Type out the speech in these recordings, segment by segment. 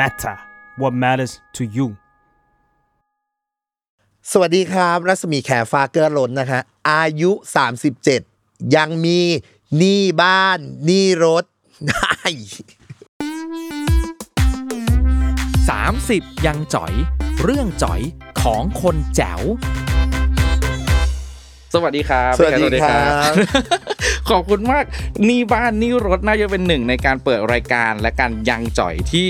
matter what matters to you สวัสดีครับ รัศมีแขฟาเกอร์ล้นนะคะ อายุ 37 ยังมีหนี้บ้านหนี้รถได้30 ยังจ๋อย เรื่องจ๋อยของคนแจ๋ว สวัสดีครับสวัสดีครับ ขอบคุณมาก นี่บ้านนี่รถน่าจะเป็นหนึ่งในการเปิดรายการและการยังจ่อยที่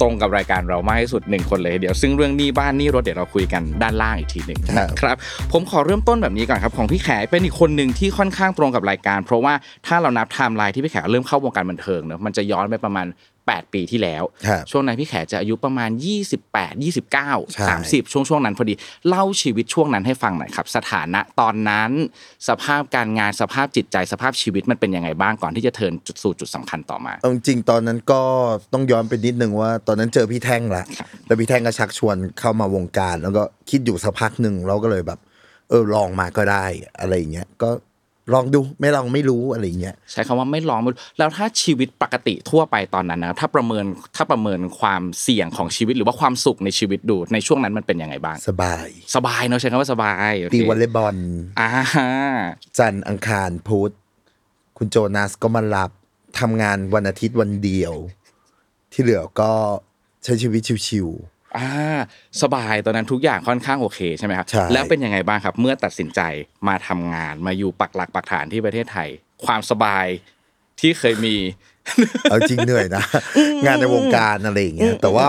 ตรงกับรายการเรามากที่สุดหนึ่งคนเลยเดี๋ยวซึ่งเรื่องนี่บ้านนี่รถเดี๋ยวเราคุยกันด้านล่างอีกทีหนึ่งนะครับผมขอเริ่มต้นแบบนี้ก่อนครับของพี่แขเป็นอีกคนหนึ่งที่ค่อนข้างตรงกับรายการ เพราะว่าถ้าเรานับไทม์ไลน์ที่พี่แขเริ่มเข้าวงการบันเทิงเนอะมันจะย้อนไปประมาณ 8 ปีที่แล้วครับช่วงนั้นพี่แขจะอายุประมาณ 28 29ใช่30 ช่วงช่วงนั้นพอดีเล่าชีวิตช่วงนั้นให้ฟังหน่อยครับ สถานะตอนนั้น สภาพการงานสภาพจิตใจสภาพชีวิตมันเป็นยังไงบ้างก่อนที่จะเทิร์นจุดสู่จุดสำคัญต่อมาเอาจริงๆตอนนั้นก็ต้องย้อนไปนิดนึงว่า ตอนนั้นเจอพี่แท่งละแล้วพี่แท่งก็ชักชวนเข้ามาวงการ แล้วก็คิดอยู่สักพักหนึ่งเราก็เลยแบบ เออลองมาก็ได้อะไรอย่างเงี้ยก็ ลองดูไม่ลองไม่รู้อะไรอย่างเงี้ยใช้คำว่าไม่ลองไม่รู้แล้วถ้าชีวิตปกติทั่วไปตอนนั้นนะถ้าประเมินถ้าประเมินความเสี่ยงของชีวิตหรือว่าความสุขในชีวิตดูในช่วงนั้นมันเป็นยังไงบ้างสบาย สบายเนอะใช้คำว่าสบายโอเคตีวอลเลย์บอลอ่าจันทร์อังคารพุธคุณโจนาสก็มารับทำงานวันอาทิตย์วันเดียว ที่เหลือก็ใช้ชีวิตชิว อ่าสบายตอนนั้นทุกอย่างค่อนข้างโอเคใช่ไหมครับใช่ แล้วเป็นยังไงบ้างครับ เมื่อตัดสินใจมาทำงานมาอยู่ปักหลักปักฐานที่ประเทศไทย ความสบายที่เคยมีๆเอาจริงเหนื่อยนะ งานในวงการอะไรอย่างเงี้ยแต่ว่า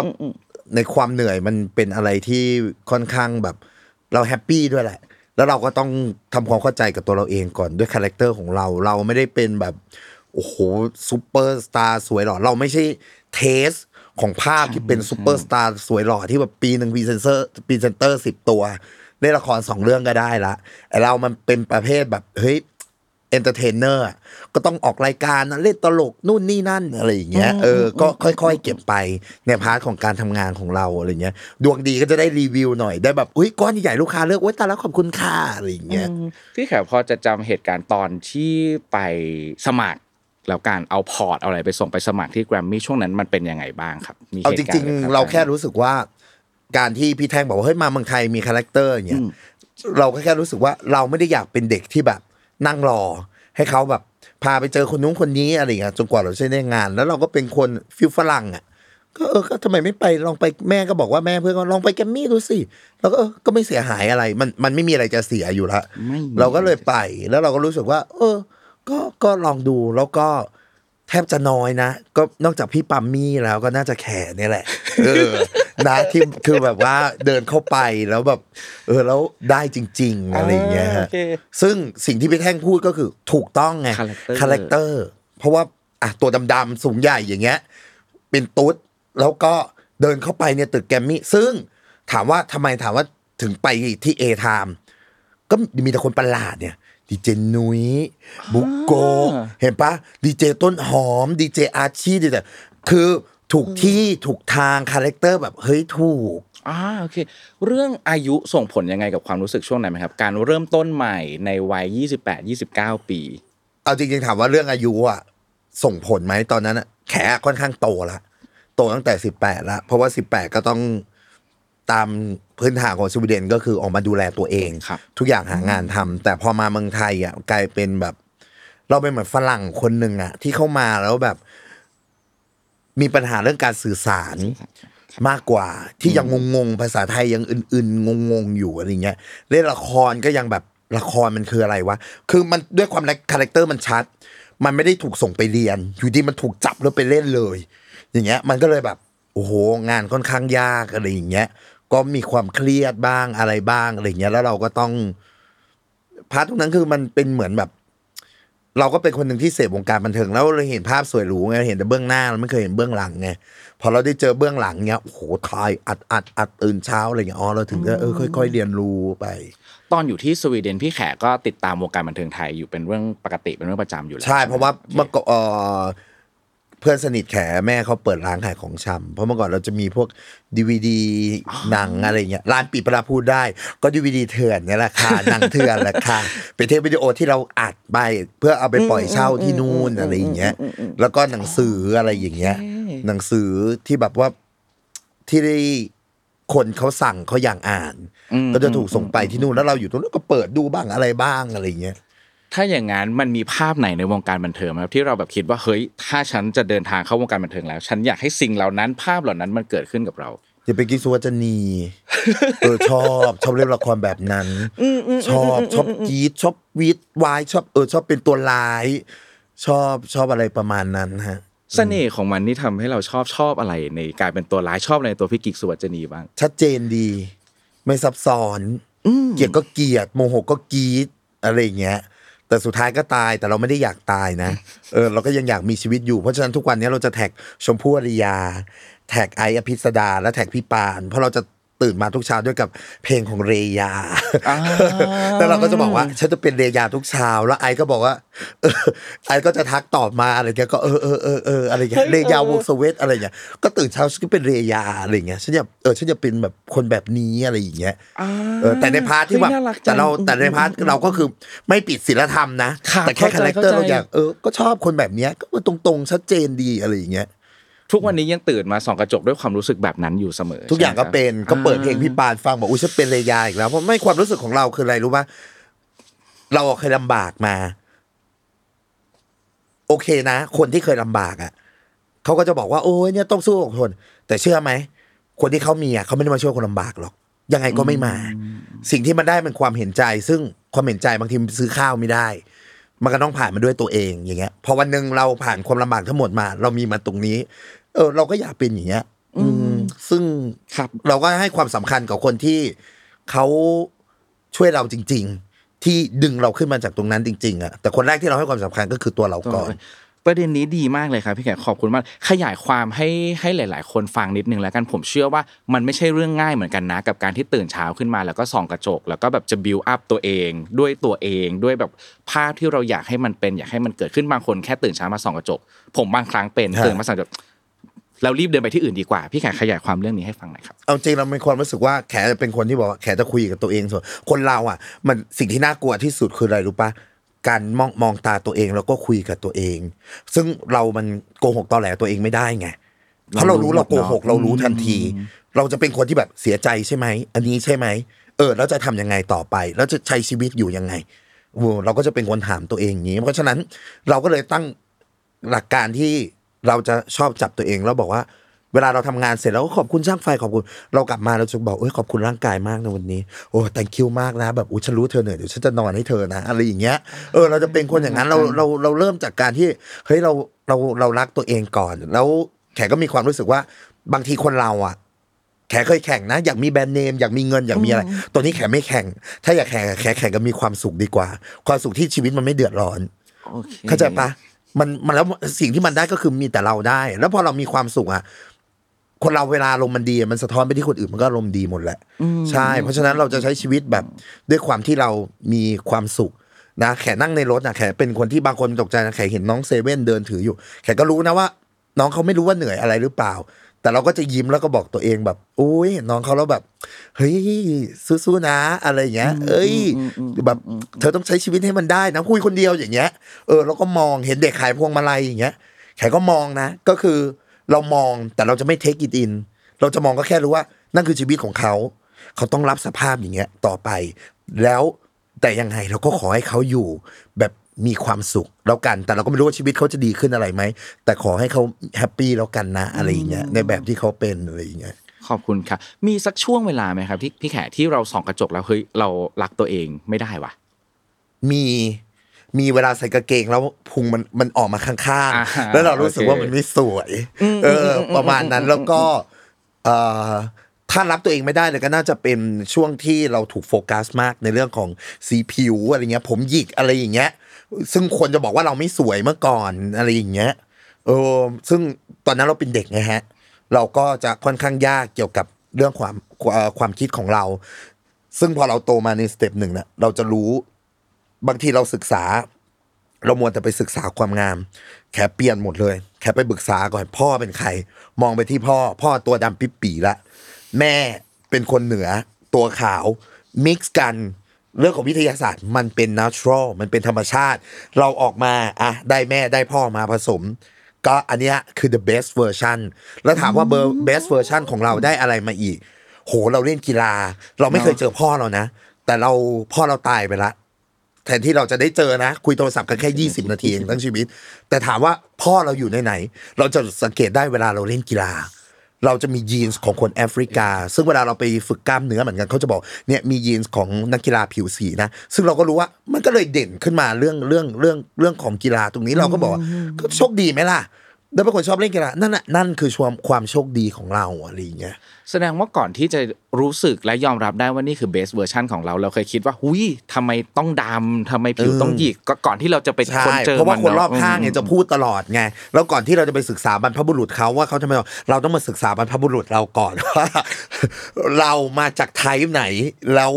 ในความเหนื่อยมันเป็นอะไรที่ค่อนข้างแบบ เรา happy ด้วยแหละ แล้วเราก็ต้องทำความเข้าใจกับตัวเราเองก่อนด้วย character ของเรา เราไม่ได้เป็นแบบ โอ้โหซูเปอร์สตาร์สวยหล่อเราไม่ใช่ taste ของภาพที่เป็นซูเปอร์สตาร์สวยหล่อที่แบบปีหนึ่ง presenter presenter สิบตัวเล่นละครสองเรื่องก็ได้ละไอเรามันเป็นประเภทแบบเฮ้ย entertainer ก็ต้องออกรายการนะเล่นตลกนู่นนี่นั่นอะไรอย่างเงี้ยเออก็ค่อยๆ เก็บไปใน part ของการทำงานของเราอะไรเงี้ยดวงดีก็จะได้รีวิวหน่อยได้แบบอุ้ยก้อนใหญ่ๆลูกค้าเลือกโอ๊ยตายแล้วขอบคุณค่ะอะไรอย่างเงี้ยพี่แขพอจะจำเหตุการณ์ตอนที่ไปสมัคร แล้วการเอา port เอาอะไรไปส่งไปสมัครที่แกรมมี่ช่วงนั้นมันเป็นยังไงบ้างครับมีเอาหจตุกริงณ์อะไๆเราแค่รู้สึกว่า การที่พี่แท่งบอกว่าเฮ้ยมาเมืองไทยมี character อย่างเงี้ยเราก็แค่รู้สึกว่าเราไม่ได้อยากเป็นเด็กที่แบบ นั่งรอ ให้เขาแบบพาไปเจอคนนู้นคนนี้อะไรอย่างเงี้ยจนกว่าเราจะได้งาน แล้วเราก็เป็นคนfeel ฝรั่งอะก็เออก็ทำไมไม่ไปลองไปแม่ก็บอกว่าแม่เพื่อนก็ลองไปแกรมมี่ดูสิแล้วก็เออก็ไม่เสียหายอะไร มันมันไม่มีอะไรจะเสียอยู่ละไม่มีเราก็เลยไปแล้วเราก็รู้สึกว่า เออ ก็ก็ลองดูแล้วก็แทบจะน้อยนะ ก็นอกจากพี่ปัมมี่แล้วก็น่าจะแขเนี่ยแหละ เออ นะที่คือแบบว่าเดินเข้าไปแล้วแบบ เออแล้วได้จริง ๆ อะไรอย่างเงี้ยฮะโอเคซึ่งสิ่งที่พี่แท่งพูดก็คือถูกต้องไง Character character เพราะว่าอะตัวดำๆสูงใหญ่อย่างเงี้ย เป็นตุ๊ดแล้วก็เดินเข้าไปเนี่ยตึกแกรมมี่ซึ่งถามว่าทำไมถามว่าถึงไปที่ A-Time ก็มีแต่คนประหลาดเนี่ย ดีเจนุ้ยบุ๊คโกะ เห็นปะดีเจต้นหอมดีเจอาชีดีแต่คือถูกที่ถูกทาง character แบบเฮ้ยถูกอ่าโอเค เรื่องอายุส่งผลยังไงกับความรู้สึกช่วงนั้นไหมครับ การเริ่มต้นใหม่ในวัย 28 29 ปี เอาจริงๆถามว่าเรื่องอายุอะส่งผลไหมตอนนั้นอะแขค่อนข้างโตละโตตั้งแต่สิบแปดละเพราะว่าสิบแปดก็ต้อง ตามพื้นฐานของสวีเดนก็คือออกมาดูแลตัวเอง ครับทุกอย่างหางานทำแต่พอมาเมืองไทยอะกลายเป็นแบบ เราเป็นเหมือนฝรั่งคนหนึ่งอะ ที่เข้ามาแล้วแบบ มีปัญหาเรื่องการสื่อสาร มากกว่าที่ยังงงๆภาษาไทยยังอื่นๆงงๆอยู่อะไรเงี้ยเล่นละครก็ยังแบบละครมันคืออะไรวะคือมันด้วยความ character มันชัด มันไม่ได้ถูกส่งไปเรียน อยู่ดีมันถูกจับแล้วไปเล่นเลย อย่างเงี้ย มันก็เลยแบบ โอ้โหงานค่อนข้างยากอะไรอย่างเงี้ย ก็มีความเครียดบ้างอะไรบ้างอะไรอย่างเงี้ยแล้วเราก็ต้อง part ตรงนั้นคือมันเป็นเหมือนแบบ เราก็เป็นคนหนึ่งที่เสพวงการบันเทิงแล้วเราเห็นภาพสวยหรูไงเห็นแต่เบื้องหน้าเราไม่เคยเห็นเบื้องหลังไงพอเราได้เจอเบื้องหลังเงี้ยโอ้โหทายอัดอัดอัดตื่นเช้าอะไรเงี้ยอ๋อเราถึงจะเออค่อยๆเรียนรู้ไป ตอนอยู่ที่สวีเดนพี่แขกก็ติดตามวงการบันเทิงไทยอยู่เป็นเรื่องปกติเป็นเรื่องประจำอยู่แล้วใช่เพราะว่าโอคเมื่อก่อน เอ่อเพื่อนสนิทแขแม่เขาเปิดร้านขายของชำเพราะเมื่อก่อนเราจะมีพวกดีวดีหนังอะไรเงี้ยร้านปิดประพูดได้ ก็ดีวดีเถื่อนเนี่ยแหละค่ะหนังเถื่อนแหละค่ะเป็นเทปวิดีโอที่เราอัดไปเพื่อเอาไปปล่อยเช่าที่นู่นอะไรอย่างเงี้ย แล้วก็หนังสืออะไรอย่างเงี้ย หนังสือที่แบบว่าที่ได้คนเขาสั่งเขาอยากอ่านอืมก็จะถูกส่งไปที่นู่นแล้วเราอยู่ตรงนั้นก็เปิดดูบ้างอะไรบ้างอะไรอย่างเงี้ย ถ้าอย่างนั้นมันมีภาพไหนในวงการบันเทิงไหมครับที่เราแบบคิดว่าเฮ้ยถ้าฉันจะเดินทางเข้าวงการบันเทิงแล้ว ฉันอยากให้สิ่งเหล่านั้นภาพเหล่านั้นมันเกิดขึ้นกับเราอย่าไปกินสุวัจนีเออชอบชอบเล่นละครแบบนั้นชอบชอบกรกรี๊ดชอบวี้ดว้ายชอบเออชอบเป็นตัวร้าย ชอบชอบอะไรประมาณนั้นฮะเสน่ห์ของมันที่ทำให้เราชอบชอบอะไรในการเป็นตัวร้ายชอบอะไรในตัวพี่กิ๊กสุวัจนีบ้างชัดเจนดี ไม่ซับซ้อนเกลียดก็เกลียดโมโหก็กรี๊ดอะไรอย่างเงี้ย แต่สุดท้ายก็ตายแต่เราไม่ได้อยากตายนะเออเราก็ยังอยากมีชีวิตอยู่เพราะฉะนั้นทุกวันนี้เราจะ tag ชมพู่อารยา tag ไอซ์อภิษฎาและ tag พี่ปาน เพราะเราจะ ตื่นมาทุกเช้าด้วยกับเพลงของเรยาแล้วเราก็จะบอกว่าฉันจะเป็นเรยาทุกเช้า แล้วไอซ์ก็บอกว่าเออไอซ์ก็จะทักตอบมาอะไรเงี้ยก็เออเออเออเอออะไรเงี้ยเรยาวงศ์เสวตอะไรเงี้ยก็ตื่นเช้าฉันก็เป็นเรยาอะไรเงี้ยฉันอยากเออฉันจะเป็นแบบคนแบบนี้อะไรอย่างเงี้ยเออแต่ใน part ที่แบบเฮ้ยน่ารักจังแต่เราแต่ใน part เราก็คือไม่ผิดศีลธรรมนะครับแต่แค่เข้าคาใจ character เราเข้าใจอยากเออก็ชอบคนแบบเนี้ยก็ตรงๆชัดเจนดีอะไรอย่างเงี้ย ทุกวันนี้ยังตื่นมาส่องกระจกด้วยความรู้สึกแบบนั้นอยู่เสมอ ทุกอย่างก็ใช่ไหมครับเป็นก็เปิดเพลงพี่ปานฟังบอกอุ้ยฉันเป็นเรยาอีกแล้วเพราะไม่ความรู้สึกของเราคืออะไรรู้ป่ะเราเคยลำบากมา โอเคนะ คนที่เคยลำบากอะเขาก็จะบอกว่าโอ้ยเนี่ยต้องสู้อดทนแต่เชื่อไหมคนที่เขามีอะเขาไม่ได้มาช่วยคนลำบากหรอกยังไงก็ไม่มา สิ่งที่มันได้มันความเห็นใจ ซึ่งความเห็นใจบางทีมันซื้อข้าวไม่ได้ มันก็ต้องผ่านมาด้วยตัวเองอย่างเงี้ยพอวันหนึ่งเราผ่านความลำบากทั้งหมดมา เรามีมาตรงนี้ เออ เราก็อยากเป็นอย่างเงี้ย อืม ซึ่งครับเราก็ให้ความสำคัญกับคนที่เขาช่วยเราจริง ๆ ที่ดึงเราขึ้นมาจากตรงนั้นจริง ๆอะแต่คนแรกที่เราให้ความสำคัญก็คือตัวเราก่อน ประเด็นนี้ดีมากเลยครับพี่แขกขอบคุณมากขยายความให้ให้หลาย ๆ คนฟังนิดนึงแล้วกันผมเชื่อว่ามันไม่ใช่เรื่องง่ายเหมือนกันนะ กับการที่ตื่นเช้าขึ้นมา แล้วก็ส่องกระจก แล้วก็แบบจะบิวอัพตัวเอง ด้วยตัวเอง ด้วยแบบภาพที่เราอยากให้มันเป็นอยากให้มันเกิดขึ้นบางคนแค่ตื่นเช้ามาส่องกระจก ผมบางครั้งเป็นฮะตื่นมาส่องกระจกเรารีบเดินไปที่อื่นดีกว่า พี่แขกขยายความเรื่องนี้ให้ฟังหน่อยครับเอาจริงเราเป็นความรู้สึกว่าแขจะเป็นคนที่บอกว่าแขจะคุยกับตัวเองส่วนคนเราอะ มันสิ่งที่น่ากลัวที่สุดคืออะไรรู้ปะ การมองมองตาตัวเองแล้วก็คุยกับตัวเอง ซึ่งเรามันโกหกตอแหลตัวเองไม่ได้ไงเพราะเรารู้เราโกหกเรารู้ทันที เราจะเป็นคนที่แบบเสียใจใช่ไหมอันนี้ใช่ไหมเออแล้วจะทำยังไงต่อไป แล้วจะใช้ชีวิตอยู่ยังไงโอ้เราก็จะเป็นคนถามตัวเองอย่างนี้ เพราะฉะนั้นเราก็เลยตั้งหลักการที่เราจะชอบจับตัวเองแล้วบอกว่า เวลาเราทำงานเสร็จแล้วก็ขอบคุณช่างไฟขอบคุณ เรากลับมาเราจะบอกเอ้ยขอบคุณร่างกายมากในวันนี้โอ้ thank you มากนะแบบอุ้ยฉันรู้เธอเหนื่อยเดี๋ยวฉันจะนอนให้เธอนะอะไรอย่างเงี้ยเออเราจะเป็นคนอย่างนั้นเราเราเราเริ่มจากการที่เฮ้ยเราเราเรารักตัวเองก่อน แล้วแขกก็มีความรู้สึกว่าบางทีคนเราอะแขกเคยแข่งนะอยากมีแบรนด์เนมอยากมีเงินอยากมีอะไรตัวนี้แขกไม่แข่ง ถ้าอยากแข่งแขกแข่งก็มีความสุขดีกว่า ความสุขที่ชีวิตมันไม่เดือดร้อนโอเคเข้าใจปะมันมันแล้วสิ่งที่มันได้ก็คือมีแต่เราได้ แล้วพอเรามีความสุขอะ คนเราเวลาลมณ์มันดีอะมันสะท้อนไปที่คนอื่นมันก็ลมณ์ดีหมดแหละใช่ เพราะฉะนั้นเราจะใช้ชีวิตแบบด้วยความที่เรามีความสุขนะแขนั่งในรถนะแขเป็นคนที่บางคนตกใจนะแขเห็นน้องเซเว่นเดินถืออยู่ แขก็รู้นะว่า น้องเขาไม่รู้ว่าเหนื่อยอะไรหรือเปล่า แต่เราก็จะยิ้มแล้วก็บอกตัวเองแบบโอ้ยเห็นน้องเขาแล้วแบบเฮ้ยสู้ๆนะอะไรอย่างเงี้ย เอ้ยแบบเธอต้องใช้ชีวิตให้มันได้นะคุยคนเดียวอย่างเงี้ยเออเราก็มองเห็นเด็กขายพวงมาลัยอย่างเงี้ย แขก็มองนะ ก็คือ เรามองแต่เราจะไม่เทคอินอินเราจะมองก็แค่รู้ว่านั่นคือชีวิตของเขา เขาต้องรับสภาพอย่างเงี้ยต่อไป แล้วแต่ยังไงเราก็ขอให้เขาอยู่แบบมีความสุขแล้วกัน แต่เราก็ไม่รู้ว่าชีวิตเขาจะดีขึ้นอะไรไหม แต่ขอให้เขาแฮปปี้แล้วกันนะอะไรอย่างเงี้ยในแบบที่เขาเป็นอะไรอย่างเงี้ยขอบคุณครับมีสักช่วงเวลาไหมครับที่พี่แขกที่เราส่องกระจกแล้วเฮ้ยเรารักตัวเองไม่ได้วะมี มีเวลาใส่กางเกงแล้วพุงมันมันออกมาข้างอ่าฮะๆแล้วเรารู้สึกโอเคว่ามันไม่สวย เออ ประมาณนั้นแล้วก็เอ่อถ้ารับตัวเองไม่ได้เลยก็น่าจะเป็นช่วงที่เราถูกโฟกัสมากในเรื่องของสีผิวอะไรเงี้ย ผมหยิกอะไรอย่างเงี้ย ซึ่งคนจะบอกว่าเราไม่สวยเมื่อก่อนอะไรอย่างเงี้ยเออซึ่งตอนนั้นเราเป็นเด็กไงฮะ เราก็จะค่อนข้างยากเกี่ยวกับเรื่องความเอ่อความคิดของเรา ซึ่งพอเราโตมาในสเต็ปหนึ่งเนี่ยเราจะรู้ บางทีเราศึกษา เรามัวแต่ไปศึกษาความงามแค่เปลี่ยนหมดเลยแค่ไปปรึกษาก่อนพ่อเป็นใคร มองไปที่พ่อ พ่อตัวดำปิบปีละ แม่เป็นคนเหนือ ตัวขาว มิกซ์กันเรื่องของวิทยาศาสตร์มันเป็น natural มันเป็นธรรมชาติ เราออกมาอะได้แม่ได้พ่อมาผสม ก็อันเนี้ยคือ the best version แล้วถามว่าเบอร์ best version ของเราได้อะไรมาอีก โหเราเล่นกีฬา เราไม่เคยเจอพ่อเรานะ แต่เราพ่อเราตายไปละ แทนที่เราจะได้เจอนะ คุยโทรศัพท์กันแค่ 20 นาทีเองทั้งชีวิต แต่ถามว่าพ่อเราอยู่ในไหน เราจะสังเกตได้เวลาเราเล่นกีฬา เราจะมียีนส์ของคนแอฟริกา ซึ่งเวลาเราไปฝึกกล้ามเนื้อเหมือนกันเขาจะบอกเนี่ยมียีนส์ของนักกีฬาผิวสีนะ ซึ่งเราก็รู้ว่ามันก็เลยเด่นขึ้นมาเรื่องเรื่องเรื่องเรื่องของกีฬาตรงนี้เราก็บอกว่าก็โชคดีไหมล่ะ แล้วเป็นคนชอบเล่นกีฬานั่นน่ะนั่นคือความความโชคดีของเราอะไรอย่างเงี้ยแสดงว่าก่อนที่จะรู้สึกและยอมรับได้ว่านี่คือเบสเวอร์ชันของเราเราเคยคิดว่าหุยทำไมต้องดำทำไมผิวต้องหยิกก็ก่อนที่เราจะไปใช่ค้นเจอเพราะว่ามัคนรอบเะข้างเนี่ยจะพูดตลอดไงแล้วก่อนที่เราจะไปศึกษาบรรพบุรุษเขาว่าเขาทำไมเราต้องมาศึกษาบรรพบุรุษเราก่อนว่าเรามาจากไทป์ไหนแล้ว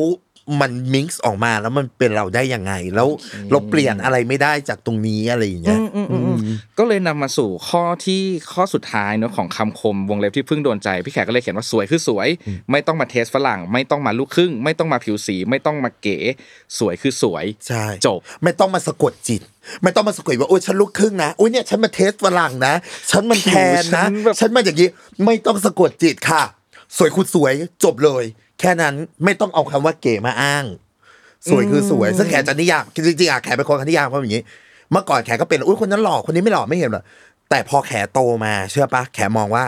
มันมิกซ์ออกมาแล้วมันเป็นเราได้ยังไง แล้วเราเปลี่ยนอะไรไม่ได้จากตรงนี้อะไรอย่างเงี้ยอืมอืมอืมก็เลยนำมาสู่ข้อที่ข้อสุดท้ายเนอะของคำคมวงเล็บที่เพิ่งโดนใจพี่แขกก็เลยเขียนว่าสวยคือสวย ไม่ต้องมาเทสฝรั่ง ไม่ต้องมาลูกครึ่ง ไม่ต้องมาผิวสี ไม่ต้องมาเก๋สวยคือสวยใช่จบ ไม่ต้องมาสะกดจิต ไม่ต้องมาสะกดว่าโอ้ยฉันลูกครึ่งนะโอ้ยเนี่ยฉันมาเทสฝรั่งนะฉันมันแทนนะ ฉันแบบฉันมาอย่างนี้ไม่ต้องสะกดจิตค่ะสวยคุณสวยจบเลย แค่นั้นไม่ต้องเอาคำว่าเก๋มาอ้าง สวยคือสวยซึ่งแขกจะนิยามจริงๆอะแขกเป็นคนนิยามเพราะอย่างนี้ เมื่อก่อนแขกก็เป็นอุ้ยคนนั้นหล่อคนนี้ไม่หล่อไม่เห็นหรอกแต่พอแขกโตมาเชื่อปะแขกมองว่า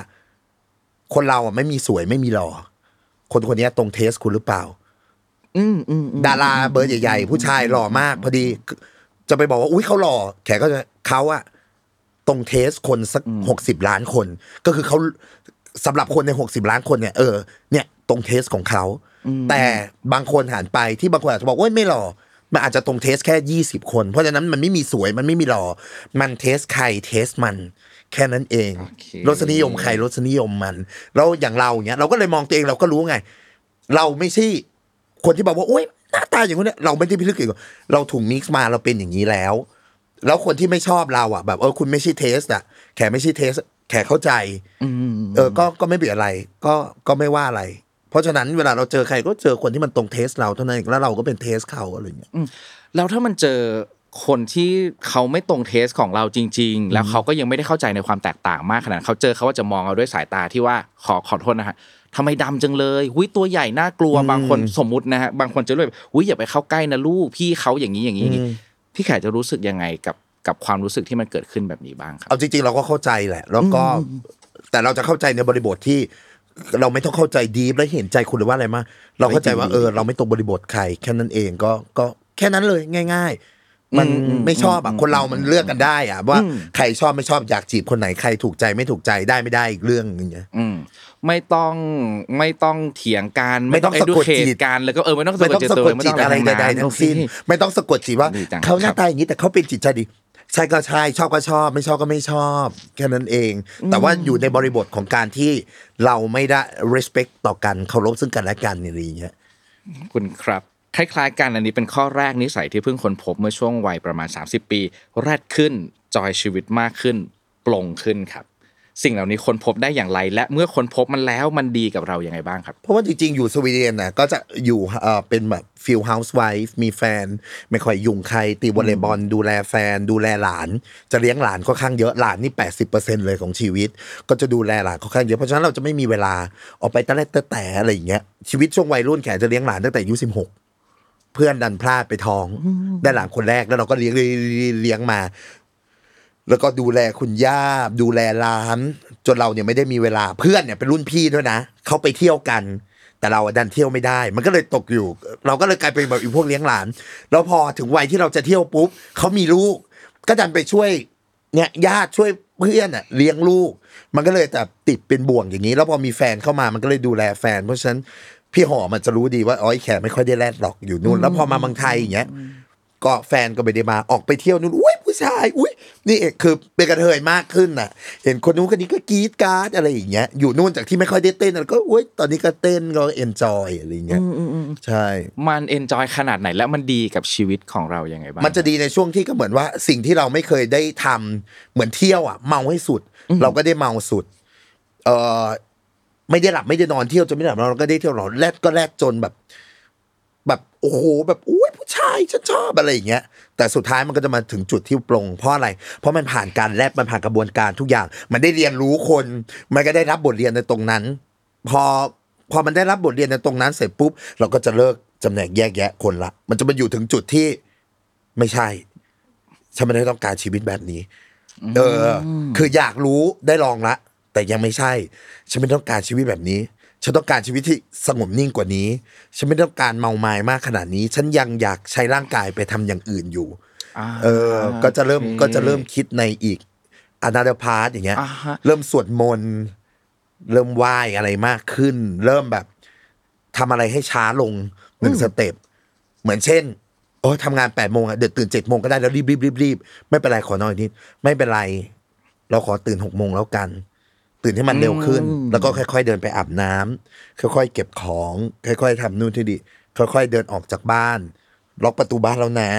คนเราอะไม่มีสวยไม่มีหล่อคนคนนี้ตรง taste คุณหรือเปล่าอืมอืมอืมดาราเบอร์ใหญ่ๆผู้ชายหล่อมาก พอดี จะไปบอกว่าอุ้ยเขาหล่อแขก็จะเขาอะตรง taste คนสักหกสิบล้านคน ก็คือเขาสำหรับคนในหกสิบล้านคนเนี่ยเออเนี่ยต รง taste ของเขา แต่บางคนหันไปที่บางคนอาจจะบอกว่าไม่หล่อมันอาจจะตรง taste แค่ยี่สิบคน เพราะฉะนั้นมันไม่มีสวยมันไม่มีหล่อมัน taste ใคร taste มันแค่นั้นเองโอเครสนิยมใครรสนิยมมันแล้วอย่างเราเนี้ยเราก็เลยมองตัวเองเราก็รู้ไง เราไม่ใช่คนที่บอกว่าโอ๊ยหน้าตาอย่างนี้เราไม่ได้พิลึกอีกเราถูก mix มาเราเป็นอย่างนี้แล้ว แล้วคนที่ไม่ชอบเราอะ แบบเออคุณไม่ใช่ taste อะแขไม่ใช่ taste แขเข้าใจเออก็ก็ไม่เบียดอะไร ก็ก็ไม่ว่าอะไร เพราะฉะนั้นเวลาเราเจอใครก็เจอคนที่มันตรง taste เราเท่านั้นเองแล้วเราก็เป็น taste เขาอะไรอย่างเงี้ยแล้วถ้ามันเจอคนที่เขาไม่ตรงเทสของเราจริง ๆ แล้วเขาก็ยังไม่ได้เข้าใจในความแตกต่างมากขนาดนั้นเขาเจอเขาว่าจะมองเราด้วยสายตาที่ว่าขอขอโทษนะฮะทำไมดำจังเลยหุยตัวใหญ่น่ากลัวบางคนสมมุตินะฮะบางคนจะรู้แบบหุยอย่าไปเข้าใกล้นะลูกพี่เขาอย่างนี้อย่างนี้อย่างนี้พี่แขกจะรู้สึกยังไงกับกับความรู้สึกที่มันเกิดขึ้นแบบนี้บ้างครับเอาจริงๆเราก็เข้าใจแหละ แล้วก็แต่เราจะเข้าใจในบริบทที่ เราไม่ต้องเข้าใจดีฟและเห็นใจคุณหรือว่าอะไรมากเราเข้าใจว่าเออ เราไม่ตรงบริบทใครแค่นั้นเองก็ก็แค่นั้นเลยง่าย ๆ มันไม่ชอบอะคนเรามันเลือกกันได้อะว่าใครชอบไม่ชอบอยากจีบคนไหนใครถูกใจไม่ถูกใจได้ไม่ได้อีกเรื่องอย่างเงี้ยอืมไม่ต้องไม่ต้องเถียงกันไม่ต้องสะกดจิตกันแล้วก็เออไม่ต้องไม่ต้องสะกดจิตอะไรทั้งใดนั้นๆทั้งสิ้นโอเคไม่ต้องสะกดจิตว่าดีจังเขาหน้าครับตาอย่างนี้แต่เขาเป็นจิตใจดี ใช่ก็ใช่ชอบก็ชอบ ไม่ชอบก็ไม่ชอบแค่นั้นเอง แต่ว่าอยู่ในบริบทของการที่เราไม่ได้ respect ต่อกันเคารพซึ่งกันและกันอะไรอย่างเงี้ยคุณครับคล้ายๆกันอันนี้เป็นข้อแรกนิสัยที่เพิ่งค้นพบเมื่อช่วงวัยประมาณ 30 ปีแรดขึ้น joy ชีวิตมากขึ้นปลงขึ้นครับ สิ่งเหล่านี้ค้นพบได้อย่างไร และเมื่อค้นพบมันแล้วมันดีกับเราอย่างไงบ้างครับ เพราะว่าจริงๆ อยู่สวีเดนนะก็จะอยู่เอ่อเป็นแบบ feel housewife มีแฟน ไม่ค่อยยุ่งใครตีวอลเลย์บอลดูแลแฟน ดูแลหลาน จะเลี้ยงหลานค่อนข้างเยอะหลานนี่ 80%เลยของชีวิต ก็จะดูแลหลานค่อนข้างเยอะเพราะฉะนั้นเราจะไม่มีเวลาออกไปตะเล็ดตะแต่อะไรอย่างเงี้ยชีวิตช่วงวัยรุ่นแขกจะเลี้ยงหลานตั้งแต่อายุสิบหกเพื่อนดันพลาดไปท้องได้หลานคนแรกแล้วเราก็เลี้ยงเลี้ยงมา แล้วก็ดูแลคุณย่าดูแลร้าน จนเราเนี่ยไม่ได้มีเวลาเพื่อนเนี่ยเป็นรุ่นพี่ด้วยนะเขาไปเที่ยวกัน แต่เราดันเที่ยวไม่ได้ มันก็เลยตกอยู่ เราก็เลยกลายเป็นแบบอีพวกเลี้ยงหลาน แล้วพอถึงวัยที่เราจะเที่ยวปุ๊บเขามีลูก ก็ดันไปช่วยเนี่ยญาติช่วยเพื่อนอะเลี้ยงลูก มันก็เลยแบบติดเป็นบ่วงอย่างนี้ แล้วพอมีแฟนเข้ามามันก็เลยดูแลแฟน เพราะฉะนั้นพี่หอมมันจะรู้ดีว่าอ๋อไอ้แขไม่ค่อยได้แรดหรอกอยู่นู่น แล้วพอมาเมืองไทยอย่างเงี้ย ก็แฟนก็ไม่ได้มาออกไปเที่ยวนู่นอุ้ยผู้ชายอุ้ยนี่เองคือเป็นกะเทยมากขึ้นน่ะ เห็นคนนู้นคนนี้ก็กรี๊ดกร๊าดอะไรอย่างเงี้ยอยู่นู่นจากที่ไม่ค่อยได้เต้นแล้วก็อุ้ยตอนนี้ก็เต้นก็ enjoy อะไรอย่างเงี้ยใช่ มันเอนจอยขนาดไหนและมันดีกับชีวิตของเราอย่างไงบ้างมันจะดีในช่วงที่ก็เหมือนว่าสิ่งที่เราไม่เคยได้ทำเหมือนเที่ยวอะ เมาให้สุด เราก็ได้เมาสุด เออไม่ได้หลับไม่ได้นอนเที่ยวจนไม่ได้หลับเราก็ได้เที่ยวหรอแรดก็แรดจนแบบ แบบโอ้โหแบบอุ้ยผู้ชายฉันชอบอะไรอย่างเงี้ยแต่สุดท้ายมันก็จะมาถึงจุดที่ปลงเพราะอะไร เพราะมันผ่านการแลบมันผ่านกระบวนการทุกอย่าง มันได้เรียนรู้คน มันก็ได้รับบทเรียนในตรงนั้น พอพอมันได้รับบทเรียนในตรงนั้นเสร็จปุ๊บ เราก็จะเลิกจำแนกแยกแยะคนละ มันจะมาอยู่ถึงจุดที่ไม่ใช่ฉันไม่ได้ต้องการชีวิตแบบนี้ เออ คืออยากรู้ได้ลองละ แต่ยังไม่ใช่ ฉันไม่ต้องการชีวิตแบบนี้ ฉันต้องการชีวิตที่สงบนิ่งกว่านี้ ฉันไม่ต้องการเมาไม้มากขนาดนี้ ฉันยังอยากใช้ร่างกายไปทำอย่างอื่นอยู่อ่าเออ ก็จะเริ่มโอคก็จะเริ่มคิดในอีกอนา t พาร์ทอย่างเงี้ยอ่าฮะเริ่มสวดมนต์เริ่มไหว้อะไรมากขึ้น เริ่มแบบทำอะไรให้ช้าลงหนึ่ง step เหมือนเช่นโอ้ทำงานแปดโมงอะเดี๋ยวตื่นเจ็ดโมงก็ได้แล้วรีบรีบรีบรีบไม่เป็นไรขอนอนอีกนิดไม่เป็นไร เราขอตื่นหกโมงแล้วกัน ตื่นให้มันเร็วขึ้น แล้วก็ค่อยๆเดินไปอาบน้ำค่อยๆเก็บของ ค่อยๆทำนู่นทำนี่ ค่อย ๆ เดินออกจากบ้าน ล็อกประตูบ้านแล้วนะ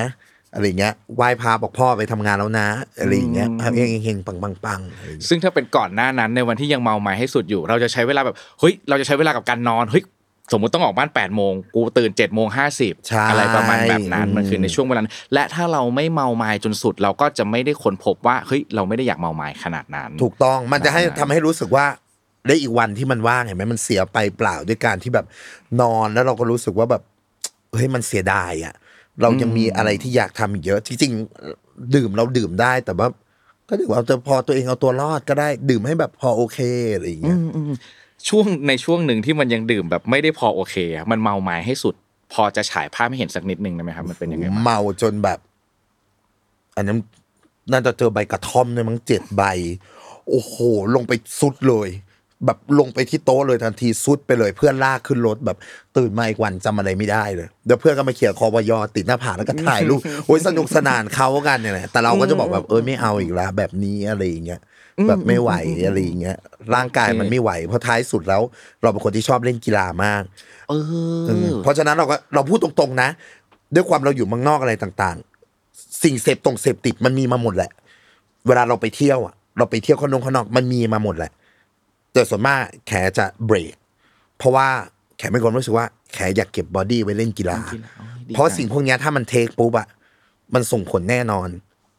อะไรเงี้ยไหว้พระบอกพ่อไปทำงานแล้วนะอะไรอย่างเงี้ยเฮงเฮงๆปังปังปังๆอะไรอย่างเงี้ยซึ่งถ้าเป็นก่อนหน้านั้นในวันที่ยังเมาไม้ให้สุดอยู่ เราจะใช้เวลาแบบเฮ้ยเราจะใช้เวลากับการนอนเฮ้ย สมมุติต้องออกบ้าน8ปดโมงกูตื่น7จ็ดโมงห้าสิบใช่อะไรประมาณแบบนั้นมันคือในอืมช่วงเวลานั้นและถ้าเราไม่เมาไม้จนสุด เราก็จะไม่ได้ค้นพบว่าเฮ้ยเราไม่ได้อยากเมาไม้ขนาดนั้น ถูกต้องมันจะให้อ่าทำให้รู้สึกว่าได้อีกวันที่มันว่างเห็นไหมมันเสียไปเปล่าด้วยการที่แบบนอนแล้วเราก็รู้สึกว่าแบบเฮ้ยมันเสียดายอะ เรายังมีอะไรที่อยากทำอีกเยอะจริงๆดื่มเราดื่มได้แต่ว่าก็ถือว่าเอาแต่พอตัวเองเอาตัวรอดก็ได้ดื่มให้แบบพอโอเคอะไรอย่างเงี้ย ช่วงในช่วงหนึ่งที่มันยังดื่มแบบไม่ได้พอโอเคอะมันเมาไม้ให้สุด พอจะฉายภาพให้เห็นสักนิดนึงได้ไหมครับ มันเป็นยังไงบ้างเมาจนแบบ อันนั้นน่าจะเจอใบกระท่อมเนี่ยมั้งเจ็ดใบ โอ้โห ลงไปสุดเลย แบบลงไปที่โต๊ะเลยทันทีสุดไปเลย เพื่อนลากขึ้นรถแบบตื่นมาอีกวันจำอะไรไม่ได้เลยเดี๋ยวเพื่อนก็มาเขี่ยคอวยอติดหน้าผากแล้วก็ถ่ายรูปโอ้ยสนุกสนานเขากันเนี่ยแหละแต่เราก็จะบอกแบบเออไม่เอาอีกแล้วแบบนี้อะไรอย่างเงี้ย แบบไม่ไหวอะไรอย่างเงี้ยร่างกายมันไม่ไหวเพราะท้ายสุดแล้ว เราเป็นคนที่ชอบเล่นกีฬามากเอเอออเพราะฉะนั้นเราก็เราพูดตรงๆนะ ด้วยความเราอยู่เมืองนอกอะไรต่างๆ สิ่งเสพตรงเสพติดมันมีมาหมดแหละ เวลาเราไปเที่ยวอะ เราไปเที่ยวข้างนอกข้างนอกมันมีมาหมดแหละแต่ส่วนมากแขจะเบรกเพราะว่าแขไม่คนรู้สึกว่าแขอยากเก็บบอดี้ไว้เล่นกีฬาเล่นกีฬาอ๋อดีเพราะจังสิ่งพวกเนี้ยถ้ามันเทคปุ๊บอะมันส่งผลแน่นอน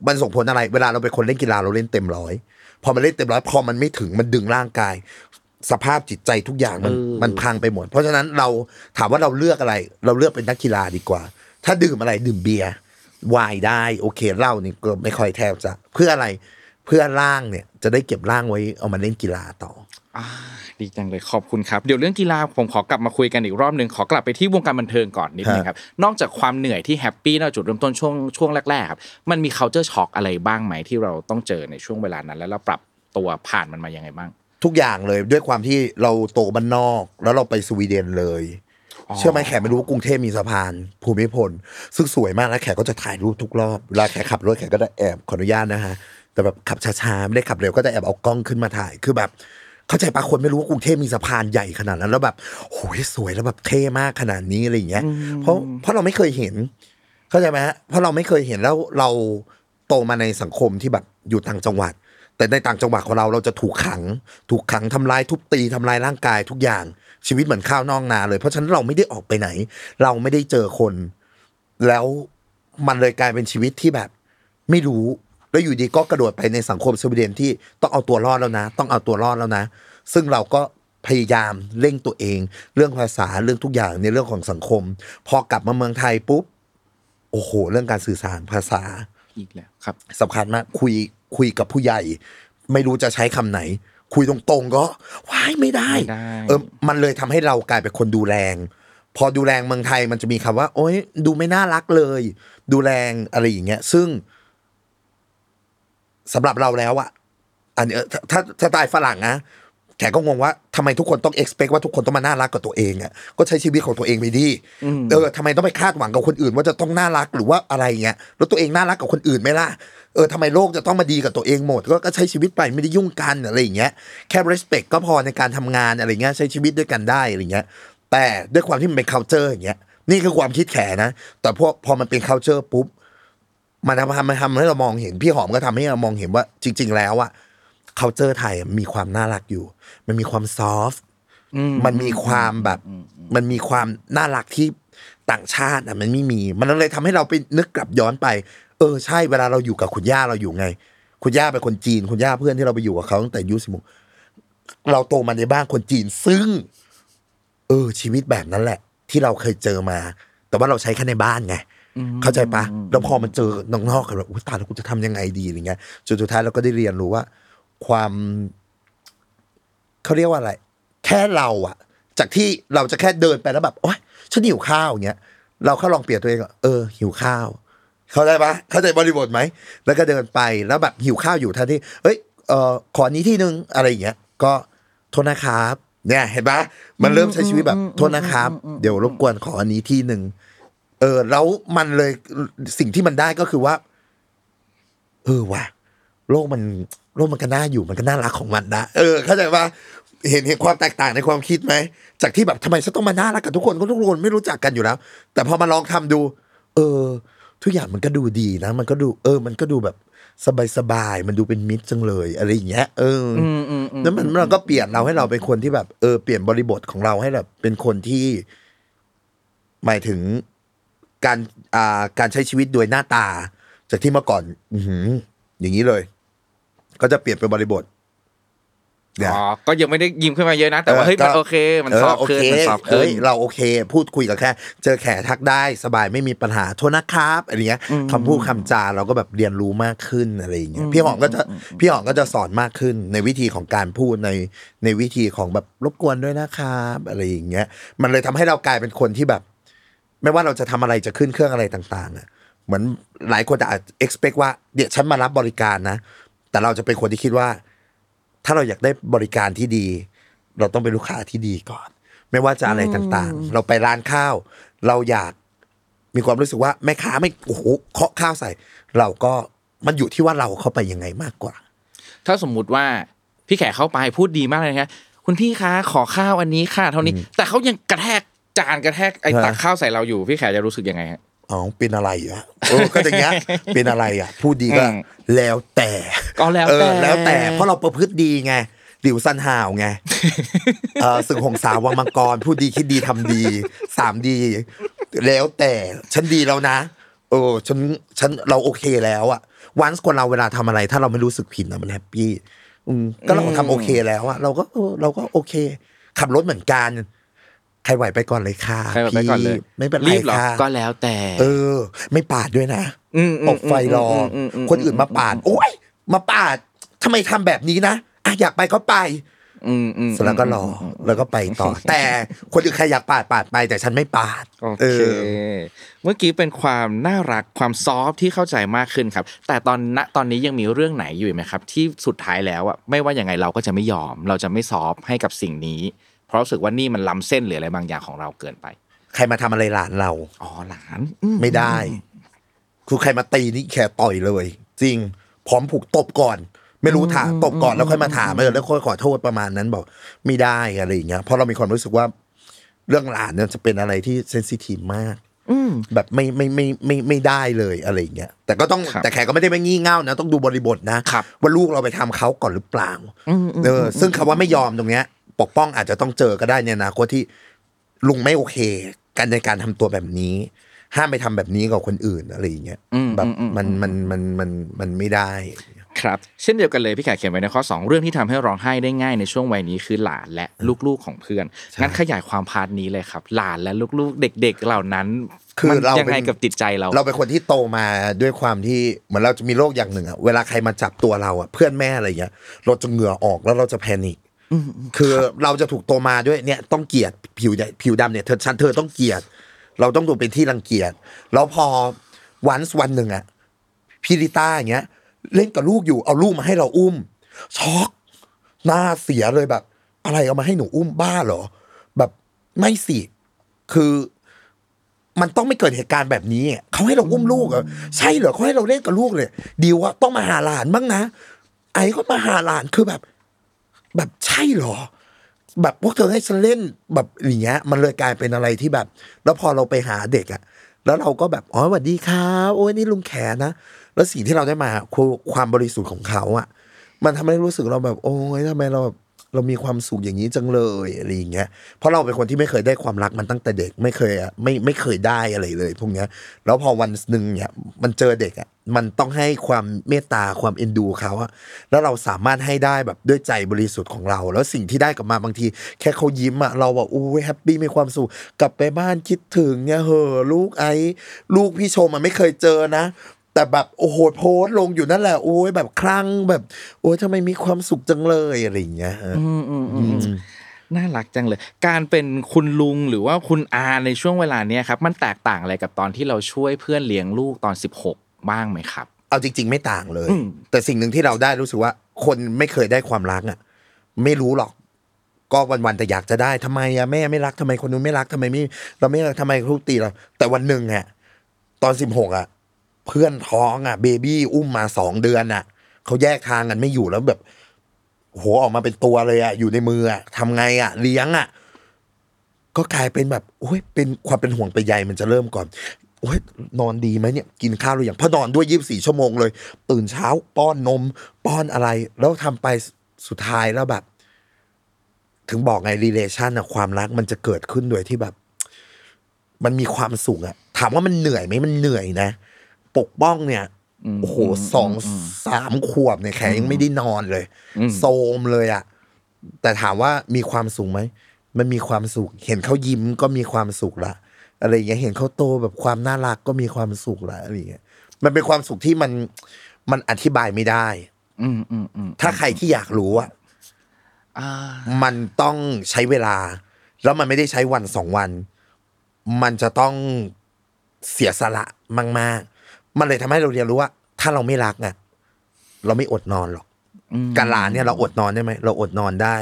มันส่งผลอะไร เวลาเราเป็นคนเล่นกีฬาเราเล่นเต็มร้อย พอมันเล่นเต็มร้อยพอมันไม่ถึงมันดึงร่างกาย สภาพจิตใจทุกอย่างมันเออมันพังไปหมด เพราะฉะนั้นเราถามว่าเราเลือกอะไร เราเลือกเป็นนักกีฬาดีกว่า ถ้าดื่มอะไรดื่มเบียร์ไวน์ได้โอเคเหล้านี่ก็ไม่ค่อยแทบจะเพื่ออะไรเพื่อร่างเนี่ยจะได้เก็บร่างไว้เอามาเล่นกีฬาต่ออ่า ดีจังเลยขอบคุณครับ เดี๋ยวเรื่องกีฬาผมขอกลับมาคุยกันอีกรอบหนึ่งขอกลับไปที่วงการบันเทิงก่อนนิดนึงครับ นอกจากความเหนื่อยที่แฮปปี้นอกจุดเริ่มต้นช่วงช่วงแรกๆครับมันมี culture shock อะไรบ้างไหมที่เราต้องเจอในช่วงเวลานั้น แล้วเราปรับตัวผ่านมันมายังไงบ้าง ทุกอย่างเลยด้วยความที่เราโตบ้านนอก แล้วเราไปสวีเดนเลยเชื่อไหมแขกไม่รู้ว่ากรุงเทพมีสะพาน ภูมิพล ซึ่งสวยมากแล้วแขกก็จะถ่ายรูปทุกรอบเวลาแขกขับรถแขกก็จะแอบขออนุญาตนะฮะแต่แบบขับช้าๆไม่ได้ขับเร็วก็จะแอบเอากล้องขึ้นมาถ่ายคือแบบ เข้าใจปะคนไม่รู้ว่ากรุงเทพมีสะพานใหญ่ขนาดนั้น แล้วแบบโอ้ยสวยแล้วแบบเท่มากขนาดนี้อะไรอย่างเงี้ยเพราะเพราะเราไม่เคยเห็น เข้าใจไหมฮะเพราะเราไม่เคยเห็นแล้วเราโตมาในสังคมที่แบบอยู่ต่างจังหวัด แต่ในต่างจังหวัดของเราเราจะถูกขัง ถูกขังทำร้ายทุบตีทำลายร่างกายทุกอย่างชีวิตเหมือนข้าวนอกนาเลย เพราะฉะนั้นเราไม่ได้ออกไปไหน เราไม่ได้เจอคน แล้วมันเลยกลายเป็นชีวิตที่แบบ ไม่รู้ แล้วอยู่ดีก็กระโดดไปในสังคมสวีเดนที่ต้องเอาตัวรอดแล้วนะ ต้องเอาตัวรอดแล้วนะ ซึ่งเราก็พยายามเร่งตัวเอง เรื่องภาษาเรื่องทุกอย่างในเรื่องของสังคม พอกลับมาเมืองไทยปุ๊บโอ้โห เรื่องการสื่อสารภาษาอีกแล้วครับสำคัญมากคุยคุยกับผู้ใหญ่ ไม่รู้จะใช้คำไหน คุยตรงๆก็ว้ายไม่ได้ไม่ได้เออมันเลยทำให้เรากลายเป็นคนดูแรง พอดูแรงเมืองไทยมันจะมีคำว่า โอ๊ยดูไม่น่ารักเลย ดูแรงอะไรอย่างเงี้ย ซึ่ง สำหรับเราแล้วอะอันเนี้ยถ้าถ้าถ้าตายฝรั่งนะแขกก็งงว่าทำไมทุกคนต้อง expect ว่าทุกคนต้องมาน่ารักกับตัวเองอะก็ใช้ชีวิตของตัวเองไปดีเออทำไมต้องไปคาดหวังกับคนอื่น ว่าจะต้องน่ารักหรือว่าอะไรเงี้ยแล้วตัวเองน่ารักกับคนอื่นไหมล่ะเออทำไมโลกจะต้องมาดีกับตัวเองหมดก็ก็ใช้ชีวิตไปไม่ได้ยุ่งกันอะไรอย่างเงี้ยแค่ respect ก็พอในการทำงานอะไรเงี้ยใช้ชีวิตด้วยกันได้อะไรเงี้ย แต่ด้วยความที่มันเป็น culture อย่างเงี้ยนี่คือความคิดแขนะแต่พอพอมันเป็น culture ปุ๊บ มันทำมันทำให้เรามองเห็นพี่หอมก็ทำให้เรามองเห็นว่า จริง ๆ แล้วอะ culture ไทยอะมีความน่ารักอยู่ มันมีความ soft มันมีความแบบ มันมีความน่ารักที่ต่างชาติอะมันไม่มี มันเลยทำให้เราไปนึกกลับย้อนไป เออใช่เวลาเราอยู่กับคุณย่าเราอยู่ไง คุณย่าเป็นคนจีน คุณย่าเพื่อนที่เราไปอยู่กับเขาตั้งแต่อายุสิบหกเราโตมาในบ้านคนจีนซึ่ง เออชีวิตแบบนั้นแหละ ที่เราเคยเจอมา แต่ว่าเราใช้แค่ในบ้านไง เข้าใจปะแล้วพอมันเจอนอกนอกกันแบบอุ้ยตายแล้วกูจะทำยังไงดีอะไรเงี้ยจนสุดท้ายเราก็ได้เรียนรู้ว่า ความเขาเรียกว่าอะไร แค่เราอะจากที่เราจะแค่เดินไปแล้วแบบโอ๊ยฉันหิวข้าวอย่างเงี้ยเราแค่ลองเปลี่ยนตัวเองว่าเออหิวข้าว เข้าใจปะเข้าใจบริบทไหมแล้วก็เดินไปแล้วแบบหิวข้าวอยู่ท่าที่เอ้ยเออขออันนี้ที่นึงอะไรอย่างเงี้ยก็โทษนะครับเนี่ยเห็นปะมันเริ่มใช้ชีวิตแบบโทษนะครับ เดี๋ยวรบกวนขออันนี้ที่หนึ่ง เออแล้วมันเลยสิ่งที่มันได้ก็คือว่า เออว่ะโลกมันโลกมันก็น่าอยู่มันก็น่ารักของมันนะเออเข้าใจปะเห็นเห็นความแตกต่างในความคิดไหม จากที่แบบทำไมฉันต้องมาน่ารักกับทุกคนก็ทุกคนไม่รู้จักกันอยู่แล้ว แต่พอมาลองทำดู เออ ทุกอย่างมันก็ดูดีนะ มันก็ดู เออ มันก็ดูแบบสบายๆมันดูเป็นมิตรจังเลย อะไรอย่างเงี้ยเอออแล้วมันมันก็เปลี่ยนเราให้เราเป็นคนที่แบบ เออเปลี่ยนบริบทของเราให้แบบเป็นคนที่ หมายถึง การอ่าการใช้ชีวิตโดยหน้าตา จากที่เมื่อก่อน อือหืออย่างนี้เลย ก็จะเปลี่ยนเป็นบริบทเนี่ยอ๋อก็ยังไม่ได้ยิ้มขึ้นมาเยอะนะ แต่ว่าเฮ้ยก็มันโอเค มัน soft ขึ้นมัน soft ขึ้นเมันซอฟต์ขึ้เฮ้นยเราโอเค พูดคุยกับแค่ เจอแขทักได้สบายไม่มีปัญหาโทษนะครับอะไรเงี้ยคำพูดคำจาเราก็แบบเรียนรู้มากขึ้นอะไรอย่างเงี้ยพี่หอมก็จะพี่หอมก็จะสอนมากขึ้น ในวิธีของการพูดในในวิธีของแบบรบกวนด้วยนะครับอะไรอย่างเงี้ย มันเลยทำให้เรากลายเป็นคนที่แบบ ไม่ว่าเราจะทำอะไรจะขึ้นเครื่องอะไรต่างๆอะเหมือนหลายคนจะอาจ expect ว่าเดี๋ยวฉันมารับบริการนะ แต่เราจะเป็นคนที่คิดว่า ถ้าเราอยากได้บริการที่ดี เราต้องเป็นลูกค้าที่ดีก่อน ไม่ว่าจะอะไรต่างๆ เราไปร้านข้าว เราอยากมีความรู้สึกว่าแม่ค้าไม่โอ้โหเคาะข้าวใส่ เราก็มันอยู่ที่ว่าเราเข้าไปยังไงมากกว่า ถ้าสมมุติว่าพี่แขกเข้าไปพูดดีมากเลยนะครับคุณพี่คะขอข้าวอันนี้ค่ะเท่านี้ แต่เขายังกระแทก จานกระแทกไอ้ฮะตักข้าวใส่เราอยู่พี่แขกจะรู้สึกยังไงฮะอ๋อเป็นอะไรอะเออก็อย่างเงี้ยเป็นอะไรอะ พูดดีก็อืมแล้วแต่ก็แล้วเอแต่อแล้วแต่ เพราะเราประพฤติดีไงหลิวซันหาวไงเออสึงหงสาววังมังกร พูดดีคิดดีทำดีสามดี แล้วแต่ฉันดีแล้วนะเออฉันฉันเราโอเคแล้วอะวันคนเราเวลาทำอะไร ถ้าเราไม่รู้สึกผิดนะมันแฮปปี้อืมก็เราทำโอเคแล้วอะเราก็เออเราก็โอเค ขับรถเหมือนกัน ใครไหวไปก่อนเลยค่ะใครไหวไปก่อนเลยพี่ไม่เป็นไรรีบเหรอค่ะก็แล้วแต่ เออ ไม่ปาดด้วยนะอืมอืมออกไฟรออมอืมอืมคนอื่นมาปาด โอ้ยมาปาดทำไมทำแบบนี้นะอะอยากไปก็ไปอืมอืมเสร็จแล้วก็รอแล้วก็ไปต่อ แต่คนอื่นใครอยากปาดปาดไป แต่ฉันไม่ปาดโอเอเคอเมื่อกี้เป็นความน่ารักความซอฟต์ที่เข้าใจมากขึ้นครับ แต่ตอนณตอนนี้ยังมีเรื่องไหนอยู่ไหมครับ ที่สุดท้ายแล้วอะไม่ว่ายังไงเราก็จะไม่ยอม เราจะไม่ซอฟต์ให้กับสิ่งนี้เพ ราะรู้สึกว่านี่มันล้ำเส้นหรืออะไรบางอย่างของเราเกินไป ใครมาทำอะไรหลานเรา อ๋อหลานอืไม่ได้ คือใครมาตีนี่แค่ต่อยเลย จริง พร้อมผูกตบก่อน ไม่รู้ถามตบก่อนแล้วค่อยมาถามเออแล้วค่อยขอโทษประมาณนั้นบอก ไม่ได้อะไรอย่างเงี้ยเพราะเรามีความรู้สึกว่า เรื่องหลานเนี่ยจะเป็นอะไรที่เซนซิทีฟมากอืมแบบไม่ไม่ไม่ไม่ไม่ได้เลยอะไรอย่างเงี้ยแต่ก็ต้องครับแต่แขกก็ไม่ได้ไปงี่เง่านะ ต้องดูบริบทนะครับว่าลูกเราไปทำเขาก่อนหรือเปล่าอืมอืมเออซึ่งคำว่าไม่ยอมตรงเนี้ย ปกป้องอาจจะต้องเจอก็ได้ในอนาคตที่ลุงไม่โอเค กันในการทำตัวแบบนี้ ห้ามไปทำแบบนี้กับคนอื่นอะไรอย่างเงี้ยอืมแบบอืมอืมมันมันมันมันมันไม่ได้ครับเช่นเดียวกันเลยพี่แขกเขียนไว้ในข้อ 2 เรื่องที่ทำให้ร้องไห้ได้ง่ายในช่วงวัยนี้คือหลานและลูกๆของเพื่อนงั้นขยายความ part นี้เลยครับ หลานและลูกๆ เด็ก ๆ เหล่านั้น คือมันเรายังไงเป็นกับจิตใจเรา เราเป็นคนที่โตมาด้วยความที่เหมือนเราจะมีโรคอย่างหนึ่งอะเวลาใครมาจับตัวเราอะเพื่อนแม่อะไรเงี้ยเราจะเหงื่อออกแล้วเราจะ panic คือเราจะถูกโตมาด้วยเนี่ยต้องเกลียดผิวใหญ่ผิวดำเนี่ยเธอฉันเธอต้องเกลียด เราต้องถูกเป็นที่รังเกียจแล้วพอวันวันหนึ่งอะพี่ลิต้าอย่างเงี้ย เล่นกับลูกอยู่เอาลูกมาให้เราอุ้มช็อกหน้าเสียเลยแบบ อะไรเอามาให้หนูอุ้มบ้าเหรอ แบบไม่สิคือมันต้องไม่เกิดเหตุการณ์แบบนี้ เขาให้เราอุ้มลูกเหรอใช่เหรอเขาให้เราเล่นกับลูกเลยดิวว่าต้องมาหาหลานบ้างนะ ไอ้ก็มาหาหลานคือแบบ แบบใช่เหรอ แบบพวกเธอให้ฉันเล่นแบบอย่างเงี้ย มันเลยกลายเป็นอะไรที่แบบ แล้วพอเราไปหาเด็กอะแล้วเราก็แบบอ๋อสวัสดีครับโอ้ยนี่ลุงแขนนะแล้วสิ่งที่เราได้มาคือความบริสุทธิ์ของเขาอะมันทำให้รู้สึกเราแบบ โอ้ยทำไมเราแบบ เรามีความสุขอย่างนี้จังเลยอะไรอย่างเงี้ยเพราะเราเป็นคนที่ไม่เคยได้ความรักมันตั้งแต่เด็กไม่เคยอะไม่ไม่เคยได้อะไรเลย พวกเนี้ย แล้วพอวันหนึ่งเนี่ยมันเจอเด็กอะมันต้องให้ความเมตตาความเอ็นดูเขาอะแล้วเราสามารถให้ได้แบบด้วยใจบริสุทธิ์ของเรา แล้วสิ่งที่ได้กลับมาบางที แค่เขายิ้มอะเราแบบอู้แฮปปี้มีความสุขกลับไปบ้านคิดถึงเนี่ยเหอลูกไอ้ลูกพี่ชมมันไม่เคยเจอนะ แต่แบบโอ้โหโพสต์ลงอยู่นั่นแหละโอ้ยแบบคลั่งแบบ โอ้ยทำไมมีความสุขจังเลยอะไรอย่างเงี้ยฮะอืมอืมอืมน่ารักจังเลย การเป็นคุณลุงหรือว่าคุณอาในช่วงเวลาเนี้ยครับ มันแตกต่างอะไรกับตอนที่เราช่วยเพื่อนเลี้ยงลูกตอน 16 บ้างไหมครับ เอาจริง ๆ ไม่ต่างเลยอืมแต่สิ่งหนึ่งที่เราได้รู้สึกว่า คนไม่เคยได้ความรักอะ ไม่รู้หรอก ก็วันๆแต่อยากจะได้ทำไมอะแม่ไม่รักทำไมคนนู้นไม่รักทำไมไม่เราไม่รักทำไมทุกตีเราแต่วันหนึ่งอะตอนสิบหกอะ เพื่อนท้องอะเบบี้อุ้มมาสองเดือนอะเขาแยกทางกันไม่อยู่แล้วแบบโหออกมาเป็นตัวเลยอะอยู่ในมืออะทำไงอะ เลี้ยงอะ ก็กลายเป็นแบบโอ้ยเป็นความเป็นห่วงเป็นใยมันจะเริ่มก่อนโอ้ยนอนดีไหมเนี่ยกินข้าวหรือยังพราะนอนด้วยยี่บสี่ชั่วโมงเลย ตื่นเช้าป้อนนม ป้อนอะไร แล้วทำไปสุดท้ายแล้วแบบ ถึงบอกไง relation อะความรักมันจะเกิดขึ้นโดยที่แบบ มันมีความสุขอะถามว่ามันเหนื่อยไหมมันเหนื่อยนะ ปกป้องเนี่ยอืมโอ้โหอืมสองสามขวบเนี่ยแขยังไม่ได้นอนเลยอืมโซมเลยอะแต่ถามว่ามีความสุขไหมมันมีความสุข เห็นเขายิ้มก็มีความสุขละอะไรอย่างเงี้ยเห็นเขาโตแบบความน่ารักก็มีความสุขละอะไรอย่างเงี้ยมันเป็นความสุขที่มันมันอธิบายไม่ได้ อืมอืมอืมถ้าใครที่อยากรู้อะอ่ามันต้องใช้เวลา แล้วมันไม่ได้ใช้วันสองวัน มันจะต้องเสียสละมากๆ มันเลยทำให้เราเรียนรู้ว่า ถ้าเราไม่รักอะเราไม่อดนอนหรอกอืมการหลานเนี่ยเราอดนอนได้ไหมเราอดนอนได้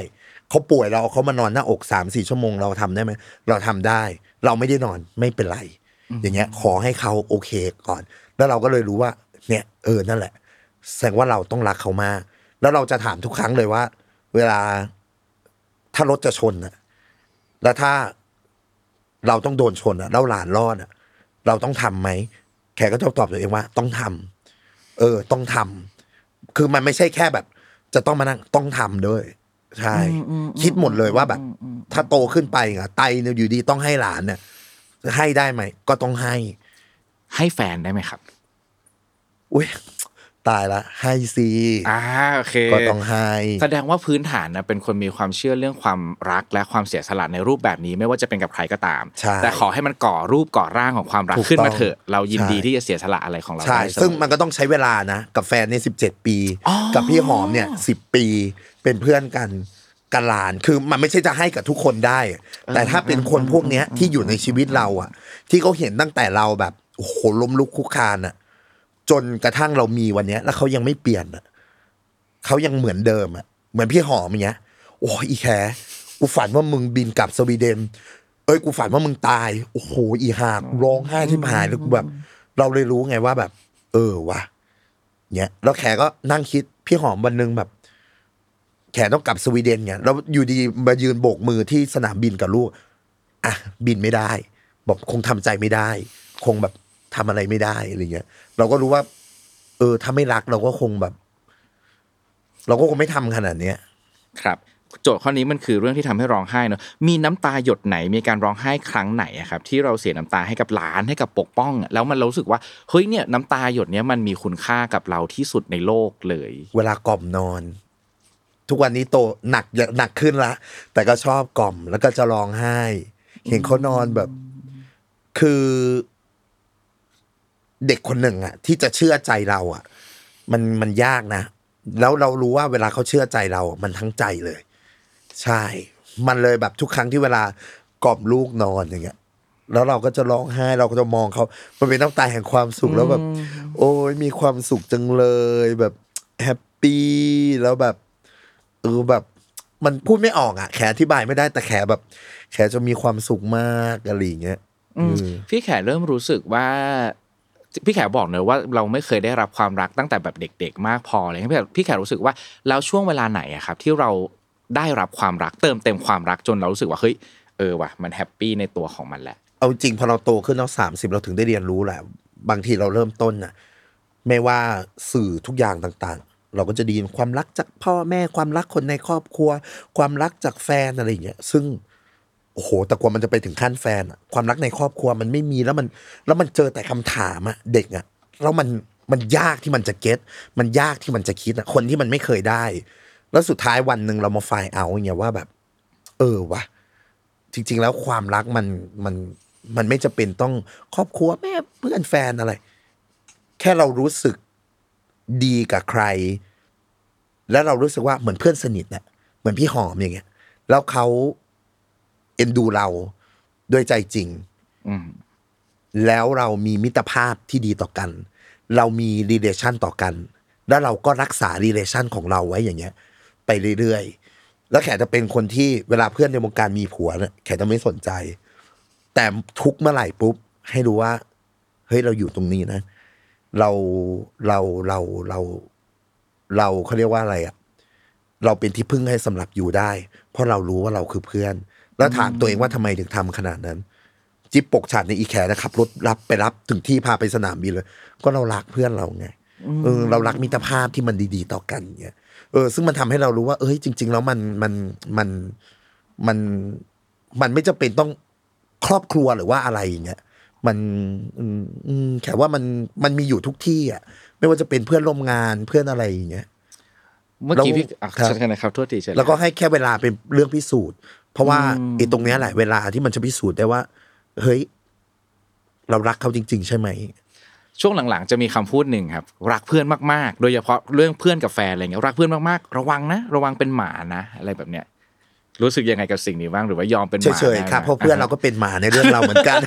เขาป่วยเราเอาเขามานอนหน้าอกสามสี่ชั่วโมงเราทำได้ไหมเราทำได้ เราไม่ได้นอนไม่เป็นไร อย่างเงี้ย ขอให้เขาโอเคก่อน แล้วเราก็เลยรู้ว่า เนี่ยเออนั่นแหละ แสดงว่าเราต้องรักเขามาก แล้วเราจะถามทุกครั้งเลยว่า เวลาถ้ารถจะชนอะแล้วถ้าเราต้องโดนชนอะแล้วหลานรอดอะเราต้องทำไหม แขกก็จะตอบตัวเองว่า ต้องทำเออ ต้องทำคือมันไม่ใช่แค่แบบ จะต้องมานั่งต้องทำด้วย ใช่ คิดหมดเลยว่าแบบ ถ้าโตขึ้นไปอะไตเนี่ยอยู่ดีต้องให้หลานเนี่ยให้ได้ไหมก็ต้องให้ ให้แฟนได้ไหมครับ อุ้ย ตายละให้สิอ่าโอเคก็ต้องให้แสดงว่าพื้นฐานนะเป็นคนมีความเชื่อเรื่องความรักและความเสียสละในรูปแบบนี้ไม่ว่าจะเป็นกับใครก็ตามใช่แต่ขอให้มันก่อรูปก่อร่างของความรักถูกขึ้นมาต้องเถอะเรายินดีใช่ที่จะเสียสละอะไรของเราใช่ได้เสมอซึ่งมันก็ต้องใช้เวลานะ กับแฟนในสิบเจ็ดปีอ๋อกับพี่หอมเนี่ยสิบปีเป็นเพื่อนกันกันหลานคือมันไม่ใช่จะให้กับทุกคนได้ แต่ถ้าเป็นคนพวกเนี้ยที่อยู่ในชีวิตเราอะ ที่เขาเห็นตั้งแต่เราแบบโอ้โหล้มลุกคลุกคลานอะ จนกระทั่งเรามีวันเนี้ยแล้วเขายังไม่เปลี่ยนอะเขายังเหมือนเดิมอะเหมือนพี่หอมอย่างเงี้ย โอ้ยอีแคกูฝันว่ามึงบินกลับสวีเดน เอ้ยกูฝันว่ามึงตาย โอ้โหอีหากูร้องไห้ที่หายแล้วกูแบบ เราเลยรู้ไงว่าแบบ เออวะเนี่ยแล้วแขก็นั่งคิดพี่หอมวันหนึงแบบ แขต้องกลับสวีเดนเนี่ยแล้วอยู่ดีมายืนโบกมือที่สนามบินกับลูกอะบินไม่ได้ บอกคงทำใจไม่ได้ คงแบบ ทำอะไรไม่ได้อะไรเงี้ย เราก็รู้ว่า เออ ถ้าไม่รักเราก็คงแบบ เราก็คงไม่ทำขนาดเนี้ย ครับ โจทย์ข้อนี้มันคือเรื่องที่ทำให้ร้องไห้เนอะมีน้ำตาหยดไหนมีการร้องไห้ครั้งไหนอะครับ ที่เราเสียน้ำตาให้กับหลานให้กับปกป้องอะแล้วมันรู้สึกว่าเฮ้ยเนี่ยน้ำตาหยดเนี้ยมันมีคุณค่ากับเราที่สุดในโลกเลย เวลากล่อมนอน ทุกวันนี้โตหนักหนักขึ้นละ แต่ก็ชอบกล่อมแล้วก็จะร้องไห้ เห็นเขานอนแบบ คือ เด็กคนหนึ่งอะที่จะเชื่อใจเราอะมันมันยากนะ แล้วเรารู้ว่าเวลาเขาเชื่อใจเราอะมันทั้งใจเลย ใช่ มันเลยแบบทุกครั้งที่เวลากล่อมลูกนอนอย่างเงี้ยแล้วเราก็จะร้องไห้เราก็จะมองเขา มันเป็นน้ำตาแห่งความสุขแล้วแบบ โอ้ยมีความสุขจังเลยแบบแฮปปี้แล้วแบบเออแบบ มันพูดไม่ออกอะ แขอธิบายไม่ได้แต่แขแบบ แขจะมีความสุขมากอะไรอย่างเงี้ยอืมเออพี่แขเริ่มรู้สึกว่า พี่แขบอกเนอะว่าเราไม่เคยได้รับความรักตั้งแต่แบบเด็ก ๆ มากพอเลยพี่แขพี่แขรู้สึกว่าแล้วช่วงเวลาไหนอะครับ ที่เราได้รับความรักเติมเต็มความรักจนเรารู้สึกว่าเฮ้ยเออว่ะมันแฮปปี้ในตัวของมันแหละเอาจริงพอเราโตขึ้นเราสามสิบเราถึงได้เรียนรู้แหละบางทีเราเริ่มต้นน่ะไม่ว่าสื่อทุกอย่างต่างๆ เราก็จะไดีความรักจากพ่อแม่ความรักคนในครอบครัว ความรักจากแฟนอะไรอย่างเงี้ยซึ่ง โอ้โห แต่กว่ามันจะไปถึงขั้นแฟนอะความรักในครอบครัวมันไม่มีแล้วมัน แล้วมันเจอแต่คำถามอะเด็กอะแล้วมันมันยากที่มันจะเก็ตมันยากที่มันจะคิดอะคนที่มันไม่เคยได้ แล้วสุดท้ายวันหนึ่งเรามาไฟเอาเงี้ยว่าแบบ เออวะจริง ๆ แล้วความรักมันมันมันไม่จำเป็นต้องครอบครัวแม่เพื่อนแฟนอะไร แค่เรารู้สึกดีกับใคร แล้วเรารู้สึกว่าเหมือนเพื่อนสนิทน่ะเหมือนพี่หอมอย่างเงี้ย แล้วเขา เอ็นดูเราด้วยใจจริงอืมแล้วเรามีมิตรภาพที่ดีต่อกัน เรามี relation ต่อกัน แล้วเราก็รักษา relation ของเราไว้อย่างเงี้ย ไปเรื่อยๆ แล้วแขกจะเป็นคนที่เวลาเพื่อนในวงการมีผัวเนี่ยแขกจะไม่สนใจ แต่ทุกเมื่อไหร่ปุ๊บ ให้รู้ว่า เฮ้ยเราอยู่ตรงนี้นะ เราเราเราเรา เราเขาเรียกว่าอะไรอะเราเป็นที่พึ่งให้สำหรับอยู่ได้ เพราะเรารู้ว่าเราคือเพื่อน แล้วถามตัวเองว่าทำไมถึงทำขนาดนั้น จิ๊บปกฉาดในอีแคร์นะครับรถรับไปรับถึงที่พาไปสนามบินเลย ก็เรารักเพื่อนเราไงเออเรารักมิตรภาพที่มันดี ๆ ต่อกันเงี้ยเออ ซึ่งมันทำให้เรารู้ว่า เอ้ยจริง ๆ แล้วมันมันมันมันมันไม่จำเป็นต้องครอบครัวหรือว่าอะไรอย่างเงี้ยมันอืมอืมแค่ว่ามันมันมีอยู่ทุกที่อะ ไม่ว่าจะเป็นเพื่อนร่วมงานเพื่อนอะไรอย่างเงี้ยเมื่อกี้พี่แล้วอะครับเชิญนะครับโทษทีเชิญแล้วก็ให้แค่เวลาเป็นเรื่องพิสูจน์ เพราะว่าอืมไอ้ตรงเนี้ยแหละเวลาที่มันจะพิสูจน์ได้ว่า เฮ้ย เรารักเขาจริง ๆ ใช่ไหมช่วงหลังๆจะมีคำพูดหนึ่งครับ รักเพื่อนมากๆ โดยเฉพาะเรื่องเพื่อนกับแฟนอะไรเงี้ยรักเพื่อนมากๆ ระวังนะ ระวังเป็นหมานะอะไรแบบเนี้ยรู้สึกยังไงกับสิ่งนี้บ้างหรือว่ายอมเป็นหมาเฉยได้ไหมๆครับเพราะเพื่อนเราก็เป็นหมาในเรื่องเราเหมือนกัน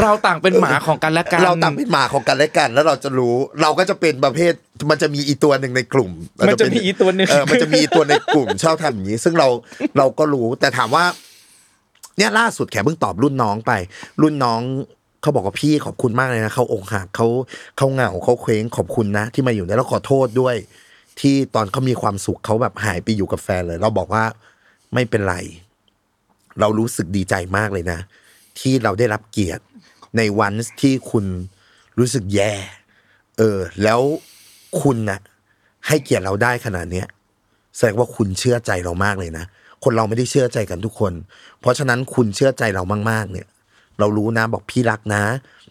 เราต่างเป็นหมาของกันและกันเราต่างเป็นหมาของกันและกัน แล้วเราจะรู้เราก็จะเป็นประเภทมันจะมีอีตัวหนึ่งในกลุ่ม มันจะมีอีตัวหนึ่งเออมันจะมีอีตัวในกลุ่มชอบทำอย่างนี้ ซึ่งเราเราก็รู้แต่ถามว่า เนี่ยล่าสุดแขเพิ่งตอบรุ่นน้องไป รุ่นน้องเขาบอกว่าพี่ขอบคุณมากเลยนะเขาอกหักเขาเขาเหงาเขาเคว้งขอบคุณนะ ที่มาอยู่เนี่ยแล้วขอโทษด้วย ที่ตอนเขามีความสุขเขาแบบหายไปอยู่กับแฟนเลย เราบอกว่าไม่เป็นไร เรารู้สึกดีใจมากเลยนะ ที่เราได้รับเกียรติ ในวันที่คุณรู้สึกแย่ เออ แล้วคุณน่ะให้เกียรติเราได้ขนาดเนี้ยแสดงว่าคุณเชื่อใจเรามากเลยนะ คนเราไม่ได้เชื่อใจกันทุกคน เพราะฉะนั้นคุณเชื่อใจเรามาก ๆ เนี่ย เรารู้นะบอกพี่รักนะ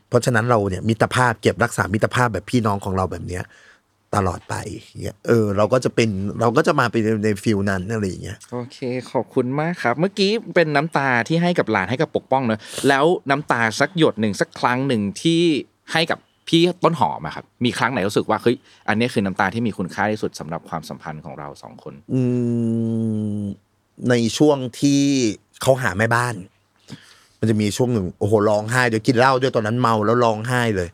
เพราะฉะนั้นเราเนี่ยมิตรภาพเก็บรักษามิตรภาพแบบพี่น้องของเราแบบเนี้ย ตลอดไปเนี่ยเออ เราก็จะเป็นเราก็จะมาเป็นในฟิลนั้นอะไรอย่างเงี้ยโอเค ขอบคุณมากครับ เมื่อกี้เป็นน้ำตาที่ให้กับหลานให้กับปกป้องเนอะแล้วน้ำตาสักหยดหนึ่งสักครั้งหนึ่งที่ให้กับพี่ต้นหอมอะครับมีครั้งไหนรู้สึกว่าเฮ้ยอันนี้คือน้ำตาที่มีคุณค่าที่สุดสำหรับความสัมพันธ์ของเราสองคน อืมในช่วงที่เขาหาแม่บ้าน มันจะมีช่วงหนึ่งโอ้โหร้องไห้เดี๋ยวกินเหล้าด้วยตอนนั้นเมาแล้วร้องไห้เลย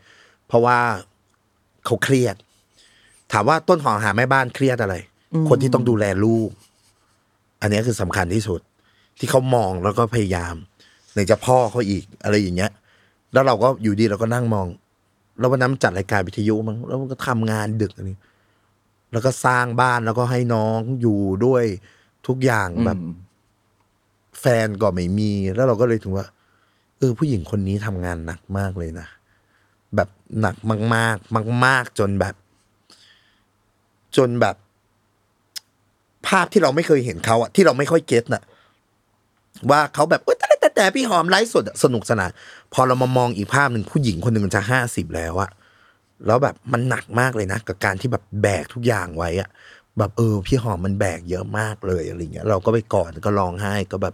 เพราะว่าเขาเครียด ถามว่าต้นหอมหาแม่บ้านเครียดอะไร คนที่ต้องดูแลลูก อันนี้คือสำคัญที่สุด ที่เขามองแล้วก็พยายามไหนจะพ่อเขาอีกอะไรอย่างเงี้ย แล้วเราก็อยู่ดีเราก็นั่งมอง แล้ววันนั้นจัดรายการวิทยุมั้งแล้วมันก็ทำงานดึกอันนี้แล้วก็สร้างบ้านแล้วก็ให้น้องอยู่ด้วยทุกอย่างแบบอืมแฟนก็ไม่มี แล้วเราก็เลยถึงว่าเออผู้หญิงคนนี้ทำงานหนักมากเลยนะแบบหนักมาก ๆ มาก ๆ จนแบบ จนแบบ ภาพที่เราไม่เคยเห็นเขาอะที่เราไม่ค่อยเก็ตน่ะ ว่าเขาแบบเอ้ยแต่แต่แต่พี่หอมไลฟ์สดสนุกสนานพอเรามามองอีกภาพหนึ่งผู้หญิงคนหนึ่งจะห้าสิบแล้วอะแล้วแบบมันหนักมากเลยนะ กับการที่แบบแบกทุกอย่างไว้อะแบบเออ พี่หอมมันแบกเยอะมากเลยอะไรเงี้ยเราก็ไปกอดก็ร้องไห้ก็แบบ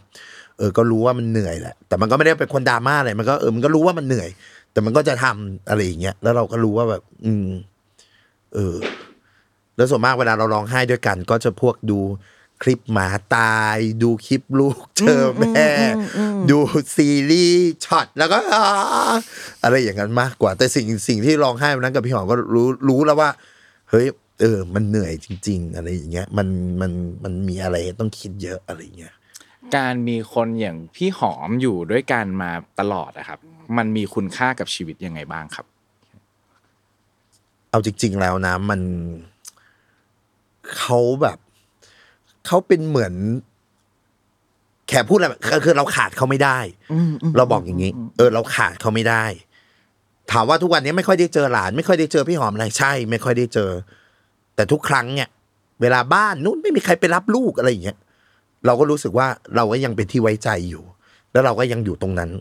เออ ก็รู้ว่ามันเหนื่อยแหละ แต่มันก็ไม่ได้เป็นคนดราม่าอะไรมันก็เออมันก็รู้ว่ามันเหนื่อย แต่มันก็จะทำอะไรอย่างเงี้ยแล้วเราก็รู้ว่าแบบ อืม เออ แล้วส่วนมากเวลาเราร้องไห้ด้วยกัน ก็จะพวกดูคลิปหมาตายดูคลิปลูกเจอแม่ ดูซีรีส์ช็อตแล้วก็อ่าอะไรอย่างนั้นมากกว่า แต่สิ่งสิ่งที่ร้องไห้วันนั้นกับพี่หอมก็รู้รู้แล้วว่า เฮ้ยเออ มันเหนื่อยจริง ๆ อะไรอย่างเงี้ย มันมันมันมีอะไรต้องคิดเยอะอะไรอย่างเงี้ยการมีคนอย่างพี่หอมอยู่ด้วยกันมาตลอดอะครับ มันมีคุณค่ากับชีวิตยังไงบ้างครับ เอาจริง ๆ แล้วนะมัน เขาแบบเขาเป็นเหมือน แขพูดอะไรแบบคือคือเราขาดเขาไม่ได้เราบอกอย่างนี้ เออ เราขาดเขาไม่ได้ ถามว่าทุกวันนี้ไม่ค่อยได้เจอหลาน ไม่ค่อยได้เจอพี่หอมอะไรใช่ ไม่ค่อยได้เจอ แต่ทุกครั้งเนี่ย เวลาบ้านนู้นไม่มีใครไปรับลูกอะไรอย่างเงี้ยเราก็รู้สึกว่าเราก็ยังเป็นที่ไว้ใจอยู่ แล้วเราก็ยังอยู่ตรงนั้น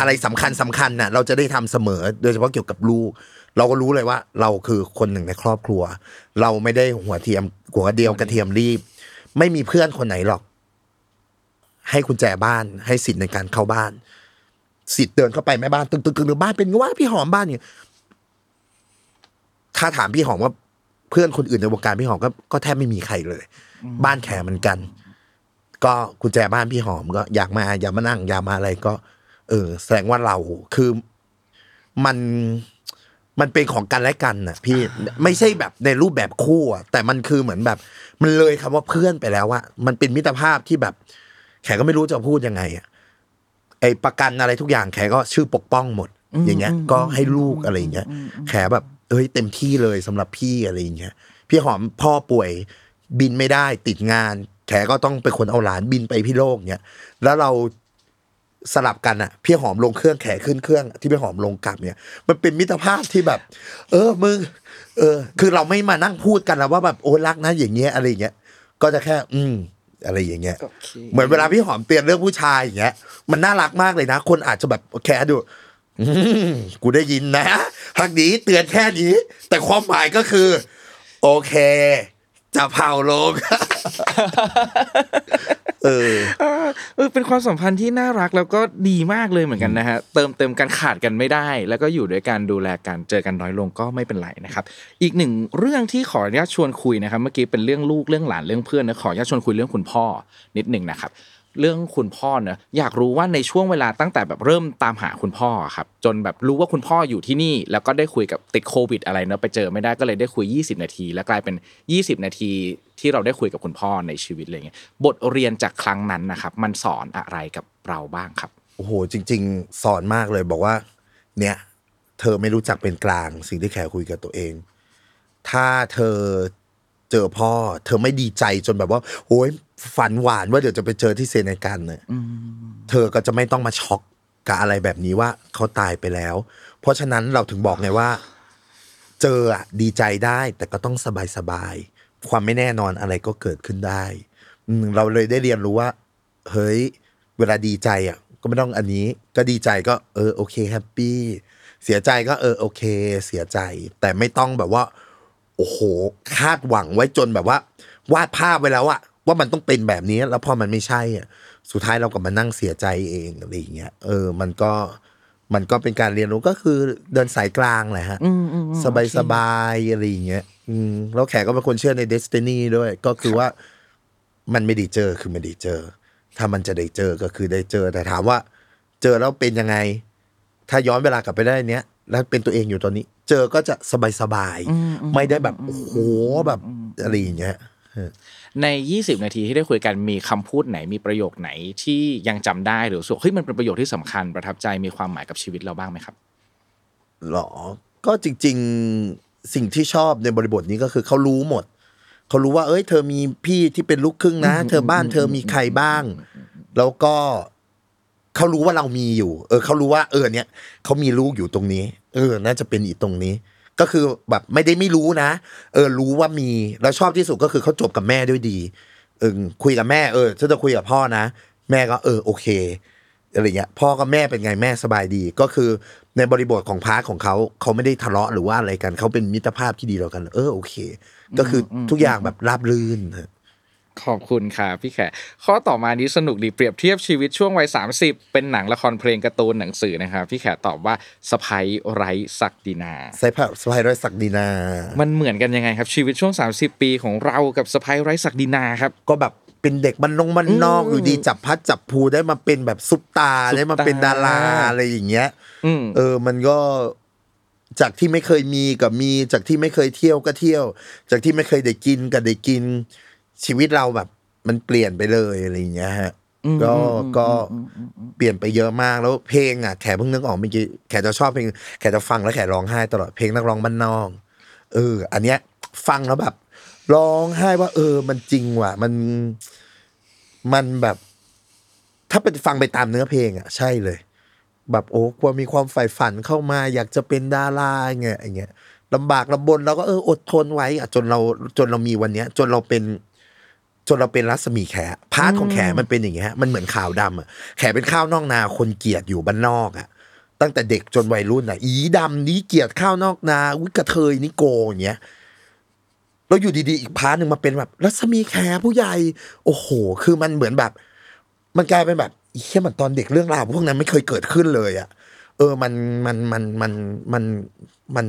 อะไรสำคัญสำคัญน่ะ เราจะได้ทำเสมอ โดยเฉพาะเกี่ยวกับลูก เราก็รู้เลยว่า เราคือคนหนึ่งในครอบครัว เราไม่ได้หัวเทียมหัวเดียวกระเทียมรีบ ไม่มีเพื่อนคนไหนหรอก ให้กุญแจบ้านให้สิทธิ์ในการเข้าบ้าน สิทธิ์เดินเข้าไปแม่บ้านตึกตึกตึกตึกบ้านเป็นไงว่าพี่หอมบ้านเนี่ยถ้าถามพี่หอมว่าเพื่อนคนอื่นในวงการพี่หอมก็ก็แทบไม่มีใครเลย บ้านแขเหมือนกัน ก็กุญแจบ้านพี่หอมก็อยากมาอยากมานั่งอยากมาอะไรก็ เออ แสดงว่าเราคือมัน มันเป็นของกันและกันน่ะ พี่ไม่ใช่แบบในรูปแบบคู่อะแต่มันคือเหมือนแบบ มันเลยคำว่าเพื่อนไปแล้วอะมันเป็นมิตรภาพที่แบบ แขก็ไม่รู้จะพูดยังไงอะไอประกันอะไรทุกอย่างแขก็ชื่อปกป้องหมด อย่างเงี้ย ก็ให้ลูกอะไรอย่างเงี้ย แขแบบเอ้ยเต็มที่เลยสำหรับพี่อะไรอย่างเงี้ยพี่หอมพ่อป่วยบินไม่ได้ติดงาน แขก็ต้องเป็นคนเอาหลานบินไปพี่โลกเนี้ยแล้วเรา สลับกันอะพี่หอมลงเครื่องแขขึ้นเครื่อง ที่พี่หอมลงกลับเนี่ย มันเป็นมิตรภาพที่แบบ เออมึงเออ คือเราไม่มานั่งพูดกันแล้วว่าแบบโอ้รักนะอย่างเงี้ยอะไรอย่างเงี้ยก็จะแค่ อืมอะไรอย่างเงี้ยโอเคเหมือนเวลาพี่หอมเตือนเรื่องผู้ชายอย่างเงี้ย มันน่ารักมากเลยนะ คนอาจจะแบบแค่ดูอืมกูได้ยินนะทักนี้เตือนแค่นี้ แต่ความหมายก็คือ โอเค จะเผาลงเออเออ เออ เป็นความสัมพันธ์ที่น่ารักแล้วก็ดีมากเลยเหมือนกันนะฮะ เติมเต็มกันขาดกันไม่ได้ แล้วก็อยู่ด้วยกันดูแลกันเจอกันน้อยลงก็ไม่เป็นไรนะครับ อีกหนึ่งเรื่องที่ขออนุญาตชวนคุยนะครับ เมื่อกี้เป็นเรื่องลูกเรื่องหลานเรื่องเพื่อนนะขออนุญาตชวนคุยเรื่องคุณพ่อนิดหนึ่งนะครับ เรื่องคุณพ่อเนอะอยากรู้ว่าในช่วงเวลาตั้งแต่แบบเริ่มตามหาคุณพ่อครับจนแบบรู้ว่าคุณพ่ออยู่ที่นี่ แล้วก็ได้คุยกับติดโควิด อะไรเนอะไปเจอไม่ได้ก็เลยได้คุย 20 นาที แล้วกลายเป็น 20 นาทีที่เราได้คุยกับคุณพ่อในชีวิตอะไรเงี้ยบทเรียนจากครั้งนั้นนะครับมันสอนอะไรกับเราบ้างครับโอ้โหจริง ๆ สอนมากเลยบอกว่า เนี่ย เธอไม่รู้จักเป็นกลางสิ่งที่แขคุยกับตัวเอง ถ้าเธอเจอพ่อ เธอไม่ดีใจจนแบบว่าโอ้ย ฝันหวานว่าเดี๋ยวจะไปเจอที่เซเนกันเนี่ยเธอก็จะไม่ต้องมาช็อกกับอะไรแบบนี้ว่าเขาตายไปแล้ว เพราะฉะนั้นเราถึงบอกไงว่า เจออะดีใจได้ แต่ก็ต้องสบายสบายๆความไม่แน่นอนอะไรก็เกิดขึ้นได้อืมเราเลยได้เรียนรู้ว่า เฮ้ย เวลาดีใจอะ ก็ไม่ต้องอันนี้ ก็ดีใจก็ เออโอเคแฮปปี้เสียใจก็เออโอเค เสียใจ แต่ไม่ต้องแบบว่า โอ้โห คาดหวังไว้จนแบบว่า วาดภาพไว้แล้วอะ ว่ามันต้องเป็นแบบนี้ แล้วพอมันไม่ใช่อะสุดท้ายเราก็มานั่งเสียใจเองอะไรอย่างเงี้ยเออ มันก็มันก็เป็นการเรียนรู้ก็คือเดินสายกลางแหละฮะสบายสบายๆอะไรอย่างเงี้ยอืมแล้วแขกก็เป็นคนเชื่อในเดสตินีด้วย ก็คือว่ามันไม่ได้เจอคือไม่ได้เจอ ถ้ามันจะได้เจอก็คือได้เจอ แต่ถามว่า เจอแล้วเป็นยังไง ถ้าย้อนเวลากลับไปได้เนี้ยแล้วเป็นตัวเองอยู่ตอนนี้ เจอก็จะสบายสบายๆไม่ได้แบบโอ้โหแบบอะไรอย่างเงี้ย ใน 20 นาทีที่ได้คุยกันมีคำพูดไหนมีประโยคไหนที่ยังจำได้หรือรู้สึกเฮ้ยมันเป็นประโยคที่สำคัญประทับใจมีความหมายกับชีวิตเราบ้างไหมครับหรอก็จริง ๆสิ่งที่ชอบในบริบทนี้ก็คือเขารู้หมดเขารู้ว่า เอ้ย เธอมีพี่ที่เป็นลูกครึ่งนะ เธอบ้านเธอมีใครบ้าง แล้วก็เขารู้ว่าเรามีอยู่ เออเขารู้ว่า เออ เนี้ยเขามีลูกอยู่ตรงนี้ เออ น่าจะเป็นอีกตรงนี้ ก็คือแบบไม่ได้ไม่รู้นะ เออรู้ว่ามีแล้วชอบที่สุดก็คือเขาจบกับแม่ด้วยดีเออคุยกับแม่เออถ้าจะคุยกับพ่อนะ แม่ก็เออโอเคอะไรเงี้ยพ่อกับแม่เป็นไงแม่สบายดี ก็คือในบริบทของพาร์ทของเขาเขาไม่ได้ทะเลาะหรือว่าอะไรกันเขาเป็นมิตรภาพที่ดีต่อกัน เออโอเค ก็คืออทุกอย่างแบบราบรื่นฮะ ขอบคุณค่ะพี่แขกข้อต่อมานี้สนุกดีเปรียบเทียบชีวิตช่วงวัย 30 เป็นหนังละครเพลงการ์ตูนหนังสือนะครับพี่แขกตอบว่าสไปไร้ศักดินาใส่ผ้าสบายร้อยศักดินา มันเหมือนกันยังไงครับ ชีวิตช่วง 30 ปีของเรากับสไปไร้ศักดินาครับก็แบบเป็นเด็กมันนงมันนอกอืมอยู่ดีจับพัดจับภูได้มาเป็นแบบซุปตาซุปตาได้มาเป็นดาราอะไรอย่างเงี้ยอืมเออมันก็จากที่ไม่เคยมีกับมี จากที่ไม่เคยเที่ยวก็เที่ยว จากที่ไม่เคยได้กินก็ได้กิน ชีวิตเราแบบ มันเปลี่ยนไปเลยอะไรอย่างเงี้ยฮะก็ก็เปลี่ยนไปเยอะมากแล้วเพลงอะแขกเพิ่งนึกออกเมื่อกี้แขกจะชอบเพลงแขกจะฟังแล้วแขกร้องไห้ตลอดเพลงนักร้องบ้านนอกเออ อันเนี้ย ฟังแล้วแบบร้องไห้ว่า เออ มันจริงว่ะ มันมันแบบ ถ้าเป็นฟังไปตามเนื้อเพลงอะ ใช่เลย แบบโอ้กลัวมีความใฝ่ฝันเข้ามา อยากจะเป็นดาราไงอย่างเงี้ยลำบากลำบนเราก็เอออดทนไว้อะจนเราจนเรามีวันเนี้ย จนเราเป็น จนเราเป็นรัศมีแข part ของแขมันเป็นอย่างเงี้ยมันเหมือนข้าวดำอะแขเป็นข้าวนอกนาคนเกลียดอยู่บ้านนอกอะตั้งแต่เด็กจนวัยรุ่นอะอีดำนี้เกลียดข้าวนอกนาอีกะเทยนิโกรอย่างเงี้ยแล้วอยู่ดีๆอีก part หนึ่งมาเป็นแบบรัศมีแขผู้ใหญ่ โอ้โห คือมันเหมือนแบบ มันกลายเป็นแบบเฮ้ยเหมือนตอนเด็กเรื่องราวพวกนั้นไม่เคยเกิดขึ้นเลยอะเออมันมันมันมันมันมัน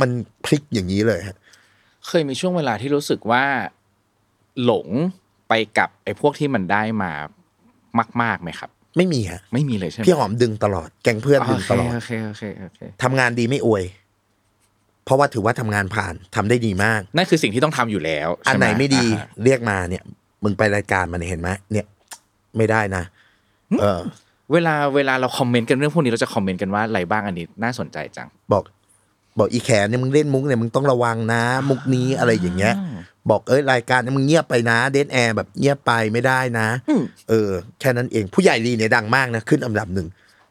มันพลิกอย่างนี้เลยฮะเคยมีช่วงเวลาที่รู้สึกว่า หลงไปกับไอ้พวกที่มันได้มามากๆไหมครับ ไม่มีฮะไม่มีเลยใช่ไหมพี่หอมดึงตลอด แก๊งเพื่อนดึงตลอดโอเคโอเคโอเคโอเคทำงานดีไม่อวย เพราะว่าถือว่าทำงานผ่านทำได้ดีมาก นั่นคือสิ่งที่ต้องทำอยู่แล้ว อันใช่ไหนไม่ดีอ่าฮะเรียกมาเนี่ย มึงไปรายการมาเนี่ยเห็นไหมเนี่ยไม่ได้นะ เออ เวลาเวลาเราคอมเมนต์กันเรื่องพวกนี้เราจะคอมเมนต์กันว่าอะไรบ้างอันนี้น่าสนใจจัง บอก บอกอีแขเนี่ยมึงเล่นมุกเนี่ยมึงต้องระวังนะ มุกนี้อะไรอย่างเงี้ย บอกเอ้ยรายการเนี่ยมึงเงียบไปนะ dead air แบบเงียบไปไม่ได้นะอืมเออ แค่นั้นเองผู้ใหญ่ลีเนี่ยดังมากนะขึ้นอันดับหนึ่ง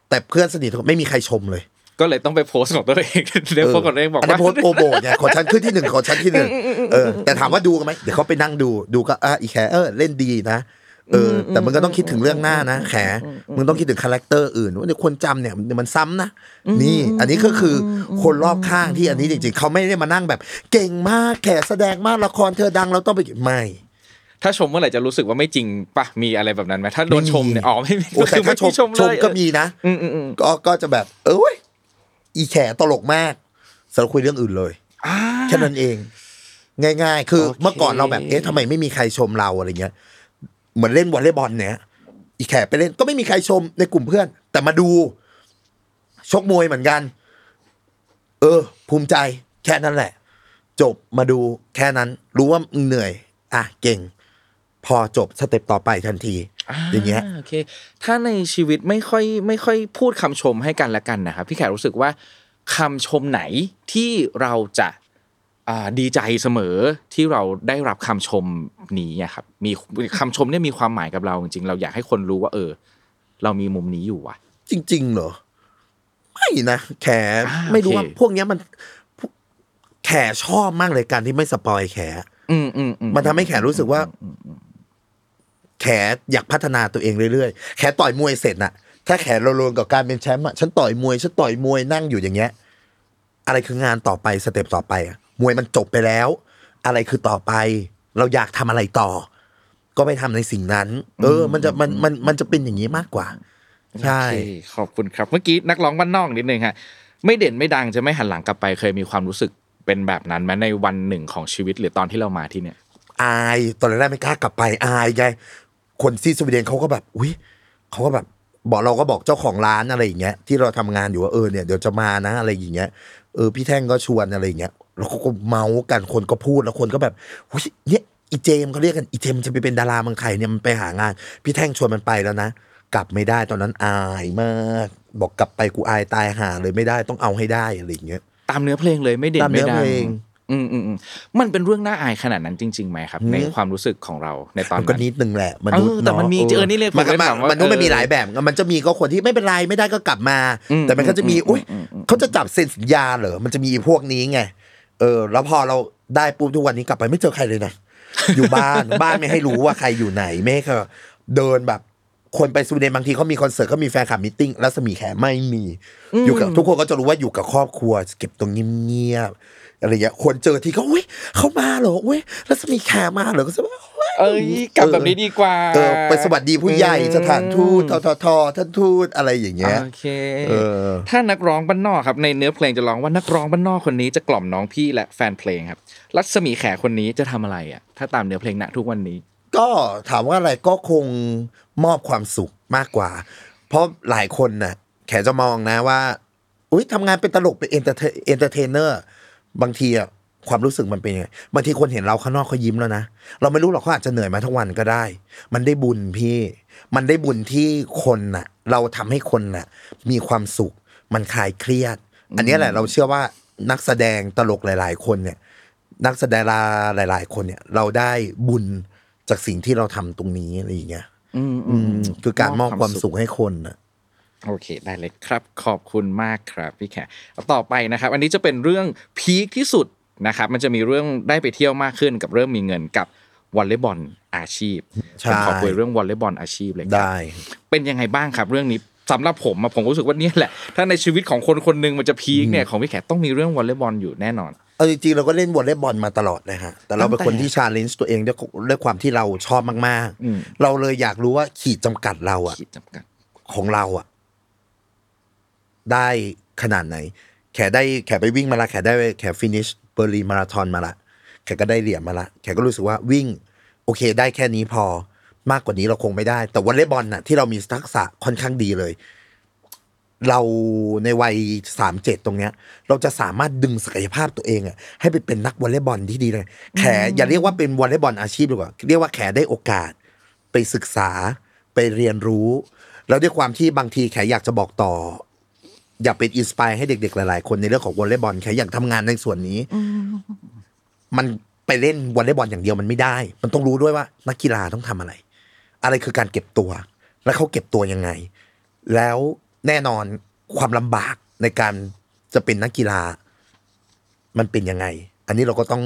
แต่เพื่อนสนิทไม่มีใครชมเลย ก็เลยต้องไปโพสต์ของตัวเองเดี๋ยวโพสต์ของตัวเองบอกนนี้ว่าโพสต์โปรโมทเนี่ยขอชั้นขึ้นที่หนึ่งขอชั้นที่หนึ่งเออแต่ถามว่าดูกันไหมเดี๋ยวเขาไปนั่งดูดูก็อะอีแขเออเล่นดีนะ เออแต่มึงก็ต้องคิดถึงเรื่องหน้านะแขมึงต้องคิดถึง character อื่นว่าเดี๋ยวคนจำเนี่ยมันซ้ำนะนี่อันนี้ก็คือคนรอบข้างที่อันนี้จริงๆเขาไม่ได้มานั่งแบบ เก่งมากแขแสดงมากละครเธอดังเราต้องไปไม่ถ้าชมเมื่อไหร่จะรู้สึกว่าไม่จริงปะมีอะไรแบบนั้นไหมถ้าโดนชมเนี่ยอ๋อไม่มีโอ้แต่ถ้าชมคือชมก็มีนะอืมอืมอืมก็ก็จะแบบ เอ้ยอีแขตลกมากสำหรับคุยเรื่องอื่นเลยอ่าแค่นั้นเอง ง่าย ๆ คือโอเคเมื่อก่อนเราแบบเอ๊ะทำไมไม่มีใครชมเราอะไรเงี้ย เหมือนเล่นวอลเลย์บอลเนี่ยอีแขกไปเล่นก็ไม่มีใครชมในกลุ่มเพื่อน แต่มาดูชกมวยเหมือนกัน เออ ภูมิใจแค่นั้นแหละ จบมาดูแค่นั้น รู้ว่าเหนื่อย อะเก่ง พอจบสเต็ปต่อไปทันทีอย่างเงี้ยโอเค ถ้าในชีวิตไม่ค่อยไม่ค่อยพูดคำชมให้กันละกันนะครับพี่แขกรู้สึกว่าคำชมไหนที่เราจะ ดีใจเสมอที่เราได้รับคำชมนี้อะครับมีคำชมเนี่ยมีความหมายกับเราจริงๆเราอยากให้คนรู้ว่า เออ เรามีมุมนี้อยู่ว่ะ จริง ๆ เหรอ ไม่นะแขอ่าไม่รู้โอเคว่าพวกเนี้ยมันแขชอบมากเลยการที่ไม่สปอยแขอืมอืมอืมันทำให้แขรู้สึกว่าแขอยากพัฒนาตัวเองเรื่อยๆ แขต่อยมวยเสร็จน่ะ ถ้าแขเราลงกับการเป็นแชมป์อะฉันต่อยมวยฉันต่อยมวยนั่งอยู่อย่างเงี้ย อะไรคืองานต่อไปสเต็ปต่อไปอะ มวยมันจบไปแล้ว อะไรคือต่อไป เราอยากทำอะไรต่อ ก็ไปทำในสิ่งนั้น เออ มันจะมันมันมันจะเป็นอย่างนี้มากกว่า ใช่โอเคขอบคุณครับ เมื่อกี้นักร้องบ้านนอกนิดนึงฮะไม่เด่นไม่ดังจะไม่หันหลังกลับไปเคยมีความรู้สึกเป็นแบบนั้นไหมในวันหนึ่งของชีวิตหรือตอนที่เรามาที่เนี่ย อายตอนแรกไม่กล้ากลับไปอายไงคนที่สวีเดนเขาก็แบบ อุ้ยเขาก็แบบบอกเราก็บอกเจ้าของร้านอะไรอย่างเงี้ยที่เราทำงานอยู่ว่าเออเนี่ยเดี๋ยวจะมานะอะไรอย่างเงี้ยเออพี่แท่งก็ชวนอะไรอย่างเงี้ย แล้วเขาก็เมาส์กันคนก็พูดแล้วคนก็แบบอุ้ยเนี่ยอีเจมส์เขาเรียกกันอีเจมส์มันจะไปเป็นดาราเมืองไทยเนี่ยมันไปหางาน พี่แท่งชวนมันไปแล้วนะ กลับไม่ได้ตอนนั้นอายมาก บอกกลับไปกูอายตายหาเลยไม่ได้ต้องเอาให้ได้อะไรอย่างเงี้ยตามเนื้อเพลงเลยไม่เด่นตามเนื้ไม่อดังเพลงอืมอืมอืมมันเป็นเรื่องน่าอายขนาดนั้นจริงๆไหมครับอืมในความรู้สึกของเราในตอนมันก็นั้นนิดนึงแหละมเออนุษย์แต่มันมีาะเออนี่เลยผมมันก็เลยมาถามว่ามันต้องเออมันมีหลายแบบ มันจะมีก็คนที่ไม่เป็นไรไม่ได้ก็กลับมาอืมแต่มันก็จะมีอืมอุ้ยอืมอืมเขาจะจับเซ็นสัญญาเหรอมันจะมีพวกนี้ไง เออ แล้วพอเราได้ปุ๊บทุกวันนี้กลับไปไม่เจอใครเลยนะ อยู่บ้าน บ้านไม่ให้รู้ว่าใครอยู่ไหน ไม่ให้เขาเดินแบบ คนไปสวีเดนบางทีเขามีคอนเสิร์ตเขามีแฟนคลับมิทติ้งแล้วสมีแขไม่มี อยู่กับทุกคนก็จะรู้ว่าอยู่กับครอบครัว เก็บตรงเงียบๆ อะไรอย่างเงี้ยคนเจอที่เขาอุ้ยเขามาเหรออุ้ยแล้วสมีแขมาเหรอก็จะว่าเอ้ยกลับแบบนี้ดีกว่าเออไปสวัสดีผู้ใหญ่อืมสถานทูตทททท่านทูตอะไรอย่างเงี้ยโอเคเออถ้านักร้องบ้านนอกครับในเนื้อเพลงจะร้องว่านักร้องบ้านนอกคนนี้จะกล่อมน้องพี่และแฟนเพลงครับ รัศมีแขคนนี้จะทำอะไรอะ ถ้าตามเนื้อเพลงณทุกวันนี้ ก็ถามว่าอะไรก็คงมอบความสุขมากกว่า เพราะหลายคนน่ะ แขจะมองนะว่า อุ้ยทำงานเป็นตลกเป็น enter entertainer บางทีอะความรู้สึกมันเป็นยังไงบางทีคนเห็นเราข้างนอกเขายิ้มแล้วนะ เราไม่รู้หรอกเขาอาจจะเหนื่อยมาทั้งวันก็ได้ มันได้บุญพี่ มันได้บุญที่คนน่ะ เราทำให้คนน่ะ มีความสุข มันคลายเครียด อันเนี้ยแหละเราเชื่อว่านักแสดงตลกหลาย ๆ คนเนี่ย นักแสดงหลาย ๆ คนเนี่ย เราได้บุญจากสิ่งที่เราทำตรงนี้อะไรอย่างเงี้ยอืมอืมคือการมอบความสุขให้คนน่ะ โอเค ได้เลยครับ ขอบคุณมากครับพี่แขกต่อไปนะครับ อันนี้จะเป็นเรื่องพีคที่สุดนะครับ มันจะมีเรื่องได้ไปเที่ยวมากขึ้นกับเริ่มมีเงินกับวอลเลย์บอลอาชีพใช่ผมขอคุยเรื่องวอลเลย์บอลอาชีพเลยครับได้ เป็นยังไงบ้างครับ เรื่องนี้สำหรับผมอะผมรู้สึกว่าเนี่ยแหละ ถ้าในชีวิตของคนคนหนึ่งมันจะพีคเนี่ยของพี่แขกต้องมีเรื่องวอลเลย์บอลอยู่แน่นอนเอาจริงๆเราก็เล่นวอลเลย์บอลมาตลอดเลยฮะแต่เราเป็นคนตั้งแต่ที่ challenge ตัวเองด้วยด้วยความที่เราชอบมากอืมๆเราเลยอยากรู้ว่าขีดจำกัดเราอะขีดจำกัดของเราอะ ได้ขนาดไหน แขได้แขไปวิ่งมาละแขได้แข finish เบอร์ลินมาราธอนมาละแขก็ได้เหรียญมาละแขก็รู้สึกว่าวิ่งโอเคได้แค่นี้พอมากกว่านี้เราคงไม่ได้ แต่วอลเลย์บอลน่ะที่เรามีทักษะค่อนข้างดีเลย เราในวัยสามเจ็ดตรงเนี้ย เราจะสามารถดึงศักยภาพตัวเองอะให้ไปเป็นนักวอลเลย์บอลที่ดีเลย แขอย่าเรียกว่าเป็นวอลเลย์บอลอาชีพดีกว่าเรียกว่าแขได้โอกาส ไปศึกษาไปเรียนรู้ แล้วด้วยความที่บางทีแขอยากจะบอกต่อ อยากเป็น inspire ให้เด็กๆหลาย ๆ คนในเรื่องของวอลเลย์บอลแขอยากทำงานในส่วนนี้ มันไปเล่นวอลเลย์บอลอย่างเดียวมันไม่ได้ มันต้องรู้ด้วยว่า นักกีฬาต้องทำอะไร อะไรคือการเก็บตัว แล้วเขาเก็บตัวยังไง แล้วแน่นอนความลำบากในการจะเป็นนักกีฬา มันเป็นยังไง อันนี้เราก็ต้อง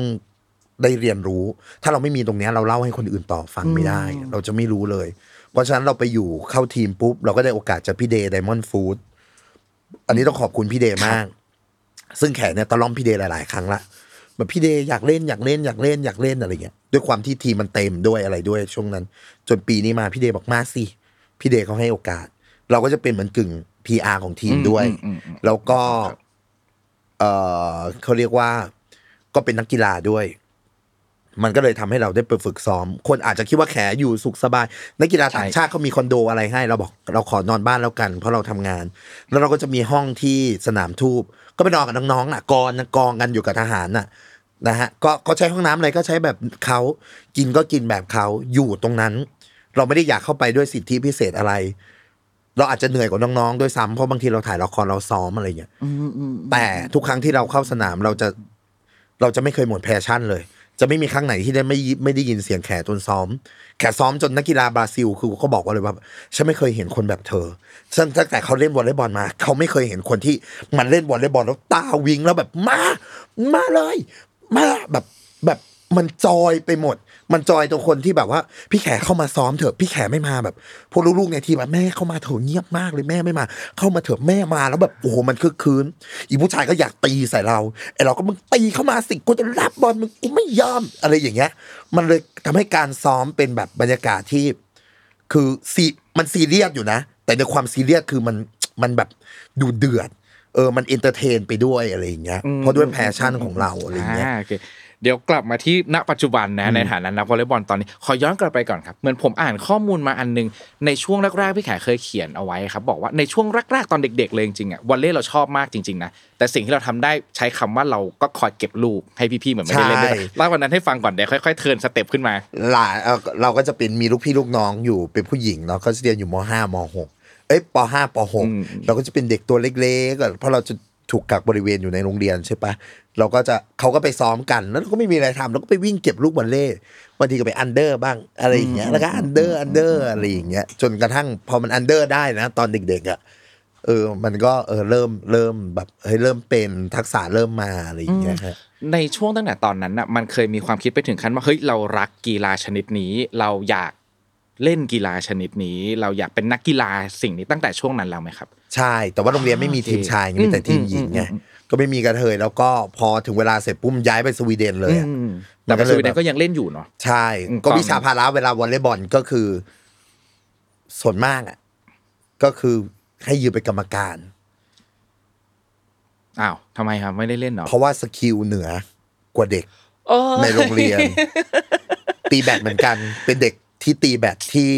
ได้เรียนรู้ ถ้าเราไม่มีตรงเนี้ยเราเล่าให้คนอื่นต่อฟังไม่ได้ เราจะไม่รู้เลย เพราะฉะนั้นเราไปอยู่เข้าทีมปุ๊บ เราก็ได้โอกาสจากพี่เดย์ Diamond Food อันนี้ต้องขอบคุณพี่เดย์มาก ซึ่งแขเนี่ยตะล่อมพี่เดย์หลาย ๆ ครั้งละแบบพี่เดย์อยากเล่นอยากเล่นอยากเล่นอยากเล่นอะไรเงี้ยด้วยความที่ทีมมันเต็มด้วยอะไรด้วยช่วงนั้น จนปีนี้มาพี่เดย์บอกมาสิพี่เดย์เขาให้โอกาส เราก็จะเป็นเหมือนกึ่ง PR ของทีมด้วยอืมอืมอืมแล้วก็ เออเขาเรียกว่า ก็เป็นนักกีฬาด้วย มันก็เลยทำให้เราได้ไปฝึกซ้อม คนอาจจะคิดว่าแขอยู่สุขสบาย นักกีฬาต่างชาติเขามีคอนโดอะไรให้ เราบอกเราขอนอนบ้านแล้วกัน เพราะเราทำงาน แล้วเราก็จะมีห้องที่สนามทูบก็ไปนอนกับน้องๆน่ะกองกองกันอยู่กับทหารน่ะนะฮะก็ก็ใช้ห้องน้ำอะไรก็ใช้แบบเขากินก็กินแบบเขาอยู่ตรงนั้น เราไม่ได้อยากเข้าไปด้วยสิทธิพิเศษอะไร เราอาจจะเหนื่อยกว่าน้องๆด้วยซ้ำเพราะบางทีเราถ่ายละครเราซ้อมอะไรเงี้ยแต่ทุกครั้งที่เราเข้าสนามเราจะเราจะไม่เคยหมดแพชชั่นเลย จะไม่มีครั้งไหนที่ได้ไม่ไม่ได้ยินเสียงแขตนซ้อม แขซ้อมจนนักกีฬาบราซิล คือเขาบอกว่าเลยว่าฉันไม่เคยเห็นคนแบบเธอฉันตั้งแต่เขาเล่นวอลเลย์บอลมา เขาไม่เคยเห็นคนที่มันเล่นวอลเลย์บอลแล้วตาวิงแล้วแบบมา มาเลย มาแบบแบบมันจอยไปหมด มันจอยตัวคนที่แบบว่า พี่แขเข้ามาซ้อมเถอะพี่แขไม่มาแบบพวกลูกๆในทีมแบบแม่เข้ามาเถอะเงียบมากเลยแม่ไม่มา เข้ามาเถอะแม่มาแล้วแบบโอ้โหมันคึกคืนอีผู้ชายก็อยากตีใส่เราไอเราก็มึงตีเข้ามาสิกูจะรับบอลมึงกูไม่ยอมอะไรอย่างเงี้ย มันเลยทำให้การซ้อมเป็นแบบบรรยากาศที่ คือซีมันซีเรียสอยู่นะ แต่ในความซีเรียสคือมันมันแบบดูเดือดเออ มัน entertain ไปด้วยอะไรอย่างเงี้ย เพราะด้วย passion ของเราอะไรอย่างเงี้ย โอ เคเดี๋ยวกลับมาที่ณปัจจุบันนะในฐานะนักวอลเลย์บอลตอนนี้ขอย้อนกลับไปก่อนครับเหมือนผมอ่านข้อมูลมาอันนึง ในช่วงแรกๆพี่แขเคยเขียนเอาไว้ครับ บอกว่าในช่วงแรกๆตอนเด็ก ๆ เลยจริงๆอะวอลเลย์เราชอบมากจริงๆนะแต่สิ่งที่เราทำได้ใช้คำว่าเราก็คอยเก็บลูกให้พี่ๆเหมือนไม่ได้เล่นด้วยใช่เล่าวันนั้นให้ฟังก่อนเดี๋ยวค่อยๆ turn step ขึ้นมาหลานเอ่อเราก็จะเป็นมีลูกพี่ลูกน้องอยู่เป็นผู้หญิงเนาะเขาจะเรียนอยู่ม.ห้า ม.หกเอ้ยป.ห้า ป.หกอืมเราก็จะเป็นเด็กตัวเล็กๆอะเพราะเราจะถูกกักบริเวณอยู่ในโรงเรียนใช่ปะ เราก็จะเขาก็ไปซ้อมกัน แล้วเราก็ไม่มีอะไรทำเราก็ไปวิ่งเก็บลูกวอลเลย์บางทีก็ไป under บ้างอะไรอย่างเงี้ยแล้วก็ under under อะไรอย่างเงี้ยจนกระทั่งพอมัน under ได้นะ ตอนเด็กๆอะเออ มันก็เออเริ่มเริ่มแบบเฮ้ยเริ่มเป็นทักษะเริ่มมาอะไรอย่างเงี้ยฮะในช่วงตั้งแต่ตอนนั้นน่ะมันเคยมีความคิดไปถึงขั้นว่าเฮ้ยเรารักกีฬาชนิดนี้ เราอยากเล่นกีฬาชนิดนี้ เราอยากเป็นนักกีฬาสิ่งนี้ตั้งแต่ช่วงนั้นแล้วไหมครับ ใช่แต่ว่าโรงเรียนไม่มีทีมชายไงมีแต่ทีมหญิงไงอืมอืม ก็ไม่มีกระเทยแล้วก็พอถึงเวลาเสร็จปุ้มย้ายไปสวีเดนเลยอะ อืมมัแต่นก็ปัจเลยจุบันแบบก็ยังเล่นอยู่เนาะ ใช่ อืมก็ตอนวิชาพาระเวลาวอลเลย์บอลก็คือ ส่วนมากอะ ก็คือให้ยืมเป็นกรรมการ อ้าวทำไมครับไม่ได้เล่นเนาะเพราะว่า skill เหนือกว่าเด็กในโรงเรียน ตีแบดเหมือนกัน เป็นเด็กที่ตีแบดที่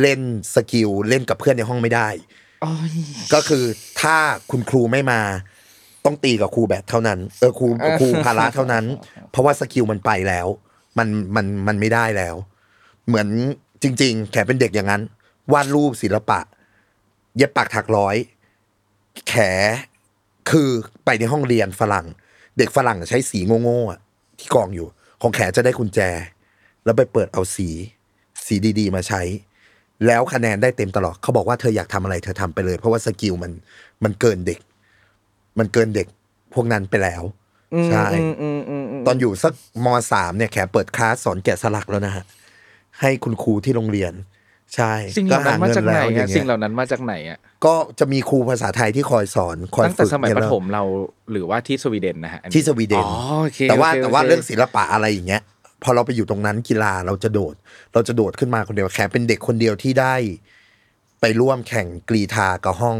เล่น skill เล่นกับเพื่อนในห้องไม่ได้ก็คือถ้าคุณครูไม่มา ต้องตีกับครูแบดเท่านั้นเออครูครูพละเท่านั้น เพราะว่า skill มันไปแล้ว มันมันมันไม่ได้แล้ว เหมือนจริง ๆ แขเป็นเด็กอย่างนั้น วาดรูปศิลปะ เย็บปักถักร้อย แขคือไปในห้องเรียนฝรั่ง เด็กฝรั่งใช้สีโง่ๆอะที่กองอยู่ ของแขจะได้กุญแจ แล้วไปเปิดเอาสี สีดี ๆ มาใช้ แล้วคะแนนได้เต็มตลอดเขาบอกว่าเธออยากทำอะไรเธอทำไปเลย เพราะว่าสกิลมันมันเกินเด็ก มันเกินเด็กพวกนั้นไปแล้ว ใช่อืมอืมอืมอืมตอนอยู่สักมสามเนี่ยแขเปิดคลาสสอนแกะสลักแล้วนะฮะให้คุณครูที่โรงเรียน ใช่สิ่งเหล่านั้นมาจากไหนออะย่างสิ่เงี้งยเหล่านั้นมาจากไหนอะก็จะมีครูภาษาไทยที่คอยสอนคอยตั้งแต่ฝึกสมัยเนี่ประแล้วถมเราหรือว่าที่สวีเดนนะฮะอันนี้ที่สวีเดนอ๋อโอเคแต่ว่าโคแต่ว่าโคเรื่องศิลปะอะไรอย่างเงี้ยพอเราไปอยู่ตรงนั้นกีฬาเราจะโดด เราจะโดดขึ้นมาคนเดียวแขเป็นเด็กคนเดียวที่ได้ ไปร่วมแข่งกรีธากับห้อง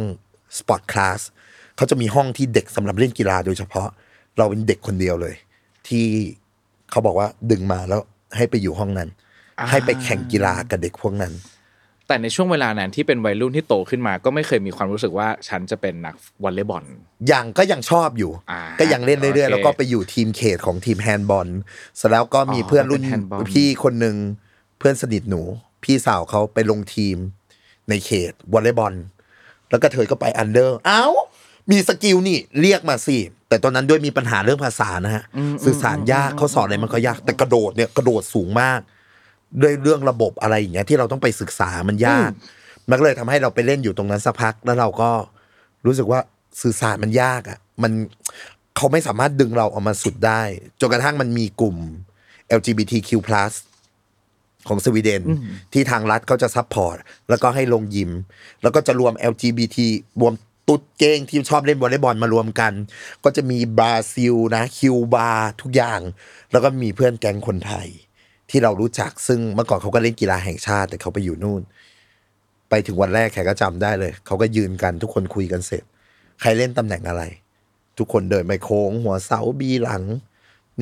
สปอร์ตคลาส เขาจะมีห้องที่เด็กสำหรับเล่นกีฬาโดยเฉพาะ เราเป็นเด็กคนเดียวเลย ที่เขาบอกว่าดึงมาแล้วให้ไปอยู่ห้องนั้น ให้ไปแข่งกีฬากับเด็กพวกนั้น แต่ในช่วงเวลานั้นที่เป็นวัยรุ่นที่โตขึ้นมา ก็ไม่เคยมีความรู้สึกว่าฉันจะเป็นนักวอลเลย์บอลยังก็ยังชอบอยู่อ่าก็ยังเล่นเรื่อยๆโอเคแล้วก็ไปอยู่ทีมเขตของทีมแฮนด์บอลเสร็จแล้วก็มีเพื่อนรุ่นเป็นแฮนด์บอลพี่คนหนึ่งเพื่อนสนิทหนู พี่สาวเขาไปลงทีมในเขตวอลเลย์บอลแล้วก็เธอก็ไป under เอ้า มี skill นี่เรียกมาสิแต่ตอนนั้นด้วยมีปัญหาเรื่องภาษานะฮะสื่อสารยากเขาสอนอะไรมันก็ยากแต่กระโดดเนี่ยกระโดดสูงมาก ด้วยเรื่องระบบอะไรอย่างเงี้ยที่เราต้องไปศึกษามันยาก มันก็เลยทำให้เราไปเล่นอยู่ตรงนั้นสักพักแล้วเราก็รู้สึกว่าสื่อสารมันยากอะ มันเขาไม่สามารถดึงเราออกมาสุดได้จนกระทั่งมันมีกลุ่ม LGBTQ+ ของสวีเดนที่ทางรัฐเขาจะ support แล้วก็ให้ลงยิม แล้วก็จะรวม LGBT รวม ตุ๊ดเก้งที่ชอบเล่นวอลเลย์บอลมารวมกัน ก็จะมีบราซิลนะคิวบาทุกอย่าง แล้วก็มีเพื่อนแก๊งคนไทย ที่เรารู้จักซึ่งเมื่อก่อนเขาก็เล่นกีฬาแห่งชาติแต่เขาไปอยู่นู่น ไปถึงวันแรกแขกก็จำได้เลย เขาก็ยืนกันทุกคนคุยกันเสร็จ ใครเล่นตำแหน่งอะไร ทุกคนเดินไปโค้ง หัวเสาบีหลัง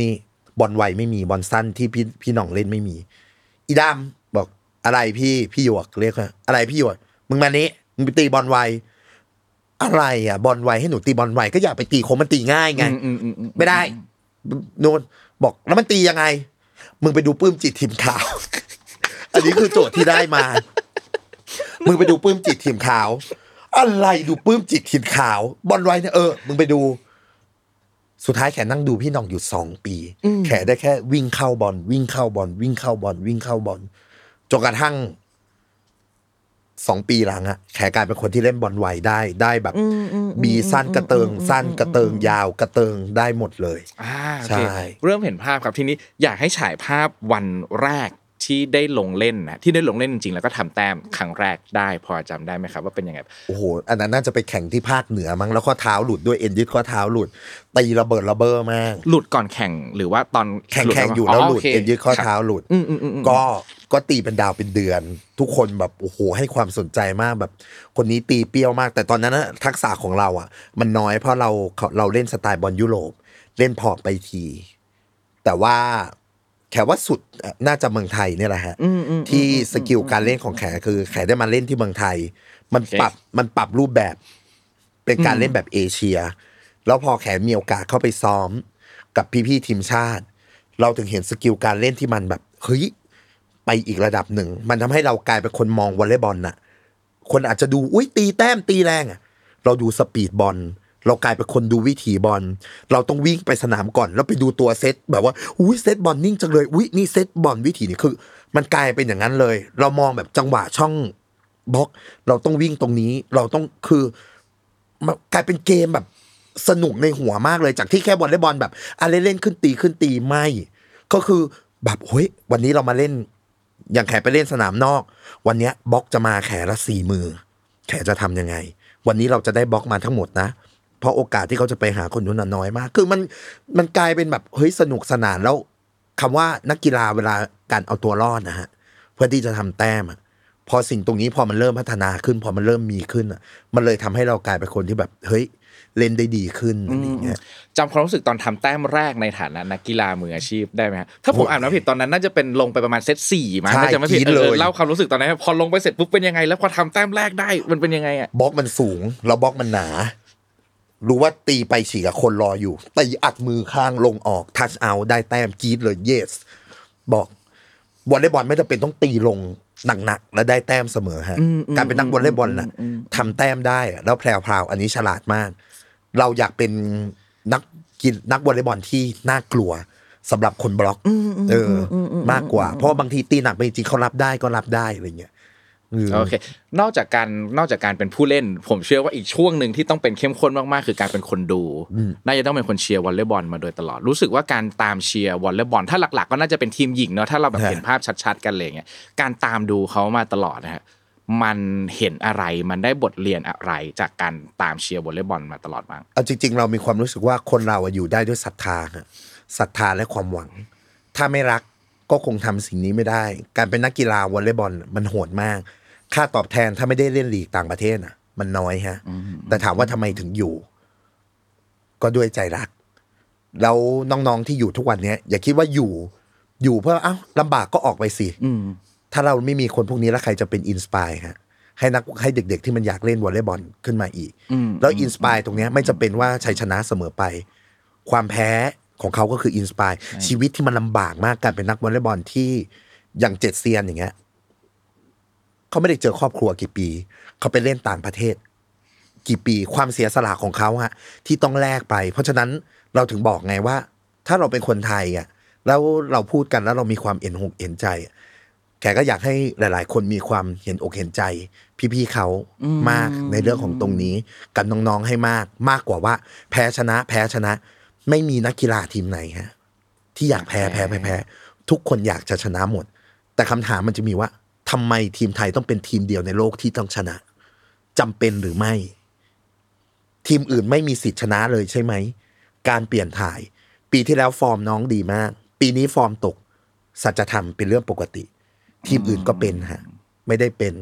นี่บอลไวไม่มีบอลสั้นที่พี่พี่หน่องเล่นไม่มี อีดำบอกอะไรพี่พี่หยวกเรียกว่าอะไรพี่หยวกมึงมานี้มึงไปตีบอลไว อะไรอะบอลไวให้หนูตีบอลไวก็อยากไปตีโคงมันตีง่ายไงอืมอืมอืมไม่ได้โนนบอกแล้วมันตียังไง มึงไปดูปื้มจิตทีมข่าว อันนี้คือโจทย์ที่ได้มา มึงไปดูปื้มจิตทีมข่าว อะไรดูปื้มจิตทีมข่าว บอลไวเนี่ยเออมึงไปดูสุดท้ายแขนั่งดูพี่หน้องอยู่สองปี แขได้แค่วิ่งเข้าบอลวิ่งเข้าบอลวิ่งเข้าบอลวิ่งเข้าบอลจนกระทั่ง สองปีหลังอะแขกลายเป็นคนที่เล่นบอลไวได้ได้แบบบีสั้นกระเติง สั้นกระเติงยาวกระเติงได้หมดเลยอ่าโอใช่เคเริ่มเห็นภาพครับทีนี้อยากให้ฉายภาพวันแรก ที่ได้ลงเล่นนะที่ได้ลงเล่นจริงๆแล้วก็ทำแต้มครั้งแรกได้พอจำได้ไหมครับ ว่าเป็นยังไงโอ้โหอันนั้นน่าจะไปแข่งที่ภาคเหนือมั้งแล้วข้อเท้าหลุดด้วยเอ็นยึดข้อเท้าหลุดตีระเบิดระเบ้อมากหลุดก่อนแข่งหรือว่าตอนแข่งลุดแข่งวอยู่แล้วหลุดโคเอ็นยึดข้อเท้าหลุดอืมอืมอืมอืมก็ก็ตีเป็นดาวเป็นเดือน ทุกคนแบบโอ้โหให้ความสนใจมากแบบ คนนี้ตีเปรี้ยวมาก แต่ตอนนั้นนะทักษะของเราอะ มันน้อยเพราะเราเราเล่นสไตล์บอลยุโรปเล่นพอร์ตไปที แต่ว่า แขว่าสุดน่าจะเมืองไทยเนี่ยแหละฮะที่ skill การเล่นของแขคือแขได้มาเล่นที่เมืองไทย มันปรับมันปรับรูปแบบเป็นการเล่นแบบเอเชีย แล้วพอแขมีโอกาสเข้าไปซ้อม กับพี่ๆทีมชาติ เราถึงเห็น skill การเล่นที่มันแบบเฮ้ยไปอีกระดับหนึ่ง มันทำให้เรากลายเป็นคนมองวอลเลย์บอลน่ะ คนอาจจะดูอุ้ยตีแต้มตีแรงอะ เราดู speed บอล เรากลายเป็นคนดูวิถีบอล เราต้องวิ่งไปสนามก่อน แล้วไปดูตัวเซตแบบว่าอุ้ยเซตบอลนิ่งจังเลยอุ้ยนี่เซตบอลวิถีนี่คือ มันกลายเป็นอย่างนั้นเลย เรามองแบบจังหวะช่องบล็อก เราต้องวิ่งตรงนี้ เราต้องคือมันกลายเป็นเกมแบบสนุกในหัวมากเลยจากที่แค่บอลเล่นบอลแบบอะไรเล่นขึ้นตีขึ้นตีไม่ ก็คือแบบเฮ้ยวันนี้เรามาเล่น อย่างแขไปเล่นสนามนอก วันนี้บล็อกจะมาแขละสี่มือ แขจะทำยังไง วันนี้เราจะได้บล็อกมาทั้งหมดนะ เพราะโอกาสที่เขาจะไปหาคนนู้นนะน้อยมาก คือมันมันกลายเป็นแบบเฮ้ยสนุกสนานแล้วคำว่านักกีฬาเวลาการเอาตัวรอดนะฮะเพื่อที่จะทำแต้มอะพอสิ่งตรงนี้พอมันเริ่มพัฒนาขึ้น พอมันเริ่มมีขึ้นอะมันเลยทำให้เรากลายเป็นคนที่แบบ เฮ้ย เล่นได้ดีขึ้นอะไรอย่างเงี้ยจำความรู้สึกตอนทำแต้มแรกในฐานะนักกีฬามืออาชีพได้ไหมครับถ้าผมอ่านไม่ผิดตอนนั้นน่าจะเป็นลงไปประมาณเซตสี่มั้งใช่ถ้าจะไม่ผิดกรี๊ดเอเลยอเล่าความรู้สึกตอนนั้นให้พอลงไปเสร็จปุ๊บเป็นยังไง แล้วพอทำแต้มแรกได้มันเป็นยังไงอะบล็อกมันสูงแล้วบล็อกมันหนา รู้ว่าตีไปฉีกกับคนรออยู่ตีอัดมือข้างลงออกทัชเอาได้แต้มกรีดเลย yes บอกวอลเลย์บอลไม่จำเป็นต้องตีลงหนักๆแล้วได้แต้มเสมอฮะ การเป็นนักวอลเลย์บอลน่ะทำแต้มได้อะแล้วแพรวๆอันนี้ฉลาดมาก เราอยากเป็นนักกินนักวอลเลย์บอลที่น่ากลัวสำหรับคนบล็อก เอออมากกว่า เพราะว่าบางทีตีหนักไปจริงๆเขารับได้ก็รับได้อะไรเงี้ยอืม โอเคนอกจากการนอกจากการเป็นผู้เล่น ผมเชื่อว่าอีกช่วงหนึ่งที่ต้องเป็นเข้มข้นมากๆคือการเป็นคนดู น่าจะต้องเป็นคนเชียร์วอลเลย์บอลมาโดยตลอดรู้สึกว่าการตามเชียร์วอลเลย์บอลถ้าหลักๆ ก็น่าจะเป็นทีมหญิงเนาะถ้าเราแบบฮะเห็นภาพชัด ๆ กันเลยเงี้ยการตามดูเขามาตลอดนะฮะมันเห็นอะไรมันได้บทเรียนอะไรจากการตามเชียร์วอลเลย์บอลมาตลอดบ้างเอาจริง ๆ เรามีความรู้สึกว่าคนเราอะอยู่ได้ด้วยศรัทธาฮะศรัทธาและความหวัง ถ้าไม่รักก็คงทำสิ่งนี้ไม่ได้ การเป็นนักกีฬาวอลเลย์บอลมันโหดมาก ค่าตอบแทนถ้าไม่ได้เล่นลีกต่างประเทศน่ะ มันน้อยฮะ แต่ถามว่าทำไมถึงอยู่ ก็ด้วยใจรัก แล้วน้องๆที่อยู่ทุกวันเนี้ย อย่าคิดว่าอยู่ อยู่เพื่อเอ้าลำบากก็ออกไปสิอืมถ้าเราไม่มีคนพวกนี้แล้วใครจะเป็น inspire ฮะให้นักให้เด็ก ๆ ที่มันอยากเล่นวอลเลย์บอลขึ้นมาอีกอืมแล้ว inspire ตรงเนี้ยไม่จำเป็นว่าชัยชนะเสมอไป ความแพ้ของเขาก็คือ inspire ชีวิตที่มันลำบากมากการเป็นนักวอลเลย์บอลที่อย่างเจ็ดเซียนอย่างเงี้ย เขาไม่ได้เจอครอบครัวกี่ปี เขาไปเล่นต่างประเทศ กี่ปีความเสียสละของเขาฮะที่ต้องแลกไป เพราะฉะนั้นเราถึงบอกไงว่า ถ้าเราเป็นคนไทยอะแล้วเราพูดกันแล้วเรามีความเห็นอกเห็นใจอะแขก็อยากให้หลาย ๆ คนมีความเห็นอกเห็นใจ พี่ๆเขามากในเรื่องของตรงนี้ กับน้องๆให้มากมากกว่าว่า แพ้ชนะ แพ้ชนะ ไม่มีนักกีฬาทีมไหนฮะที่อยากแพ้แพ้แพ้แพ้ทุกคนอยากจะชนะหมด แต่คำถามมันจะมีว่า ทำไมทีมไทยต้องเป็นทีมเดียวในโลกที่ต้องชนะจำเป็นหรือไม่ ทีมอื่นไม่มีสิทธิ์ชนะเลยใช่ไหม การเปลี่ยนถ่าย ปีที่แล้วฟอร์มน้องดีมาก ปีนี้ฟอร์มตก สัจธรรมเป็นเรื่องปกติ ทีมอื่นก็เป็นฮะ ไม่ได้เป็น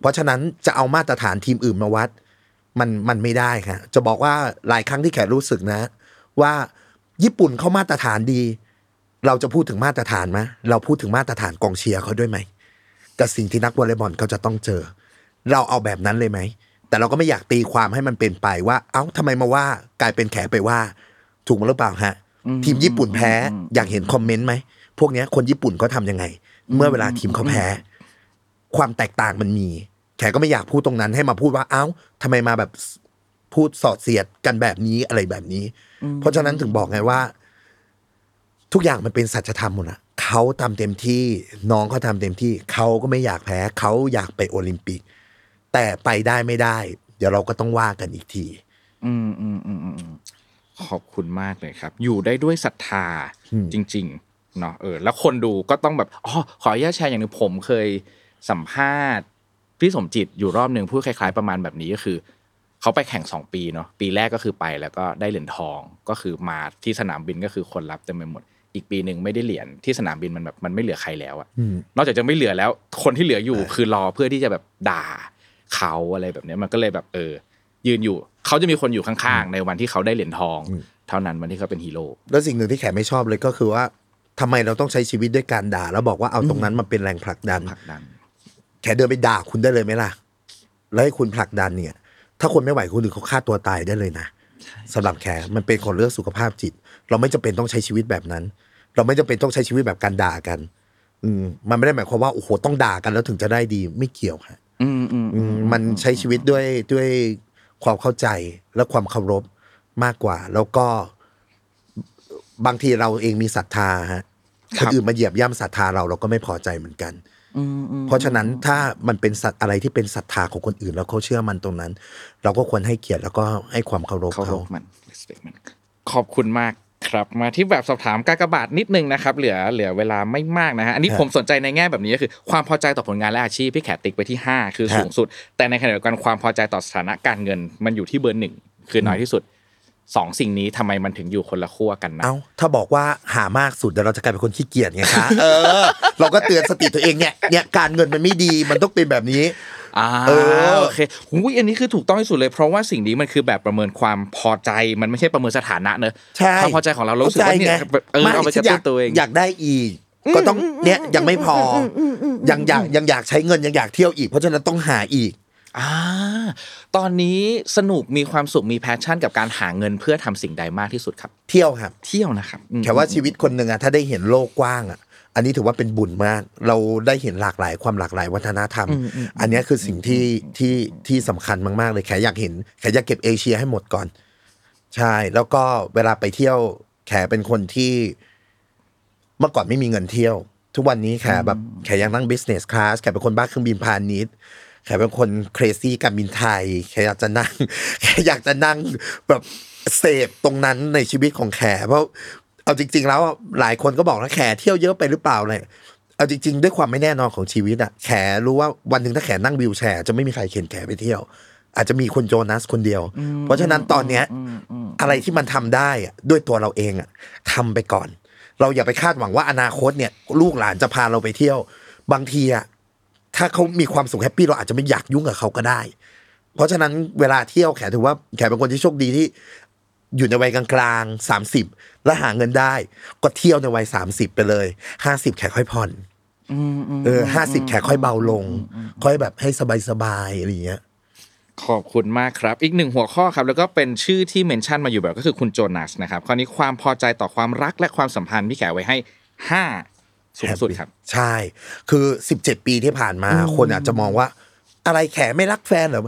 เพราะฉะนั้นจะเอามาตรฐานทีมอื่นมาวัด มันมันไม่ได้ครับจะบอกว่าหลายครั้งที่แขกรู้สึกนะ ว่าญี่ปุ่นเขามาตรฐานดี เราจะพูดถึงมาตรฐานไหมเราพูดถึงมาตรฐานกองเชียร์เขาด้วยไหม กับสิ่งที่นักวอลเลย์บอลเขาจะต้องเจอ เราเอาแบบนั้นเลยไหม แต่เราก็ไม่อยากตีความให้มันเป็นไปว่า เอ้าทำไมมาว่ากลายเป็นแขไปว่า ถูกมั้ยหรือเปล่าฮะ ทีมญี่ปุ่นแพ้อยากเห็นคอมเมนต์ไหมพวกเนี้ยคนญี่ปุ่นเขาทำยังไง เมื่อเวลาทีมเขาแพ้ ความแตกต่างมันมี แขก็ไม่อยากพูดตรงนั้นให้มาพูดว่าเอ้าทำไมมาแบบพูดสอดเสียดกันแบบนี้อะไรแบบนี้ เพราะฉะนั้นถึงบอกไงว่า ทุกอย่างมันเป็นสัจธรรมหมดอะ เขาทำเต็มที่น้องเขาทำเต็มที่เขาก็ไม่อยากแพ้เขาอยากไปโอลิมปิก แต่ไปได้ไม่ได้ เดี๋ยวเราก็ต้องว่ากันอีกที อืมอืมอืมอืมอืมขอบคุณมากเลยครับ อยู่ได้ด้วยศรัทธาอืมจริง ๆ เนาะเออ แล้วคนดูก็ต้องแบบอ๋อขออนุญาตแชร์อย่างหนึ่งผมเคยสัมภาษณ์พี่สมจิตอยู่รอบหนึ่งพูดคล้าย ๆ ประมาณแบบนี้ก็คือเขาไปแข่งสองปีเนาะปีแรกก็คือไปแล้วก็ได้เหรียญทองก็คือมาที่สนามบินก็คือคนรับเต็มไปหมด อีกปีหนึ่งไม่ได้เหรียญที่สนามบินมันแบบมันไม่เหลือใครแล้วอะอืมนอกจากจะไม่เหลือแล้ว คนที่เหลืออยู่คือรอเพื่อที่จะแบบด่าเขาอะไรแบบเนี้ยมันก็เลยแบบเออ ยืนอยู่เขาจะมีคนอยู่ข้างๆ ในวันที่เขาได้เหรียญทอง เท่านั้นวันที่เขาเป็นฮีโร่แล้วสิ่งหนึ่งที่แขกไม่ชอบเลยก็คือว่าทำไมเราต้องใช้ชีวิตด้วยการด่า แล้วบอกว่าเอาตรงนั้นมาเป็นแรงผลักดันผลักดัน แขเดินไปด่าคุณได้เลยไหมล่ะ แล้วให้คุณผลักดันเนี่ย ถ้าคนไม่ไหวคุณถึงเขาฆ่าตัวตายได้เลยนะสำหรับแขมันเป็นของเรื่องสุขภาพจิต เราไม่จำเป็นต้องใช้ชีวิตแบบนั้น เราไม่จำเป็นต้องใช้ชีวิตแบบการด่ากัน อืมมันไม่ได้หมายความว่าโอ้โหต้องด่ากันแล้วถึงจะได้ดีไม่เกี่ยวฮะอืมอืมอืมมันใช้ชีวิตด้วยด้วยความเข้าใจและความเคารพมากกว่า แล้วก็บางทีเราเองมีศรัทธาฮะคนอื่นมาเหยียบย่ำศรัทธาเราเราก็ไม่พอใจเหมือนกัน อืมอืมเพราะฉะนั้นถ้ามันเป็นสัตว์อะไรที่เป็นศรัทธาของคนอื่น แล้วเขาเชื่อมันตรงนั้น เราก็ควรให้เกียรติแล้วก็ให้ความเคารพเขาเขามัน respect มัน ขอบคุณมาก ครับมาที่แบบสอบถามกากบาทนิดนึงนะครับเหลือเหลือเวลาไม่มากนะฮะอันนี้ครับผมสนใจในแง่แบบนี้ก็คือความพอใจต่อผลงานและอาชีพพี่แขกติ๊กไปที่ 5 คือครับสูงสุด แต่ในขณะเดียวกันความพอใจต่อสถานะการเงิน มันอยู่ที่เบอร์หนึ่งคือน้อยที่สุดสองสิ่งนี้ทำไมมันถึงอยู่คนละขั้วกันนะ เอ้าถ้าบอกว่าหามากสุดเดี๋ยวเราจะกลายเป็นคนขี้เกียจไงคะ เออ เราก็เตือนสติตัวเองเนี่ย เนี่ยการเงินมันไม่ดี มันต้องเป็นแบบนี้ อ่าเออโอเคหุ้ยอันนี้คือถูกต้องที่สุดเลย เพราะว่าสิ่งนี้มันคือแบบประเมินความพอใจมันไม่ใช่ประเมินสถานะเนอะใช่ความพอใจของเราเรารู้สึกว่าเนี่ยข้ใจไงเออไม่เอาไปกระฉันอตุ้ยานกตัวเองอยากได้อีกก็ต้องเนี่ยยังไม่พออยังอยากยังอยากใช้เงินยังอยากเที่ยวอีก เพราะฉะนั้นต้องหาอีกอ่าตอนนี้สนุกมีความสุขมี passion กับการหาเงินเพื่อทำสิ่งใดมากที่สุดครับ เที่ยวครับ เที่ยวนะครับอืมแขว่าชีวิตคนหนึ่งอะถ้าได้เห็นโลกกว้างอะ อันนี้ถือว่าเป็นบุญมาก เราได้เห็นหลากหลายความหลากหลายวัฒนธรรม อันเนี้ยคือสิ่งที่ที่ที่สำคัญมากๆเลยแขอยากเห็นแขอยากเก็บเอเชียให้หมดก่อน ใช่ แล้วก็เวลาไปเที่ยวแขเป็นคนที่เมื่อก่อนไม่มีเงินเที่ยว ทุกวันนี้แขแบบแขยังนั่ง business class แขเป็นคนบ้าเครื่องบินพาณิชย์แขเป็นคน crazy การบินไทยแขอยากจะนั่งแขอยากจะนั่งแบบเสพตรงนั้นในชีวิตของแขเพราะ เอาจริง ๆ แล้วหลายคนก็บอกนะแขเที่ยวเยอะไปหรือเปล่าเลยเอาจริง ๆ ด้วยความไม่แน่นอนของชีวิตอะแขรู้ว่าวันหนึ่งถ้าแขนั่งวิวแชร์จะไม่มีใครเข็นแขไปเที่ยว อาจจะมีคนโจนัสคนเดียว เพราะฉะนั้นตอนเนี้ยอะไรที่มันทำได้อะด้วยตัวเราเองอะทำไปก่อน เราอย่าไปคาดหวังว่าอนาคตเนี่ย ลูกหลานจะพาเราไปเที่ยว บางทีอะถ้าเขามีความสุขแฮปปี้เราอาจจะไม่อยากยุ่งกับเขาก็ได้ เพราะฉะนั้นเวลาเที่ยวแขถือว่าแขเป็นคนที่โชคดีที่ อยู่ในวัยกลางๆสามสิบแล้วหาเงินได้ ก็เที่ยวในวัยสามสิบไปเลยห้าสิบแขค่อยผ่อนเออห้าสิบแขค่อยเบาลง ค่อยแบบให้สบายๆอะไรอย่างเงี้ยขอบคุณมากครับ อีกหนึ่งหัวข้อครับ แล้วก็เป็นชื่อที่เมนชั่นมาอยู่แบบก็คือคุณโจนัสนะครับคราวนี้ความพอใจต่อความรักและความสัมพันธ์พี่แขไว้ให้ห้าสูงสุดครับ ใช่ คือสิบเจ็ดปีที่ผ่านมา คนอาจจะมองว่า อะไรแขไม่รักแฟนเหรอ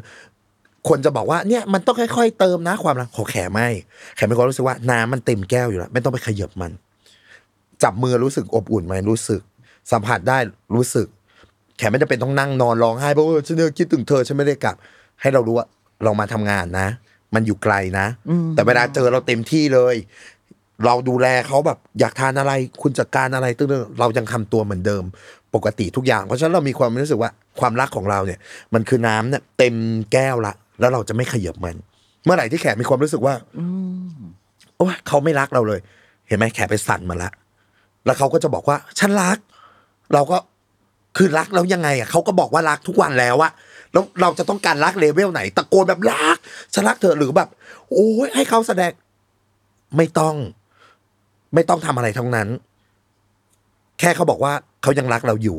คนจะบอกว่าเนี่ยมันต้องค่อยๆเติมนะความรักขอแขไม่แขไม่ก็รู้สึกว่าน้ำมันเต็มแก้วอยู่แล้วไม่ต้องไปขยับมัน จับมือรู้สึกอบอุ่นไหมรู้สึก สัมผัสได้รู้สึก แขไม่จำเป็นต้องนั่งนอนร้องไห้เพราะว่าฉันเนี่ยคิดถึงเธอฉันไม่ได้กลับ ให้เรารู้ว่าเรามาทำงานนะ มันอยู่ไกลนะ แต่เวลาเจอเราเต็มที่เลย เราดูแลเขาแบบอยากทานอะไร คุณจัดการอะไรตึ้งๆเรายังทำตัวเหมือนเดิมปกติทุกอย่าง เพราะฉะนั้นเรามีความรู้สึกว่าความรักของเราเนี่ย มันคือน้ำเนี่ยเต็มแก้วละ แล้วเราจะไม่ขยับมัน เมื่อไหร่ที่แขกมีความรู้สึกว่าโอ้ยเขาไม่รักเราเลย เห็นไหมแขกไปสั่นมาละแล้วเขาก็จะบอกว่า ฉันรัก เราก็คือรักแล้วยังไงอะเขาก็บอกว่ารักทุกวันแล้วอะแล้วเราจะต้องการรักเลเวลไหน ตะโกนแบบรักฉันรักเธอหรือแบบ โอ้ยให้เขาแสดง ไม่ต้อง ไม่ต้องทำอะไรทั้งนั้น แค่เขาบอกว่าเขายังรักเราอยู่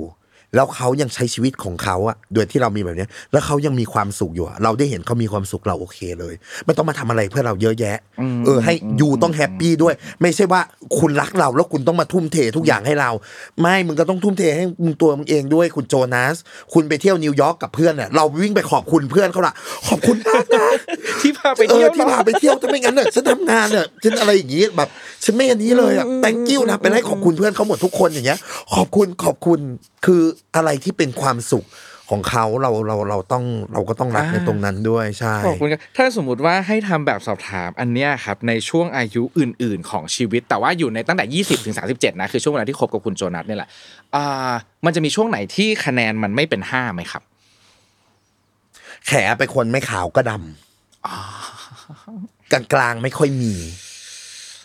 แล้วเขายังใช้ชีวิตของเขาอะโดยที่เรามีแบบเนี้ยแล้วเขายังมีความสุขอยู่อะเราได้เห็นเขามีความสุขเราโอเคเลยไม่ต้องมาทำอะไรเพื่อเราเยอะแยะเออให้ you ต้อง happy ด้วย ไม่ใช่ว่าคุณรักเราแล้วคุณต้องมาทุ่มเททุกอย่างให้เรา ไม่มึงก็ต้องทุ่มเทให้มึงตัวมึงเองด้วยคุณโจนาส คุณไปเที่ยวนิวยอร์กกับเพื่อนเนี่ยเราวิ่งไปขอบคุณเพื่อนเขาละขอบคุณมากนะที่พาไปเที่ยวเออที่พาไปเที่ยวถ้าไม่งั้นเนี่ยฉันทำงานเนี่ยฉันอะไรอย่างงี้แบบฉันไม่อันนี้เลยอะ thank you นะเป็นให้ขอบคุณเพื่อนเขาหมดทุกคนอย่างเงี้ย ขอบคุณขอบคุณ คืออะไรที่เป็นความสุขของเขาเราเราเราต้องเราก็ต้องรักในตรงนั้นด้วยใช่ขอบคุณครับถ้าสมมุติว่าให้ทำแบบสอบถามอันเนี้ยครับในช่วงอายุอื่น ๆ ของชีวิต แต่ว่าอยู่ในตั้งแต่ 20ถึง37นะคือช่วงเวลาที่คบกับคุณโจนัสเนี่ยแหละอ่ามันจะมีช่วงไหนที่คะแนนมันไม่เป็นห้าไหมครับ แขเป็นคนไม่ขาวก็ดำกลางกลางๆไม่ค่อยมี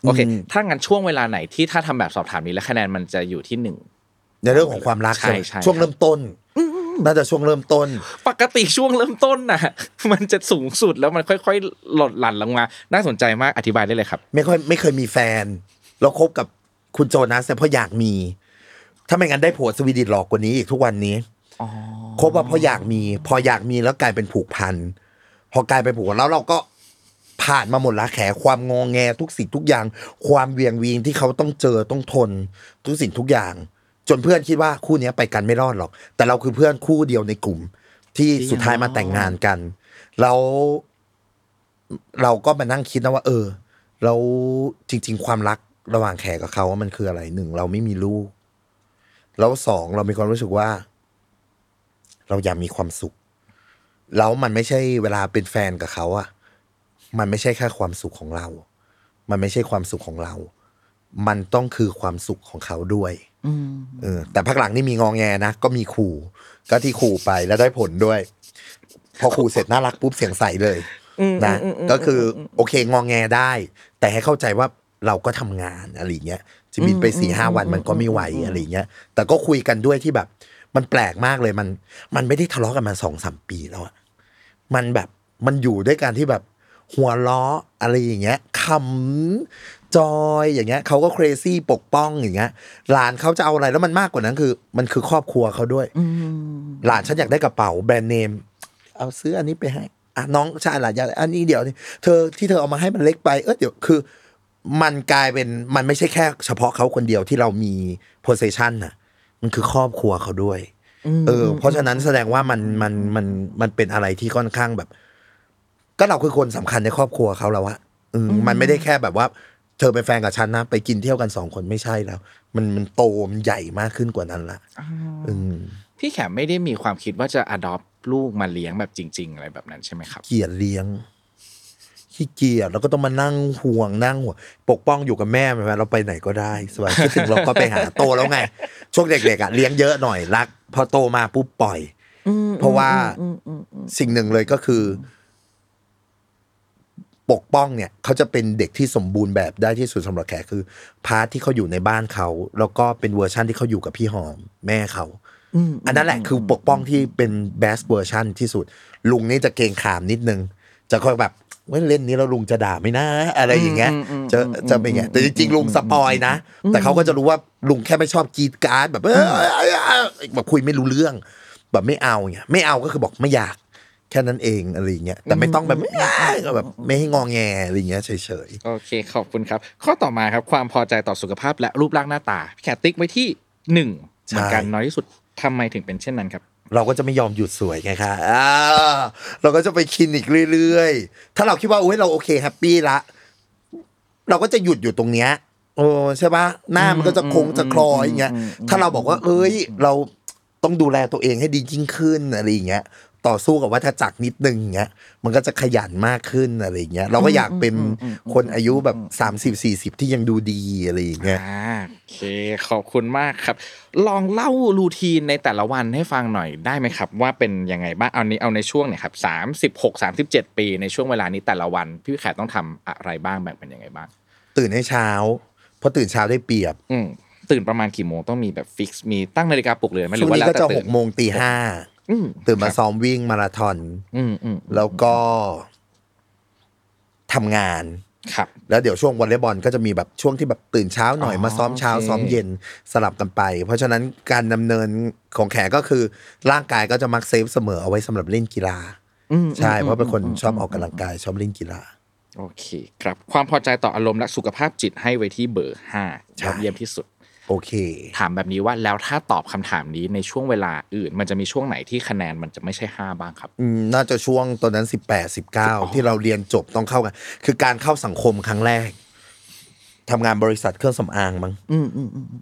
โอเคอืมถ้างั้นช่วงเวลาไหนที่ถ้าทำแบบสอบถามนี้แล้วคะแนนมันจะอยู่ที่หนึ่ง ในเรื่องของความรักใช่ไหมใช่ช่วงเริ่มต้นน่าจะช่วงเริ่มต้น ปกติช่วงเริ่มต้นน่ะ มันจะสูงสุดแล้วมันค่อยๆ หลดหลั่นลงมา น่าสนใจมากอธิบายได้เลยครับ ไม่ค่อยไม่เคยมีแฟนแล้วคบกับคุณโจนัสเนี่ยเพราะอยากมี ถ้าไม่งั้นได้ผัวสวีเดินหลอกกว่านี้อีกทุกวันนี้คบว่าเพราะอยากมี พออยากมีแล้วกลายเป็นผูกพันพอกลายเป็นผูกพันแล้วเราก็ผ่านมาหมดละแขความงองแงทุกสิ่งทุกอย่าง ความเวียงวีนที่เขาต้องเจอต้องทน ทุกสิ่งทุกอย่าง จนเพื่อนคิดว่าคู่เนี้ยไปกันไม่รอดหรอก แต่เราคือเพื่อนคู่เดียวในกลุ่ม ที่สุดท้ายมาแต่งงานกัน แล้วเราก็มานั่งคิดนะว่า เออแล้วจริง ๆ ความรักระหว่างแขกกับเขาว่ามันคืออะไรหนึ่งเราไม่มีลูก แล้วสองเรามีความรู้สึกว่า เราอยากมีความสุข แล้วมันไม่ใช่เวลาเป็นแฟนกับเขาอะมันไม่ใช่แค่ความสุขของเรา มันไม่ใช่ความสุขของเรา มันต้องคือความสุขของเขาด้วย เออ แต่พักหลังนี่มีงองแงนะ ก็มีขู่ ก็ที่ขู่ไปแล้วได้ผลด้วย พอขู่เสร็จน่ารักปุ๊บเสียงใสเลยนะก็คือโอเคงองแงได้ แต่ให้เข้าใจว่าเราก็ทำงานอะไรอย่างเงี้ยจะบินไปสี่ห้าวันมันก็ไม่ไหวอะไรอย่างเงี้ย แต่ก็คุยกันด้วยที่แบบ มันแปลกมากเลยมัน มันไม่ได้ทะเลาะกันมาสองสามปีแล้วอะมันแบบมันอยู่ด้วยกันที่แบบหัวล้ออะไรอย่างเงี้ยขำ จอยอย่างเงี้ยเขาก็ crazy ปกป้องอย่างเงี้ยหลานเขาจะเอาอะไรแล้วมันมากกว่านั้นคือ มันคือครอบครัวเขาด้วยหลานฉันอยากได้กระเป๋าแบรนด์เนม เอาซื้ออันนี้ไปให้อะน้องชายหลานอยากได้อันนี้เดี๋ยวนี่เธอที่เธอเอามาให้มันเล็กไปเออเดี๋ยวคือ มันกลายเป็นมันไม่ใช่แค่ เฉพาะเขาคนเดียวที่เรามี possession น่ะ มันคือครอบครัวเขาด้วยเออ เพราะฉะนั้นแสดงว่ามันมันมันมันเป็นอะไรที่ค่อนข้างแบบ ก็เราคือคนสำคัญในครอบครัวเขาแล้วอะอืมมันไม่ได้แค่แบบว่า เธอเป็นแฟนกับฉันนะ ไปกินเที่ยวกันสองคนไม่ใช่แล้ว มันมันโตมันใหญ่มากขึ้นกว่านั้นละอืมพี่แขมไม่ได้มีความคิดว่าจะ adopt ลูกมาเลี้ยงแบบจริง ๆ อะไรแบบนั้นใช่ไหมครับ เกลียดเลี้ยงขี้เกียจแล้วก็ต้องมานั่งห่วงนั่งห่วงปกป้องอยู่กับแม่ไหมเราไปไหนก็ได้สบายคิดถึงเราก็ไปหาโตแล้วไง ช่วงเด็กๆอะเลี้ยงเยอะหน่อยรัก พอโตมาปุ๊บปล่อย เพราะว่าสิ่งหนึ่งเลยก็คือ ปกป้องเนี่ยเขาจะเป็นเด็กที่สมบูรณ์แบบได้ที่สุดสำหรับแขคือ part ที่เขาอยู่ในบ้านเขา แล้วก็เป็นเวอร์ชั่นที่เขาอยู่กับพี่หอมแม่เขาอันนั้นแหละคือปกป้องที่เป็น best version ที่สุด ลุงนี่จะเกรงขามนิดนึง จะคอยแบบว่าเล่นนี้แล้วลุงจะด่าไหมนะ อะไรอย่างเงี้ยจะจะเป็นไงแต่จริงๆลุงสปอยนะ แต่เขาก็จะรู้ว่าลุงแค่ไม่ชอบกรีดกราร์ดแบบเออแบบคุยไม่รู้เรื่อง แบบไม่เอาเงี้ยไม่เอาก็คือบอกไม่อยาก แค่นั้นเองอะไรอย่างเงี้ยแต่ไม่ต้องแบบอ้าก็แบบไม่ให้งอแงอะไรอย่างเงี้ยเฉยโอเคขอบคุณครับ ข้อต่อมาครับความพอใจต่อสุขภาพและรูปร่างหน้าตาพี่แขกติ๊กไว้ที่หนึ่งเหมือนกันน้อยที่สุดทำไมถึงเป็นเช่นนั้นครับๆเราก็จะไม่ยอมหยุดสวยไงคะอ่าเราก็จะไปคลินิกเรื่อยๆ ถ้าเราคิดว่าโอ้ยเราโอเค happy ละเราก็จะหยุดอยู่ตรงเนี้ยโอ้ใช่ปะหน้ามันก็จะคงจะคลอยอย่างเงี้ยถ้าเราบอกว่า เอ้ย เราต้องดูแลตัวเองให้ดียิ่งขึ้นอะไรอย่างเงี้ย ต่อสู้กับวัฏจักรนิดนึงอย่างเงี้ยมันก็จะขยันมากขึ้นอะไรอย่างเงี้ยเราก็อยากเป็นคนอายุแบบสามสิบสี่สิบที่ยังดูดีอะไรอย่างเงี้ยอ่าโอเคขอบคุณมากครับ ลองเล่ารูทีนในแต่ละวันให้ฟังหน่อยได้ไหมครับ ว่าเป็นยังไงบ้างเอานี้เอาในช่วงเนี่ยครับสามสิบหกสามสิบเจ็ดปีในช่วงเวลานี้แต่ละวัน พี่แขกต้องทำอะไรบ้างแบ่งเป็นยังไงบ้าง ตื่นให้เช้าเพราะตื่นเช้าได้เปรียบ อืมตื่นประมาณกี่โมงต้องมีแบบฟิกซ์มีตั้งนาฬิกาปลุกเลยไหมหช่รืวองว่านี้แล้วก็แต่จะตื่หนกโมงตีห้าอืม ตื่นมาซ้อมวิ่งมาราธอนอืมอืมแล้วก็ทำงานครับแล้วเดี๋ยวช่วงวอลเลย์บอลก็จะมีแบบช่วงที่แบบตื่นเช้าหน่อยอ๋อมาซ้อมเช้าโอเคซ้อมเย็นสลับกันไป เพราะฉะนั้นการดำเนินของแขกก็คือร่างกายก็จะมักเซฟเสมอเอาไว้สำหรับเล่นกีฬาอืมใช่เพราะเป็นคนอืมชอบออกกำลังกายชอบเล่นกีฬาโอเค ครับความพอใจต่ออารมณ์และสุขภาพจิตให้ไว้ที่เบอร์ห้าใช่ยอดเยี่ยมที่สุด โอเค ถามแบบนี้ว่าแล้วถ้าตอบคำถามนี้ในช่วงเวลาอื่น มันจะมีช่วงไหนที่คะแนนมันจะไม่ใช่ห้าบ้างครับอืมน่าจะช่วงตอนนั้นสิบแปดสิบเก้าที่เราเรียนจบต้องเข้ากัน คือการเข้าสังคมครั้งแรกทำงานบริษัทเครื่องสำอางมั้ง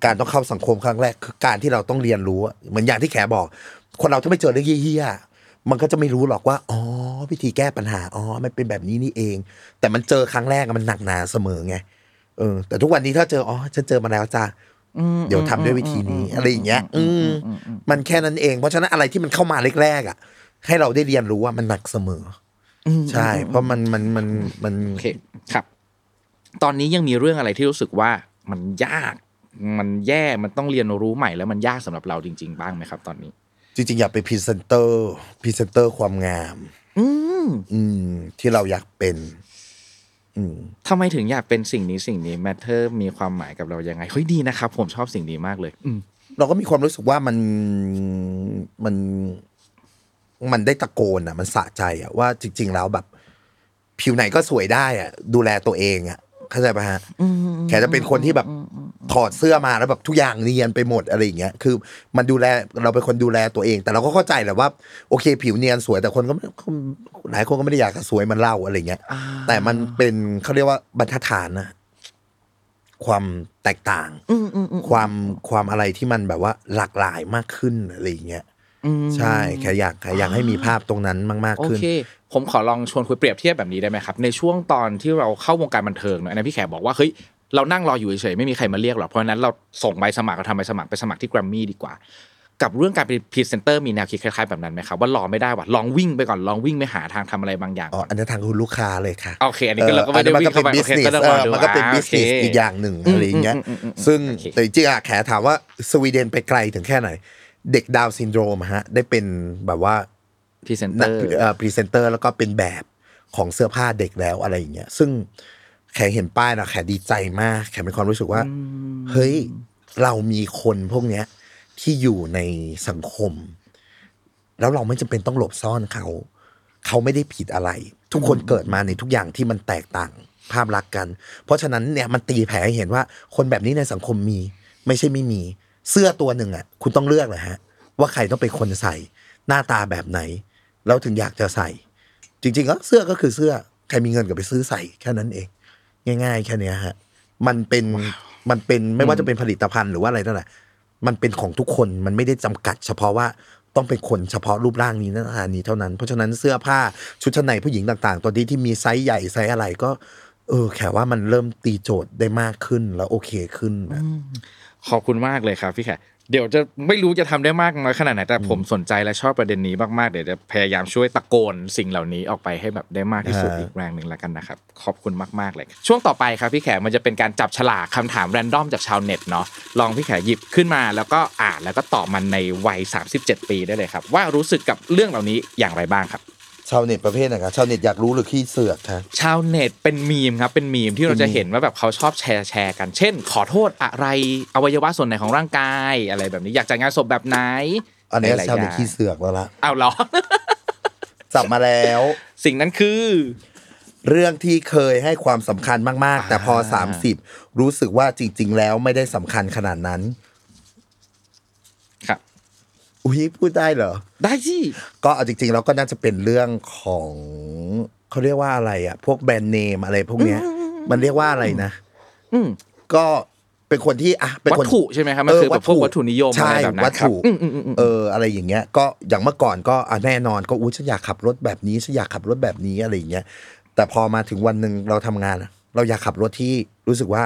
การต้องเข้าสังคมครั้งแรกคือการที่เราต้องเรียนรู้อะเหมือนอย่างที่แขบอก คนเราถ้าไม่เจอเรื่องเฮี้ยๆมันก็จะไม่รู้หรอกว่า อ๋อวิธีแก้ปัญหา อ๋อ มันเป็นแบบนี้นี่เอง แต่มันเจอครั้งแรกอะมันหนักหนาเสมอไง เออ แต่ทุกวันนี้ถ้าเจอ อ๋อ ฉันเจอมาแล้วจ้า เดี๋ยวทำด้วยวิธีนี้อะไรอย่างเงี้ย อืมมันแค่นั้นเอง เพราะฉะนั้นอะไรที่มันเข้ามาแรกๆอะ ให้เราได้เรียนรู้ว่ามันหนักเสมออใช่ เพราะมันมันมันมันโอเคครับ ตอนนี้ยังมีเรื่องอะไรที่รู้สึกว่ามันยากมันแย่มันต้องเรียนรู้ใหม่แล้วมันยากสำหรับเราจริง ๆ บ้างไหมครับ ตอนนี้ จริง ๆ อยากเป็นพรีเซนเตอร์พรีเซนเตอร์ความงาม อืมอืมที่เราอยากเป็นอืม ทำไมถึงอยากเป็นสิ่งนี้สิ่งนี้ matter มีความหมายกับเรายังไงเฮ้ยดีนะครับ ผมชอบสิ่งนี้มากเลย อืเราก็มีความรู้สึกว่ามันมันมันได้ตะโกนอะ มันสะใจอะว่าจริง ๆ แล้วแบบ ผิวไหนก็สวยได้อะ ดูแลตัวเองอะ เข้าใจปะฮะแขจะเป็นคนที่แบบถอดเสื้อมาแล้วแบบทุกอย่างเนียนไปหมดอะไรอย่างเงี้ยคือ มันดูแลเราเป็นคนดูแลตัวเอง แต่เราก็เข้าใจแหละว่าโอเค ผิวเนียนสวยแต่คนก็ไม่หลายคนก็ไม่ได้อยากจะสวยเหมันเล่าอะไรเงี้ยแต่มันเป็นเขาเรียกว่าบรรทัดฐานนะความแตกต่างความความอะไรที่มันแบบว่าหลากหลายมากขึ้นอะไรอย่างเงี้ย ใช่แค่อยากแค่อยากให้มีภาพตรงนั้นมากๆขึ้นโอเค ผมขอลองชวนคุยเปรียบเทียบแบบนี้ได้ไหมครับ ในช่วงตอนที่เราเข้าวงการบันเทิงเนอะอันนั้นพี่แขบอกว่าเฮ้ยเรานั่งรออยู่เฉยๆไม่มีใครมาเรียกหรอกเพราะฉะนั้นเราส่งใบสมัครเราทำใบสมัครไปสมัครที่แกรมมี่ดีกว่า กับเรื่องการเป็นพรีเซนเตอร์มีแนวคิดคล้ายๆแบบนั้นไหมครับว่ารอไม่ได้ว่ะลองวิ่งไปก่อนลองวิ่งไปหาทางทำอะไรบางอย่างอ๋อก่อน อันนี้ทางคุณลูกค้าเลยค่ะ โอเค อันนี้ก็เราก็ไม่ได้ออวิ่งเข้าไปมันก็เป็นโอเคก็ business ต้องรอเออดูมันก็เป็นอ่า business โอเคอีกอย่างหนึ่งอะไรอย่างเงี้ยอืมอืมอืมอืมซึ่งโอเคแต่จริงๆอะแขถามว่าสวีเดนไปไกลถึงแค่ไหน เด็กดาวน์ซินโดรมอะฮะได้เป็นแบบว่าพรีเซนเตนัอกร์พรีเซนเตอร์แล้วก็เป็นแบบของเสื้อผ้าเด็กแล้วอะไรอย่างเงี้ยซึ่งแขเห็นป้ายนะแขดีใจมาก แขมีความรู้สึกว่า เฮ้ย เรามีคนพวกเนี้ย ที่อยู่ในสังคม แล้วเราไม่จำเป็นต้องหลบซ่อนเขา เขาไม่ได้ผิดอะไร ทุกคนเกิดมาในทุกอย่างที่มันแตกต่าง ภาพลักษณ์กัน เพราะฉะนั้นเนี่ยมันตีแผลให้เห็นว่า คนแบบนี้ในสังคมมี ไม่ใช่ไม่มี เสื้อตัวหนึ่งอะ คุณต้องเลือกเลยฮะ ว่าใครต้องเป็นคนใส่ หน้าตาแบบไหน เราถึงอยากจะใส่ จริงๆก็เสื้อก็คือเสื้อใครมีเงินก็ไปซื้อใส่แค่นั้นเอง ง่าย ๆ แค่เนี้ยฮะ มันเป็นมันเป็นไม่ว่าจะเป็นผลิตภัณฑ์หรือว่าอะไรนั่นแหละมันเป็นของทุกคนมันไม่ได้จำกัด เฉพาะว่าต้องเป็นคนเฉพาะรูปร่างนี้หน้าตานี้เท่านั้น เพราะฉะนั้นเสื้อผ้าชุดชั้นในผู้หญิงต่างๆตัวนี้ที่มีไซส์ใหญ่ไซส์อะไรก็ เออแค่ว่ามันเริ่มตีโจทย์ได้มากขึ้นแล้วโอเคขึ้นนะ ขอบคุณมากเลยครับพี่แขก็เดี๋ยวจะไม่รู้จะทำได้มากน้อยขนาดไหนแต่ผมสนใจและชอบประเด็นนี้มากๆเดี๋ยวจะพยายามช่วยตะโกนสิ่งเหล่านี้ออกไปให้แบบได้มากที่สุดฮะอีกแรงหนึ่งแล้วกันนะครับขอบคุณมากๆเลย ช่วงต่อไปครับพี่แขมันจะเป็นการจับฉลากคำถาม random จากชาวเน็ตเนาะลองพี่แขหยิบขึ้นมาแล้วก็อ่านแล้วก็ตอบมันในวัย 37 ปีได้เลยครับ ว่ารู้สึกกับเรื่องเหล่านี้อย่างไรบ้างครับ ชาวเน็ตประเภทไหนครับชาวเน็ตอยากรู้หรือขี้เสือกครับชาวเน็ตเป็นมีมครับเป็นมีมที่เราจะเห็นว่าแบบเขาชอบแชร์แชร์กัน เช่น ขอโทษอะไรอวัยวะส่วนไหนของร่างกายอะไรแบบนี้อยากจัดงานศพแบบไหนอันนี้หลยๆชาวเน็ตอย่างขี้เสือกแล้วละเอาเหรอจับมาแล้ว สิ่งนั้นคือ เรื่องที่เคยให้ความสำคัญมากๆ แต่พออ่า30 รู้สึกว่าจริง ๆ แล้วไม่ได้สำคัญขนาดนั้นครับ อุ้ยพูดได้เหรอ ได้ที่ก็เอาจริงๆแล้วก็น่าจะเป็นเรื่องของเขาเรียกว่าอะไรอะพวกแบรนด์เนมอะไรพวกเนี้ย มันเรียกว่าอะไรนะ อืมก็เป็นคนที่อะเป็นวัคตนถุใช่ไหมครับมันคือแบบพวกวัตถุนิยมใช่อะไรแบบนั้นวัตครับถุอืมอืมอืมอืมเอออะไรอย่างเงี้ย ก็อย่างเมื่อก่อนก็อะแน่นอนก็อุ้ยฉันอยากขับรถแบบนี้ฉันอยากขับรถแบบนี้อะไรอย่างเงี้ยแต่พอมาถึงวันหนึ่งเราทำงานอะเราอยากขับรถที่รู้สึกว่า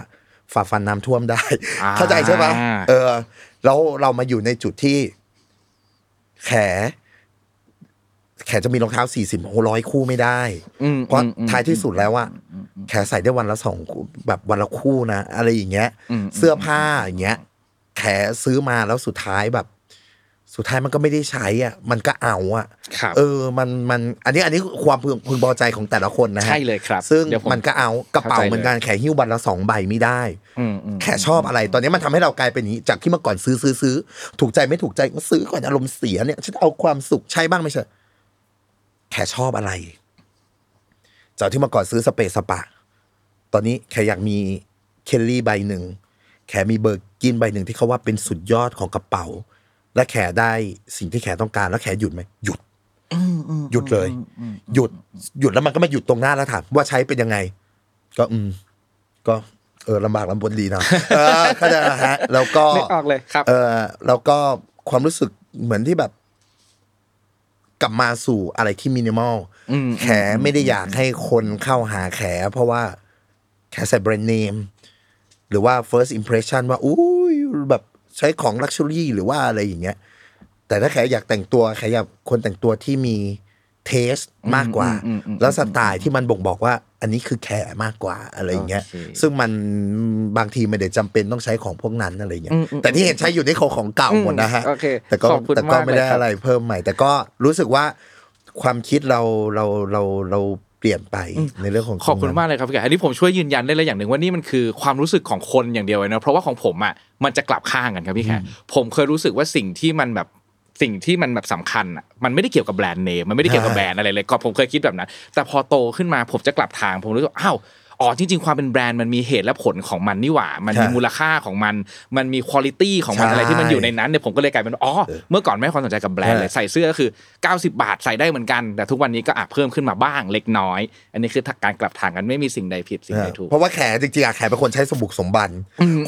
ฝ่าฟันน้ำท่วมได้อ่าเข้าใจใช่ปะเออแล้วเรามาอยู่ในจุดที่ แข แขจะมีรองเท้าสี่สิบร้อยคู่ไม่ได้อืมเพราะอืมอืมท้ายที่สุดแล้วอะแขใส่ได้วันละสองคู่แบบวันละคู่นะ อะไรอย่างเงี้ยอืมเสื้อผ้าอย่างเงี้ย แขซื้อมาแล้วสุดท้ายแบบ สุดท้ายมันก็ไม่ได้ใช้อะ มันก็เอาอะ ครับ เออ มัน มัน อันนี้ อันนี้ความพึงพึงพอใจของแต่ละคนนะฮะใช่เลยครับซึ่งเดี๋ยวผมมันก็เอากระเป๋าเข้าใจเลยเหมือนกันแขหิ้ววันละสองใบไม่ได้ อืมอืมแขชอบอะไร ตอนนี้มันทำให้เรากลายเป็นอย่างนี้ จากที่เมื่อก่อนซื้อซื้อซื้อ ถูกใจไม่ถูกใจก็ซื้อก่อนอารมณ์เสียเนี่ย ฉันเอาความสุขใช้บ้างไม่ใช่แขชอบอะไร จากที่เมื่อก่อนซื้อสเปซสปะ ตอนนี้แขอยากมีเคลลี่ใบหนึ่งแขมีเบอร์กินใบหนึ่งที่เขาว่าเป็นสุดยอดของกระเป๋า และแขได้สิ่งที่แขต้องการ แล้วแขหยุดไหมหยุดหยุดเลย หยุด หยุดแล้วมันก็มาหยุดตรงหน้าแล้วถามว่าใช้เป็นยังไง ก็อืม ก็ เออลำบากลำบนดีเนาะเออเข้าใจนะฮะ แล้วก็นึกออกเลยครับ เออแล้วก็ความรู้สึกเหมือนที่แบบ กลับมาสู่อะไรที่มินิมอลอืมแขไม่ได้อยากให้คนเข้าหาแข เพราะว่า แขใส่แบรนด์เนมหรือว่า first impression ว่าอุ้ยแบบ ใช้ของ luxury หรือว่าอะไรอย่างเงี้ย แต่ถ้าแขอยากแต่งตัวแขอยากคนแต่งตัวที่มีเทสมากกว่าอืมอืมอืมแล้วสไตล์ที่มันบ่งบอกว่า อันนี้คือแขมากกว่าอะไรอย่างเงี้ยโอเคซึ่งมันบางทีไม่ได้จำเป็นต้องใช้ของพวกนั้นอะไรอย่างเงี้ยอืมอืมแต่ที่เห็นใช้อยู่นี่ของของเก่าหมดนะฮะโอเคแต่ก็ขอบคุณแต่ก็มากไม่ได้เลยครับอะไรเพิ่มใหม่ แต่ก็รู้สึกว่าความคิดเราเราเราเรา เปลี่ยนไปในเรื่องของขอบคุณตรงนั้นมากเลยครับพี่แกอันนี้ผมช่วยยืนยันได้เลยอย่างหนึ่งว่านี่มันคือความรู้สึกของคนอย่างเดียวเลยนะเพราะว่าของผมอะมันจะกลับข้างกันครับพี่แขกผมเคยรู้สึกว่าสิ่งที่มันแบบสิ่งที่มันแบบสำคัญอะมันไม่ได้เกี่ยวกับแบรนด์เนมมันไม่ได้เกี่ยวกับแบรนด์อะไรเลยก็ผมเคยคิดแบบนั้นแต่พอโตขึ้นมาผมจะกลับทางผมรู้สึกว่าอ้าว อ๋อจริง ๆ ความเป็นแบรนด์มันมีเหตุและผลของมันนี่หว่า มันมีใช่มูลค่าของมัน มันมีคุณภาพของมันใช่อะไรที่มันอยู่ในนั้นเนี่ยผมก็เลยกลายเป็นว่าอ๋อเมื่อก่อนไม่ให้ความสนใจกับแบรนด์เลยใส่เสื้อก็คือ 90 บาทใส่ได้เหมือนกัน แต่ทุกวันนี้ก็อาจเพิ่มขึ้นมาบ้างเล็กน้อย อันนี้คือการกลับทางกันไม่มีสิ่งใดผิดสิ่งใดถูกเพราะว่าแขจริงๆอะแขเป็นคนใช้สมบุกสมบัน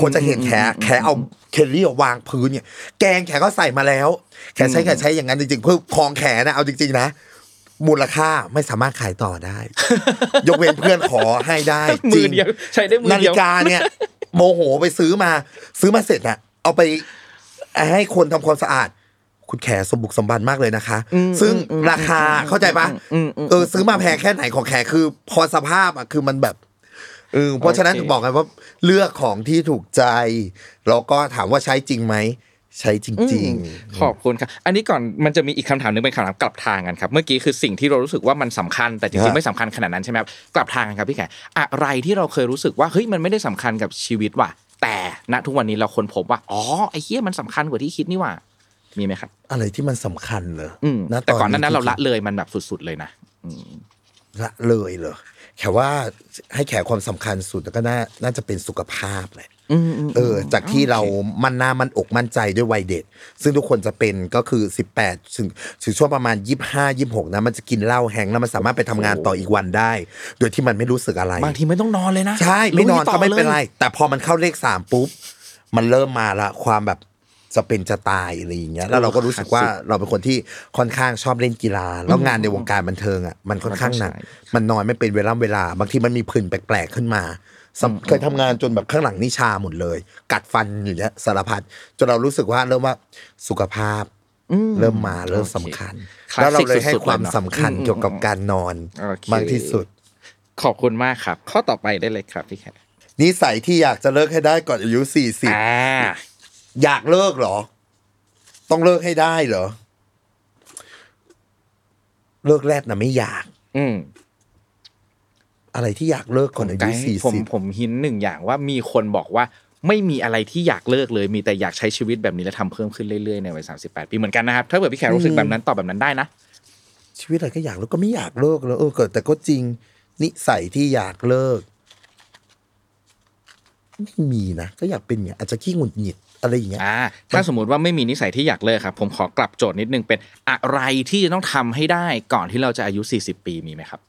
คนจะเห็นแขแขเอาเคลลี่วางพื้นเนี่ยแกงแขก็ใส่มาแล้ว แขใช้แขใช้อย่างนั้นจริงๆเพื่อคลองแขนะเอาจริงๆนะ มูลค่าไม่สามารถขายต่อได้ ยกเว้นเพื่อนขอให้ได้จมืริองเดียวใช้ได้มือนาเดีฬิยวกาเนี่ย โมโหไปซื้อมา ซื้อมาเสร็จอะเอาไปให้คนทำความสะอาด คุณแขสมบุกสมบันมากเลยนะคะ ซึ่งราคาเข้าใจปะเออซื้อมาแพงแค่ไหนของแขคือ พอสภาพอะคือมันแบบเออเพราะฉะนั้นโอเคถึงบอกไงว่าเลือกของที่ถูกใจแล้วก็ถามว่าใช้จริงไหม ใช้จริงขอบคุณครับ อันนี้ก่อนมันจะมีอีกคำถามหนึงเป็นคำถามกลับทางกันครับ เมื่อกี้คือสิ่งที่เรารู้สึกว่ามันสำคัญ แต่จริงๆไม่สำคัญขนาดนั้นใช่ไหมครับ กลับทางกันครับพี่แขกอะไรที่เราเคยรู้สึกว่าเฮ้ยมันไม่ได้สำคัญกับชีวิตว่ะ แต่ณทุกวันนี้เราค้นพบว่า อ๋อไอ้เหี้ยมันสำคัญกว่าที่คิดนี่หว่ามีไหมครับๆอะไรที่มันสำคัญเลยอืมณแต่ก่อนหนั้นนั้นที่เราละเลยมันแบบสุด ๆเลยนะอืมละเลยเหรอแขว่าให้แขความสำคัญสุดก็น่าน่าจะเป็นสุขภาพแหละอืมอืม เออ จากที่เราโอคมั่นหน้ามั่นอกมั่นใจด้วยวัยเด็ก ซึ่งทุกคนจะเป็นก็คือ 18 ถึงถึงช่วงประมาณ 25 26 นะ มันจะกินเหล้าแฮงก์แล้วมันสามารถไปทำงานต่ออีกวันได้ โดยที่มันไม่รู้สึกอะไร บางทีไม่ต้องนอนเลยนะ ใช่ ไม่นอนลุยต่ก็ไม่เป็นไรลยแต่พอมันเข้าเลขสามปุ๊บ มันเริ่มมาละความแบบจะเป็นจะตายอะไรอย่างเงี้ยแล้วเราก็รู้สึกว่าเราเป็นคนที่ค่อนข้างชอบเล่นกีฬา แล้วงานในวงการบันเทิงอะมันค่อนข้างหนักมันต้องใช้มันนอนไม่เป็นเวลาเวลา บางทีมันมีผื่นแปลกๆขึ้นมาสำ เคยทำงานจนแบบข้างหลังนี่ชาหมดเลย กัดฟันอยู่เนี้ยสารพัดจนเรารู้สึกว่าเริ่มว่าสุขภาพเริ่มมาเริ่มสำคัญคลาสสิกแล้วเราเลยให้สุดๆความเลยเนอะสำคัญอืมเกี่ยวกับการนอนโอเคมากที่สุด ขอบคุณมากครับ ข้อต่อไปได้เลยครับพี่แขกนิสัยที่อยากจะเลิกให้ได้ก่อนอายุสี่สิบอ่าอยากเลิกเหรอ ต้องเลิกให้ได้เหรอ เลิกแรกนะไม่อยาก อืม อะไรที่อยากเลิกก่อนอาไกยุด์สี่ผมสิบผมหินหนึ่งอย่างว่ามีคนบอกว่าไม่มีอะไรที่อยากเลิกเลย มีแต่อยากใช้ชีวิตแบบนี้และทำเพิ่มขึ้นเรื่อยๆในวัยสามสิบแปดปีเหมือนกันนะครับ ถ้าเกิดพี่แขกรู้สึกแบบนั้นตอบแบบนั้นได้นะ ชีวิตอะไรก็อยากแล้วก็ไม่อยากเลิกแล้วเออเกิดแต่ก็จริง นิสัยที่อยากเลิกไม่มีนะก็อยากเป็นอย่างอาจจะขี้หงุดหงิดอะไรอย่างเงี้ยอ่าถ้าสมมติว่าไม่มีนิสัยที่อยากเลิกครับ ผมขอกลับโจทย์นิดนึงเป็นอะไรที่จะต้องทำให้ได้ก่อนที่เราจะอายุ 40 ปีมีไหมครับ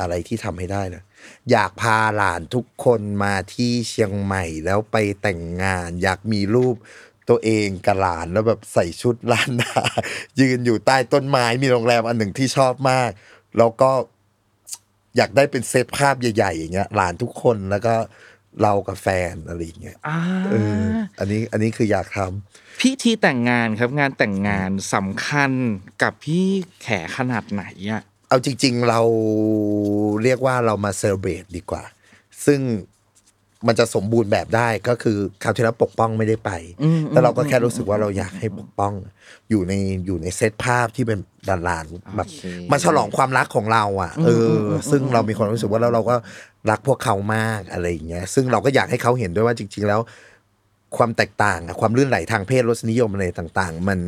อะไรที่ทำให้ได้นะอยากพาหลานทุกคนมาที่เชียงใหม่แล้วไปแต่งงาน อยากมีรูปตัวเองกับหลานแล้วแบบใส่ชุดล้านนายืนอยู่ใต้ต้นไม้มีโรงแรมอันหนึ่งที่ชอบมาก แล้วก็อยากได้เป็นเซตภาพใหญ่ๆอย่างเงี้ยหลานทุกคนแล้วก็เรากับแฟนอะไรอย่างเงี้ยอ่าเอออันนี้อันนี้คืออยากทำพิธีแต่งงานครับงานแต่งงานสำคัญกับพี่แขขนาดไหนอะ เอาจริง ๆ เราเรียกว่าเรามาเซเลบรตดีกว่า ซึ่งมันจะสมบูรณ์แบบได้ก็คือคราวที่แล้วปกป้องไม่ได้ไปอืมแล้วเราก็แค่รู้สึกว่าเราอยากให้ปกป้อง อยู่ในอยู่ในเซตภาพที่เป็นดานลานแบบโอเคมาฉลองความรักของเราอะเอออ ซึ่งเรามีความรู้สึกว่าแล้วเราก็รักพวกเขามากอะไรอย่างเงี้ย ซึ่งเราก็อยากให้เขาเห็นด้วยว่าจริง ๆ แล้ว ความแตกต่างอะความลื่นไหลทางเพศรสนิยมอะไรต่าง ๆ มัน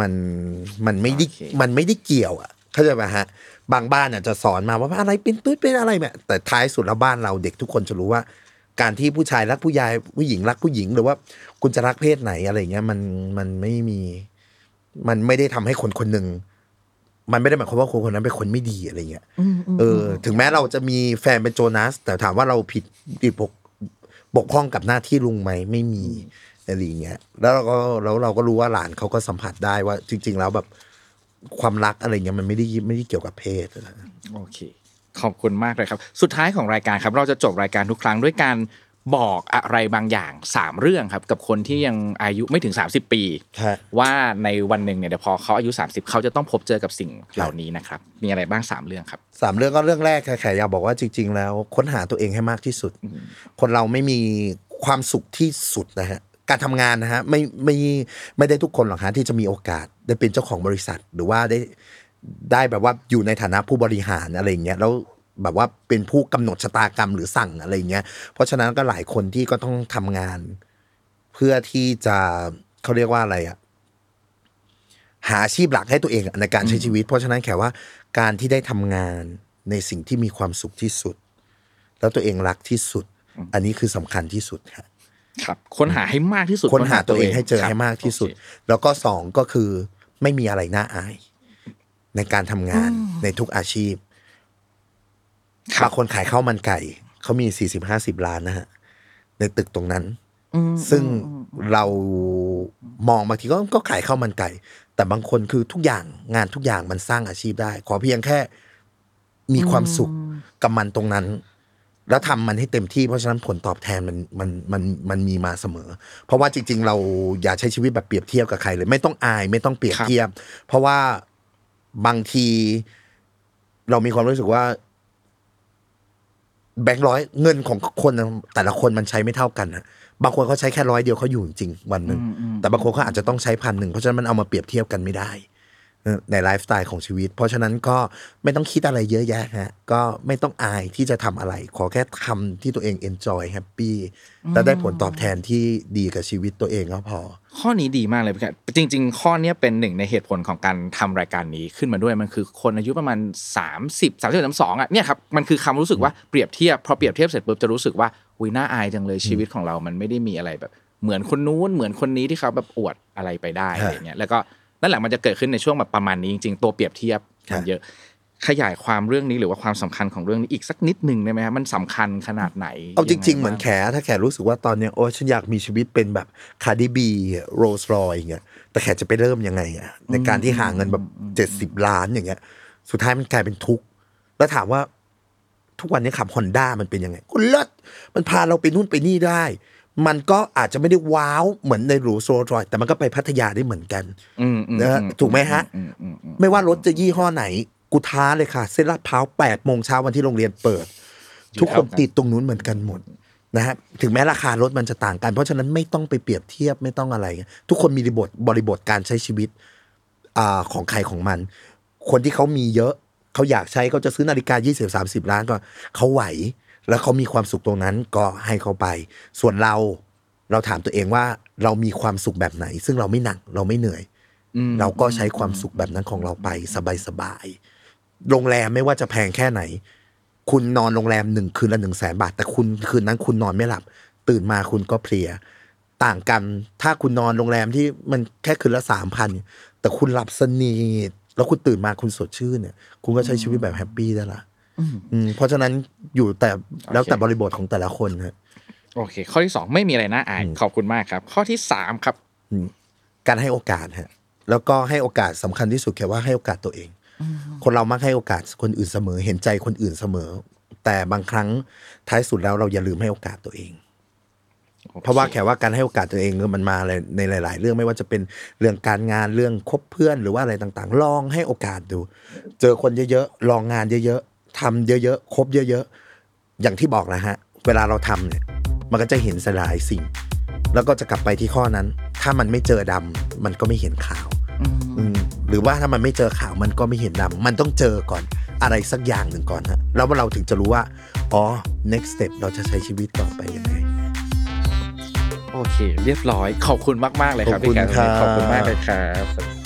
มันมันไม่ได้โอเคมันไม่ได้เกี่ยวอะ เข้าใจไหมฮะ บางบ้านอะจะสอนมาว่าอะไรเป็นตุ๊ดเป็นอะไรแบบแต่ท้ายสุดแล้วบ้านเราเด็กทุกคนจะรู้ว่า การที่ผู้ชายรักผู้ชายผู้หญิงรักผู้หญิงหรือว่าคุณจะรักเพศไหนอะไรเงี้ยมันมันไม่มี มันไม่ได้ทำให้คนคนหนึ่งมันไม่ได้หมายความว่าคนคนนั้นเป็นคนไม่ดีอะไรเงี้ยเออ ถึงแม้เราจะมีแฟนเป็นโจนัสแต่ถามว่าเราผิดผิดบกบกพร่องกับหน้าที่ลุงไหมไม่มีอะไรอย่างเงี้ยแล้วเราก็แล้วเราก็รู้ว่าหลานเขาก็สัมผัสได้ว่า จริง ๆ แล้วแบบ ความรักอะไรเงี้ยมันไม่ได้ไม่ได้เกี่ยวกับเพศนะโอเค ขอบคุณมากเลยครับ สุดท้ายของรายการครับ เราจะจบรายการทุกครั้งด้วยการบอกอะไรบางอย่าง 3 เรื่องครับ กับคนที่ยังอายุไม่ถึง 30 ปีฮะว่าในวันหนึ่งเนี่ยเดี๋ยวพอเขาอายุ 30 เขาจะต้องพบเจอกับสิ่งเหล่านี้นะครับ มีอะไรบ้าง 3 เรื่องครับสามเรื่องก็เรื่องแรกค่ะแขกอยากบอกว่าจริง ๆ แล้ว ค้นหาตัวเองให้มากที่สุด คนเราไม่มีความสุขที่สุดนะฮะ การทำงานนะฮะไม่ไม่ไม่ได้ทุกคนหรอกฮะที่จะมีโอกาสได้เป็นเจ้าของบริษัท หรือว่าได้ได้แบบว่าอยู่ในฐานะผู้บริหารอะไรอย่างเงี้ยแล้วแบบว่าเป็นผู้กำหนดชะตากรรมหรือสั่งอะไรอย่างเงี้ย เพราะฉะนั้นก็หลายคนที่ก็ต้องทำงาน เพื่อที่จะเขาเรียกว่าอะไรอะหาอาชีพหลักให้ตัวเองในการใช้ชีวิต เพราะฉะนั้นแขกว่าการที่ได้ทำงานในสิ่งที่มีความสุขที่สุด แล้วตัวเองรักที่สุด อันนี้คือสำคัญที่สุดครับ ครับค้นหาให้มากที่สุดค้นหาตัวเองให้เจอครับให้มากที่สุดโอเคแล้วก็สองก็คือไม่มีอะไรน่าอาย ในการทำงานในทุกอาชีพครับบางคนขายข้าวมันไก่เขามีสี่สิบห้าสิบล้านนะฮะในตึกตรงนั้นซึ่งเรามองบางทีก็ก็ขายข้าวมันไก่ แต่บางคนคือทุกอย่างงานทุกอย่างมันสร้างอาชีพได้ ขอเพียงแค่ มีความสุขกับมันตรงนั้น แล้วทำมันให้เต็มที่เพราะฉะนั้นผลตอบแทนมันมันมันมันมีมาเสมอ เพราะว่าจริง ๆ เราอย่าใช้ชีวิตแบบเปรียบเทียบกับใครเลย ไม่ต้องอายไม่ต้องเปรียบเทียบ เพราะว่าบางที เรามีความรู้สึกว่า แบงค์ร้อยเงินของคนแต่ละคนมันใช้ไม่เท่ากันนะบางคนเขาใช้แค่ร้อยเดียวเขาอยู่จริงๆวันหนึ่งแต่บางคนเขาอาจจะต้องใช้พันหนึ่งเพราะฉะนั้นมันเอามาเปรียบเทียบกันไม่ได้เออ ในไลฟ์สไตล์ของชีวิต เพราะฉะนั้นก็ไม่ต้องคิดอะไรเยอะแยะฮะก็ไม่ต้องอายที่จะทำอะไร ขอแค่ทำที่ตัวเอง enjoy happy แล้วได้ผลตอบแทนที่ดีกับชีวิตตัวเองก็พอ ข้อนี้ดีมากเลยพี่แขกจริง ๆ ข้อเนี้ยเป็นหนึ่งในเหตุผลของการทำรายการนี้ขึ้นมาด้วยมันคือคนอายุประมาณ 30 30 32อะเนี่ยครับมันคือคำรู้สึกว่าเปรียบเทียบพอเปรียบเทียบเสร็จปุ๊บจะรู้สึกว่าอุ้ยน่าอายจังเลยชีวิตของเรามันไม่ได้มีอะไรแบบ เหมือนคนนู้นเหมือนคนนี้ที่เขาแบบอวดอะไรไปได้ฮะอะไรเงี้ยแล้วก็ นั่นแหละมันจะเกิดขึ้นในช่วงแบบประมาณนี้จริงๆตัวเปรียบเทียบมันฮะเยอะขยายความเรื่องนี้หรือว่าความสำคัญของเรื่องนี้อีกสักนิดหนึ่งได้ไหมครับมันสำคัญขนาดไหน เอาจริงๆยัไเหมือนแขถ้าแขรู้สึกว่าตอนเนี้ยโอ้ฉันอยากมีชีวิตเป็นแบบ Cardi B Rolls-Royce อย่างเงี้ยแต่แขจะไปเริ่มยังไงอะในการที่หาเงินแบบเจ็ดสิบล้านอย่างเงี้ย สุดท้ายมันกลายเป็นทุกข์แล้วถามว่าทุกวันนี้ขับฮอนด้ามันเป็นยังไงก็เลิศมันพาเราไปนู่นไปนี่ได้ มันก็อาจจะไม่ได้ wow เหมือนในหรูโซลรอยแต่มันก็ไปพัทยาได้เหมือนกันอืมอืมนะฮะอืถูกไหมฮะอืมอืมอืมไม่ว่ารถจะยี่ห้อไหน กูท้าเลยค่ะ เส้นลาดพร้าวแปดโมงเช้าวันที่โรงเรียนเปิด ทุกคนติดตรงนู้นเหมือนกันหมดนะฮะถึงแม้ราคารถมันจะต่างกัน เพราะฉะนั้นไม่ต้องไปเปรียบเทียบไม่ต้องอะไร ทุกคนมีบริบทบริบทการใช้ชีวิตอ่าของใครของมัน คนที่เขามีเยอะเขาอยากใช้เขาจะซื้อนาฬิกา 20 30 ล้านก็เขาไหว แล้วเขามีความสุขตรงนั้นก็ให้เขาไป ส่วนเราเราถามตัวเองว่าเรามีความสุขแบบไหน ซึ่งเราไม่หนักเราไม่เหนื่อยอืมเราก็ใช้ความสุขแบบนั้นของเราไปสบายๆโรงแรมไม่ว่าจะแพงแค่ไหน คุณนอนโรงแรมหนึ่งคืนละหนึ่งแสนบาท แต่คุณคืนนั้นคุณนอนไม่หลับ ตื่นมาคุณก็เพลีย ต่างกันถ้าคุณนอนโรงแรมที่มันแค่คืนละสามพันแต่คุณหลับสนิทแล้วคุณตื่นมาคุณสดชื่นเนี่ย คุณก็ใช้ชีวิตแบบแฮปปี้ได้ละ อืมเพราะฉะนั้นอยู่แต่แล้วแต่บริบทของแต่ละคนฮะโอเค ข้อที่สองไม่มีอะไรน่าอายขอบคุณมากครับ ข้อที่สามครับการให้โอกาสฮะแล้วก็ให้โอกาสสำคัญที่สุดแค่ว่าให้โอกาสตัวเอง คนเรามักให้โอกาสคนอื่นเสมอ เห็นใจคนอื่นเสมอ แต่บางครั้งท้ายสุดแล้วเราอย่าลืมให้โอกาสตัวเอง เพราะว่าแค่ว่าการให้โอกาสตัวเองเนี่ยมันมาในหลาย ๆ เรื่องไม่ว่าจะเป็นเรื่องการงานเรื่องคบเพื่อนหรือว่าอะไรต่าง ๆ ลองให้โอกาสดู เจอคนเยอะๆลองงานเยอะๆ ทำเยอะๆคบเยอะๆ อย่างที่บอกนะฮะ เวลาเราทำเนี่ย มันก็จะเห็นหลายสิ่ง แล้วก็จะกลับไปที่ข้อนั้น ถ้ามันไม่เจอดำมันก็ไม่เห็นขาวอืมหรือว่าถ้ามันไม่เจอขาวมันก็ไม่เห็นดำมันต้องเจอก่อนอะไรสักอย่างหนึ่งก่อนฮะแล้วเราถึงจะรู้ว่า อ๋อ next step เราจะใช้ชีวิตต่อไปยังไงโอเค เรียบร้อยขอบคุณมาก ๆ เลยครับขอบคุณพี่แกครับขอบคุณมากเลยครับ